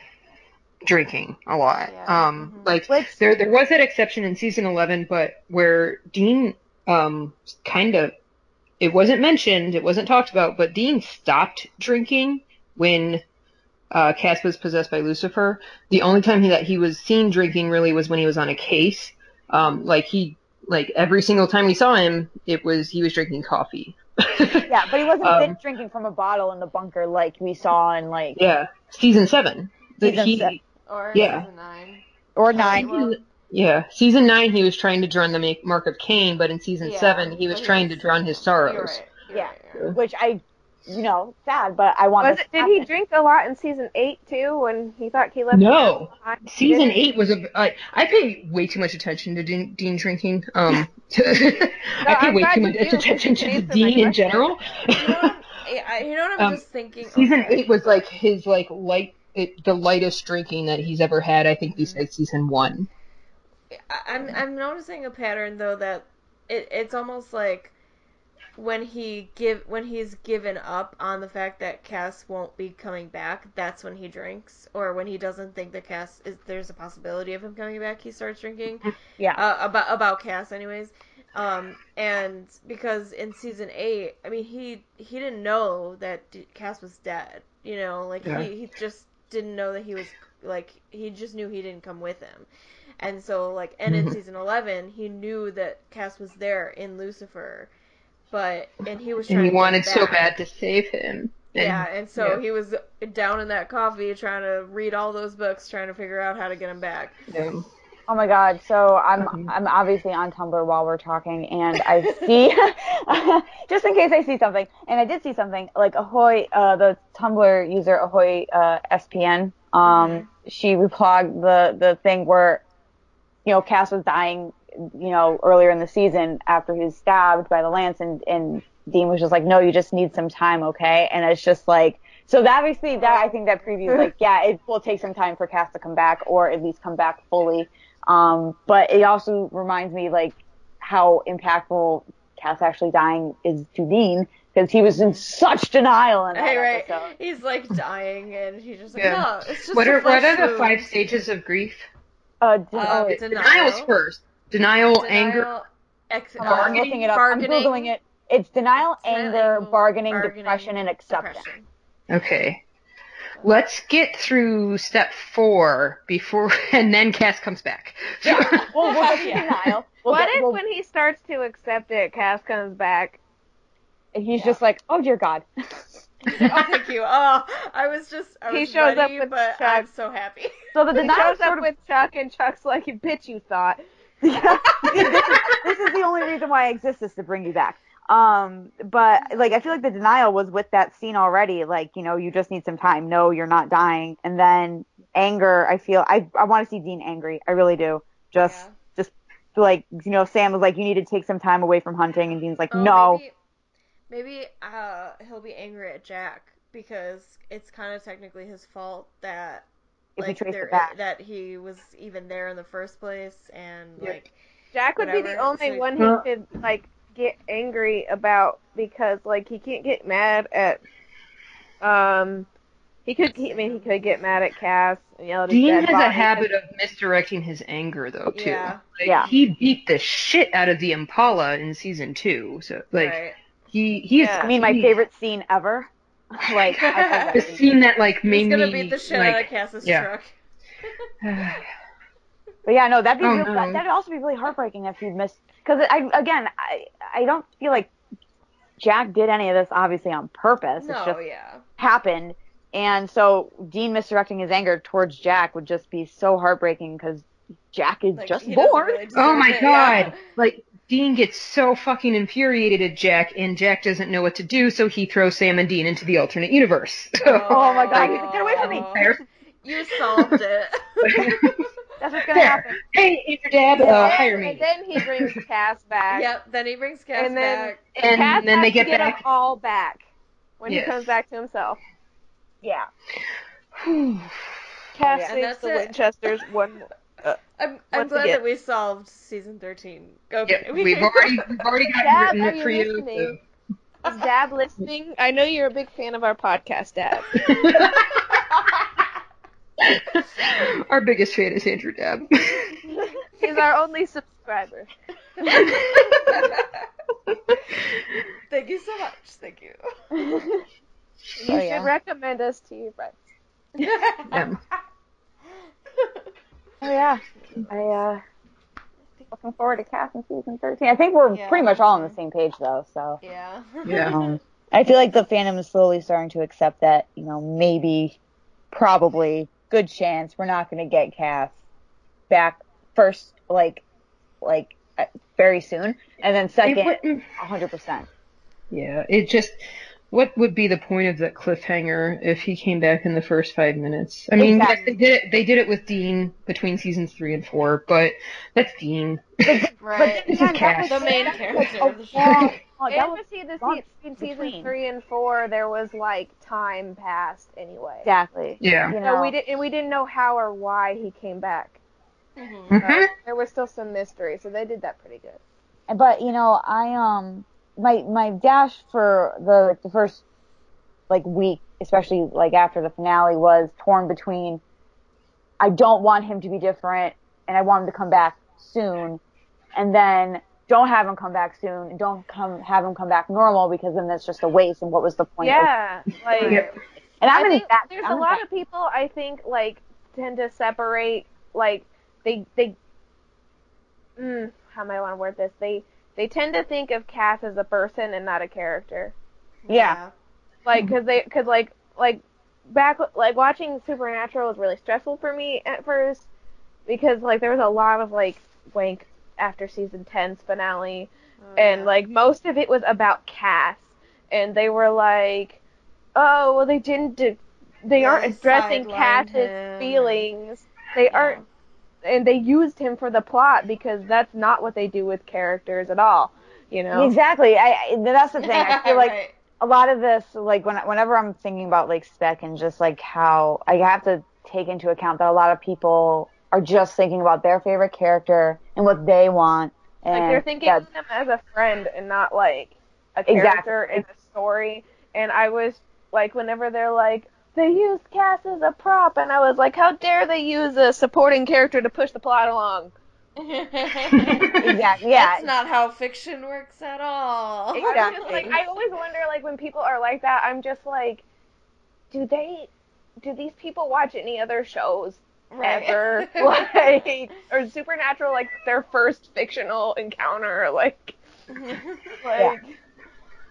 drinking a lot. Yeah. Um, Mhm. like Which there there was that exception in season 11 but where dean um kind of it wasn't mentioned it wasn't talked about but dean stopped drinking when uh cass was possessed by lucifer the only time he, that he was seen drinking really was when he was on a case um like he like every single time we saw him it was he was drinking coffee yeah, but he wasn't Um, drinking from a bottle in the bunker like we saw in like yeah season 7 Season he, seven. or yeah. season nine. or nine. think he- yeah, season nine he was trying to drown the mark of Cain, but in season Yeah, seven he was trying to drown his You're sorrows. right. You're Yeah. right, you're right. Which I, you know, sad, but I want. Was this it? Did he happen. drink a lot in season eight too? When he thought he left. No. behind? Season didn't? eight was a. I, I pay way too much attention to Dean, Dean drinking. Um, I pay I'm way too much do, 'cause attention to answer my Dean in general. You know what I'm, you know what I'm Um, just thinking? season Okay. eight was like his like light, it, the lightest drinking that he's ever had. I think besides season one. I- I'm I'm noticing a pattern though that it it's almost like when he give when he's given up on the fact that Cass won't be coming back, that's when he drinks, or when he doesn't think that Cass is there's a possibility of him coming back, he starts drinking. Yeah. Uh, about about Cass, anyways. Um, and because in season eight, I mean, he he didn't know that D- Cass was dead. You know, like Yeah. he he just didn't know that he was like he just knew he didn't come with him. And so like and in Mhm. season 11, he knew that Cass was there in Lucifer. But and he was And he to wanted so bad to save him. And, Yeah, and so yeah. he was down in that coffee trying to read all those books trying to figure out how to get him back. yeah. Oh my god! So I'm. I'm obviously on Tumblr while we're talking, and I see just in case I see something, and I did see something like Ahoy, uh, the Tumblr user Ahoy uh, SPN. Um, Mhm. she replied the the thing where you know Cass was dying, you know, earlier in the season after he was stabbed by the lance, and and Dean was just like, no, you just need some time, okay? And it's just like. So that obviously, that I think that preview is like, yeah, it will take some time for Cass to come back, or at least come back fully. Um, but it also reminds me like how impactful Cass actually dying is to Dean because he was in such denial in that Hey, right. episode. He's like dying, and he's just like, Yeah. no, it's just What are what are the five stages of grief? Uh, de- Uh, oh, denial. Denial's first. Denial, Denial, anger, ex- Hold I'm bargaining- looking it up. bargaining, I'm googling it. It's denial, Denial, anger, anger, bargaining, bargaining, depression, and acceptance. Depression. Okay. Let's get through step four before, and then Cass comes back. Well, we'll get to Yeah. denial. We'll what get- if we'll- when he starts to accept it, Cass comes back? and he's just like, oh dear God. oh, thank you. Oh, I was just. I He was shows up ready, with but Chuck. I'm so happy. So the He denial shows sort of with Chuck, and Chuck's like, "You bitch, you thought." This, is, this is the only reason why I exist is to bring you back. Um, but like I feel like the denial was with that scene already. Like you know, you just need some time. No, you're not dying. And then anger. I feel I I want to see Dean angry. I really do. Just Yeah. just like you know, Sam was like, you need to take some time away from hunting, and Dean's like, Oh, no. Maybe, maybe uh, he'll be angry at Jack because it's kind of technically his fault that If we like trace there, it back. that he was even there in the first place and Yeah. like Jack would be the only so- one he Well- could like get angry about because like he can't get mad at um he could he, I mean he could get mad at Cass and yell at his Dean dead has a habit of misdirecting his anger, though, too. Yeah. Like, Yeah. He beat the shit out of the Impala in season two. So, like, right. he he is. Yeah. I mean, my favorite scene ever. Like I The that- scene that like made He's gonna me beat the shit like, out of Cass's yeah. truck. But yeah, no, that'd be Oh, real, no. that, that'd also be really heartbreaking if you'd missed. Because I again, I I don't feel like Jack did any of this obviously on purpose. no, it's just yeah. happened, and so Dean misdirecting his anger towards Jack would just be so heartbreaking because Jack is Like, just he doesn't bored. really oh my it, god! yeah. Like Dean gets so fucking infuriated at Jack, and Jack doesn't know what to do, so he throws Sam and Dean into the alternate universe. Oh my God, like, "Get away from me." There. You solved it. That's what's gonna There. happen. Hey, Andrew Dabb, And uh, then- hire me. And then he brings Cass back. yep, then he brings Cass back. And then back. And Cass then has they to get get back. them all back when Yes. he comes back to himself. Yeah. Cass Yeah. Saves the it. Winchesters one. I'm, I'm glad again. that we solved season 13. Okay. Yeah, we've already we've already got Dabb, written it for you. listening? Is Dabb listening? I know you're a big fan of our podcast, Dabb. Our biggest fan is Andrew Dabb. He's our only subscriber. Thank you so much. Thank you. You Oh, should recommend us to your friends. Um, Oh yeah. I uh looking forward to Cass in season thirteen. I think we're Yeah, pretty much all on the same. same page though. So. yeah. yeah. Um, I feel like the fandom is slowly starting to accept that, you know, maybe, probably, good chance we're not going to get Cass back first, like, like uh, very soon, and then second, wouldn't- hundred percent. Yeah, it just. What would be the point of that cliffhanger if he came back in the first five minutes? I mean, yes, they did it. They did it with Dean between seasons three and four, but that's Dean. Right. This is Cass. The main character of the show. Oh, that And was to see the months se- in season between. three and four, there was like time passed anyway. exactly. Yeah. You So know, we did, and we didn't know how or why he came back. Mhm. So Mhm. there was still some mystery, so they did that pretty good. but you know, I um, my my dash for the like, the first like week, especially like after the finale, was torn between I don't want him to be different and I want him to come back soon, and then don't have him come back soon and don't come have him come back normal because then that's just a waste and what was the point? of- Yeah, like and I'm I in think that. there's I'm a lot that- of people I think like tend to separate like they they mm, how am I want to word this they they tend to think of Cass as a person and not a character Yeah. like because mm-hmm. they because like like back like watching Supernatural was really stressful for me at first because like there was a lot of like wank after season 10's finale Oh, and yeah. like most of it was about Cass, and they were like, "Oh, well, they didn't. Do, they Yeah, aren't addressing Cass's him. feelings. They Yeah. aren't, and they used him for the plot because that's not what they do with characters at all. You know? Exactly. I, that's the thing. I feel like Right. a lot of this, like when whenever I'm thinking about like spec and just like how I have to take into account that a lot of people are just thinking about their favorite character and what they want. And Like they're thinking of them as a friend and not like a Exactly. character in a story. And I was like, whenever they're like, they used Cass as a prop, and I was like, how dare they use a supporting character to push the plot along? Exactly. Yeah. That's not how fiction works at all. Exactly. Like I always wonder, like when people are like that, I'm just like, do they, do these people watch any other shows Right. ever? like, or Supernatural, like their first fictional encounter, like, like,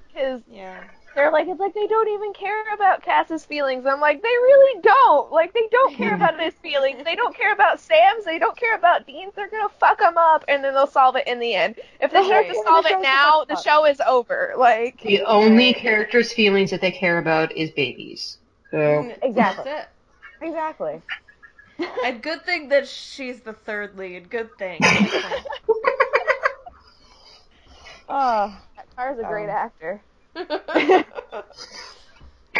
because yeah. They're like, it's like they don't even care about Cass's feelings. I'm like, they really don't. Like, they don't care about his feelings. They don't care about Sam's. They don't care about Dean's. They're gonna fuck him up, and then they'll solve it in the end. If they The start to solve the show it is to now, the show is over. Like, The only character's feelings that they care about is Baby's. So Exactly. Exactly. it. And good thing that she's the third lead. Good thing. Good thing. Oh. Car's a great Um, actor. I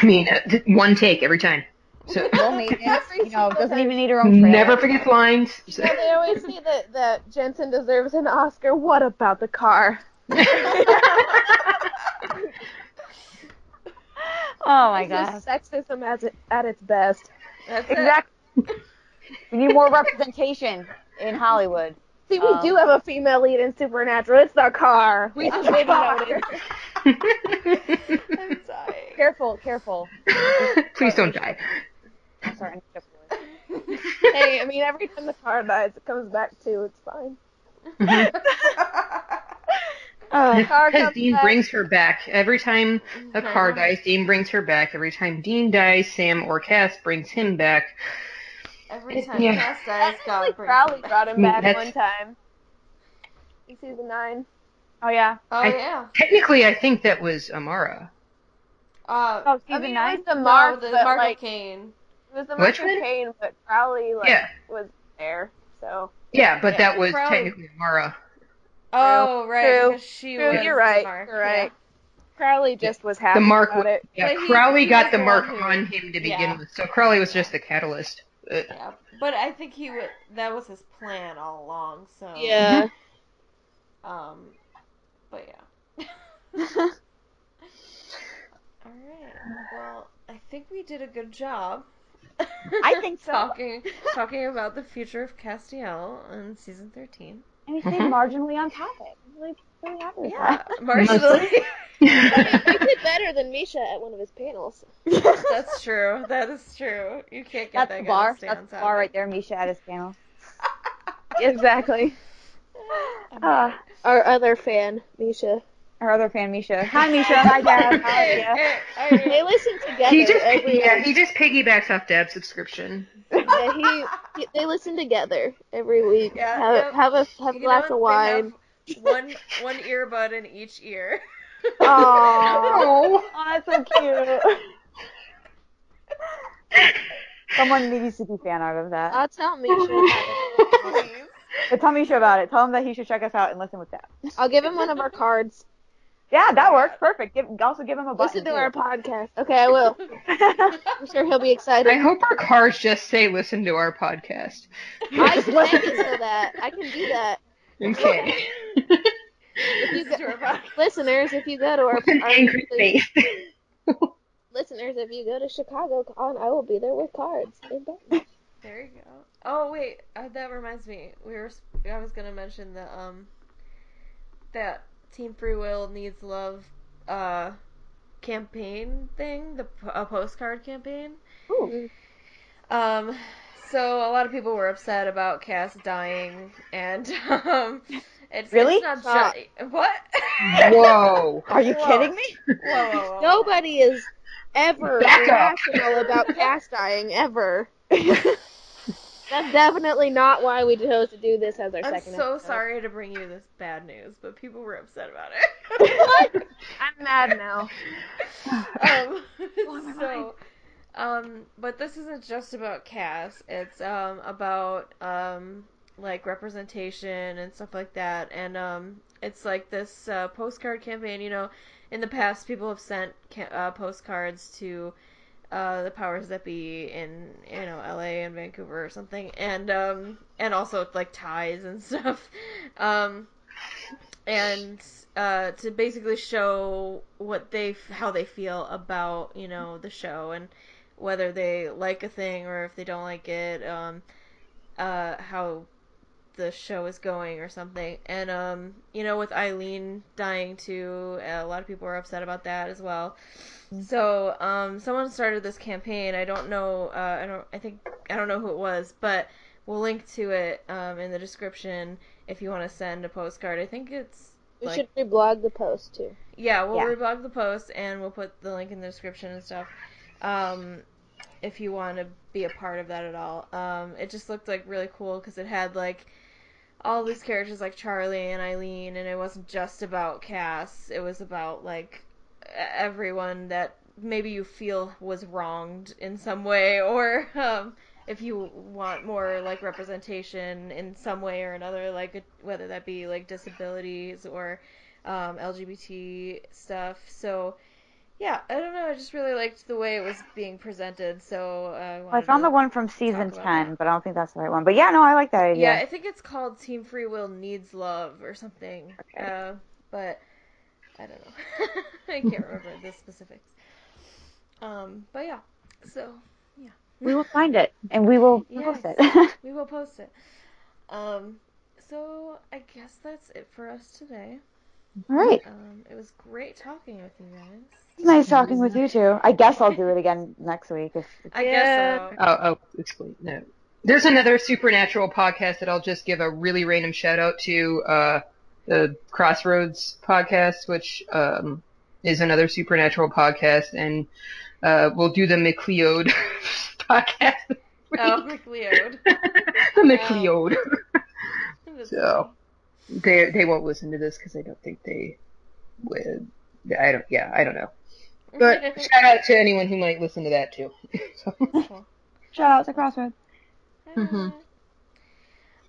mean, uh, one take every time. So Low maintenance. You know, doesn't even need her own trailer. never forgets lines. So- Yeah, they always say that that Jensen deserves an Oscar. What about the car? Oh my god. sexism at, it, at its best. That's it. Exactly. we need more representation in Hollywood. See, we Um, do have a female lead in Supernatural. It's the car. We It's just the didn't car. notice. I'm dying. Careful, careful. Please don't die. I'm sorry. I need to- hey, I mean, every time the car dies, it comes back too. It's fine. Oh. Car Because comes Dean back. brings her back. Every time a car mm-hmm. dies, Dean brings her back. Every time Dean dies, Sam or Cass brings him back. Every time Yeah. Cass dies, God Actually, brings Crowley him back. brought him back that's- one time. In season nine. Oh yeah. Oh I- yeah. Technically, I think that was Amara. Uh, Oh, I season mean, nine. it was the no, Mark, the but Mark like Cain. it was the Which Mark of? Cain, but Crowley like Yeah. was there. So Yeah, but Yeah, that was Crowley- technically Amara. Oh right, True. she True, was you're right. Mark. You're right. Crowley just was happy The mark. about it. Yeah, But he- Crowley he got was the the mark one who- on him to begin yeah. with, so Crowley was just the catalyst. Uh, Yeah. yeah, but I think he would. That was his plan all along. So Yeah. Um, but yeah. All right. Well, I think we did a good job. I think so. talking talking about the future of Castiel in season thirteen. And we stayed marginally on topic. I'm really, really happy with Yeah, that. marginally. we did better than Misha at one of his panels. That's true. That is true. You can't get That's that the bar. to That's the bar right there. Misha at his panel. exactly. Uh, Our other fan, Misha. our other fan, Misha. Hi, Misha. Hi, Dad. How are Hey, ya? hey, I mean- They listen together he just every yeah, week. he just piggybacks off Deb's subscription. Yeah, he, he- they listen together every week. Yeah, have, yep. have a have a You glass know, of they wine. Have one one earbud in each ear. Aww. Oh, Oh, that's so cute. Someone needs to be fan art of that. I'll tell Misha. But tell Misha about it. Tell him that he should check us out and listen with that. I'll give him one of our cards. Yeah, that works. Perfect. Give, also give him a button. Listen to too. our podcast. Okay, I will. I'm sure he'll be excited. I hope our cards just say listen to our podcast. I can make it that I can do that. Okay. If you go, listeners, if you go to our, With an our angry face. listeners, if you go to Chicago Con, I will be there with cards. There you go. Oh wait, uh, that reminds me. We were. I was gonna mention the um. That Team Free Will needs love, uh, campaign thing. The p- a postcard campaign. Ooh. Um. So a lot of people were upset about Cass dying, and um. It's, Really? It's not ju- what? Whoa. Are you Whoa. kidding me? Whoa, whoa, whoa. Nobody is ever Back up. rational about Cass dying ever. That's definitely not why we chose to do this as our I'm second. so episode. sorry to bring you this bad news, but people were upset about it. I'm mad now. um, Blowing my so, um, but this isn't just about Cass. It's um about um like representation and stuff like that, and um it's like this uh, postcard campaign. You know, in the past, people have sent ca- uh, postcards to uh, the powers that be in you know L.A. and Vancouver or something, and um and also like ties and stuff, um and uh to basically show what they how they feel about you know the show and whether they like a thing or if they don't like it, um uh how the show is going or something. And um, you know, with Eileen dying too, a lot of people were upset about that as well. So um, someone started this campaign. I don't know. Uh, I don't. I think I don't know who it was, but we'll link to it um, in the description if you want to send a postcard. I think it's We like should reblog the post too. yeah, we'll Yeah. reblog the post and we'll put the link in the description and stuff. Um, if you want to be a part of that at all. Um, it just looked like really cool because it had like all these characters like Charlie and Eileen, and it wasn't just about Cass. It was about like everyone that maybe you feel was wronged in some way, or um, if you want more like representation in some way or another, like whether that be like disabilities or um, LGBT stuff. So, yeah, I don't know. I just really liked the way it was being presented. So uh, I, I found to- the one from season 10, that. but I don't think that's the right one. But yeah, no, I like that idea. Yeah, I think it's called Team Free Will Needs Love or something. Okay. Uh, but I don't know. I can't remember the specifics. Um, but yeah, so yeah, We will find it and we will Yes. post it. we will post it. Um, so I guess that's it for us today. All right. Um, it was great talking with you guys. It's nice talking with you too. I guess I'll do it again next week. If, I Yeah. guess so. I'll, I'll explain. No. There's another supernatural podcast that I'll just give a really random shout out to. Uh, the Crossroads podcast, which um, is another supernatural podcast, and uh, we'll do the McLeod podcast. Oh, McLeod. the McLeod. That's So they they won't listen to this because I don't think they would. I don't. Yeah, I don't know. But shout out to anyone who might listen to that too. So, shout out to Crossroads. Mhm.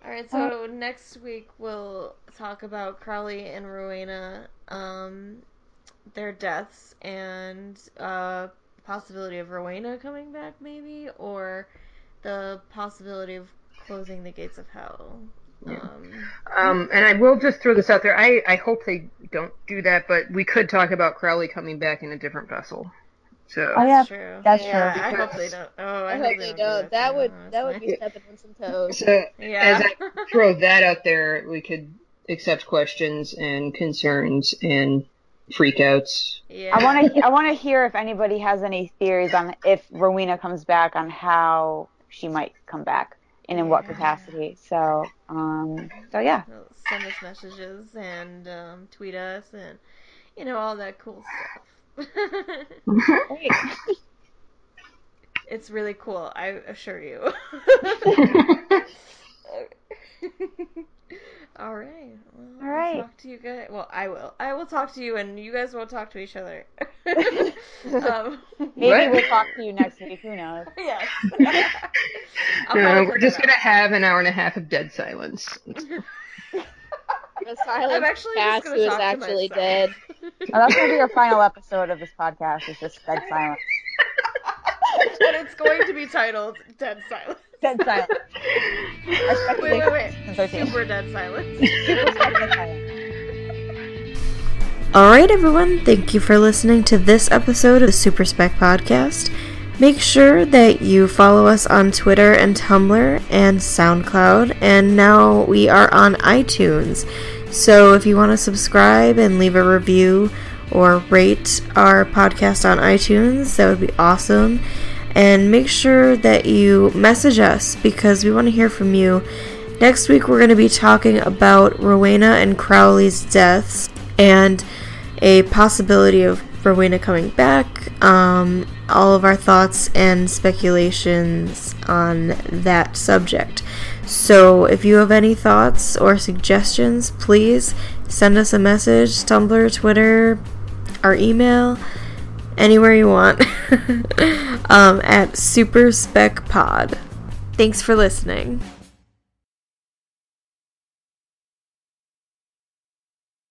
All right, so next week we'll talk about Crowley and Rowena, um, their deaths, and uh, possibility of Rowena coming back, maybe, or the possibility of closing the gates of hell. Yeah. Um, Um, and I will just throw this out there. I, I hope they don't do that, but we could talk about Crowley coming back in a different vessel. So Oh, yeah. that's true. That's yeah, true. I hope they don't. Oh, I, I hope they do don't. That too, would that would be stepping on some toes. so Yeah. as I throw that out there, we could accept questions and concerns and freakouts. yeah. I want to. I want to hear if anybody has any theories on if Rowena comes back on how she might come back and in what capacity. So, um, so yeah. send us messages and um, tweet us and you know all that cool stuff. It's really cool, I assure you. all right. Well, All right. I'll talk to you guys. Well, I will. I will talk to you, and you guys won't talk to each other. um, Maybe What? we'll talk to you next week. Who knows? yes. No, we're just gonna have an hour and a half of dead silence. The silent I'm actually Cass just is talk actually myself. dead. Oh, that's gonna be our final episode of this podcast. Is just dead silence. and it's going to be titled Dead Silence. Dead silence. Wait, wait, wait. speculation is okay. Super dead silence. Super dead silence. Alright, everyone, thank you for listening to this episode of the Super Spec Podcast. Make sure that you follow us on Twitter and Tumblr and SoundCloud, and now we are on iTunes. So if you want to subscribe and leave a review or rate our podcast on iTunes, that would be awesome. And make sure that you message us because we want to hear from you. Next week, we're going to be talking about Rowena and Crowley's deaths and a possibility of Rowena coming back, um, all of our thoughts and speculations on that subject. So, if you have any thoughts or suggestions, please send us a message, Tumblr, Twitter, our email, anywhere you want, um, at Super Spec Pod. Thanks for listening.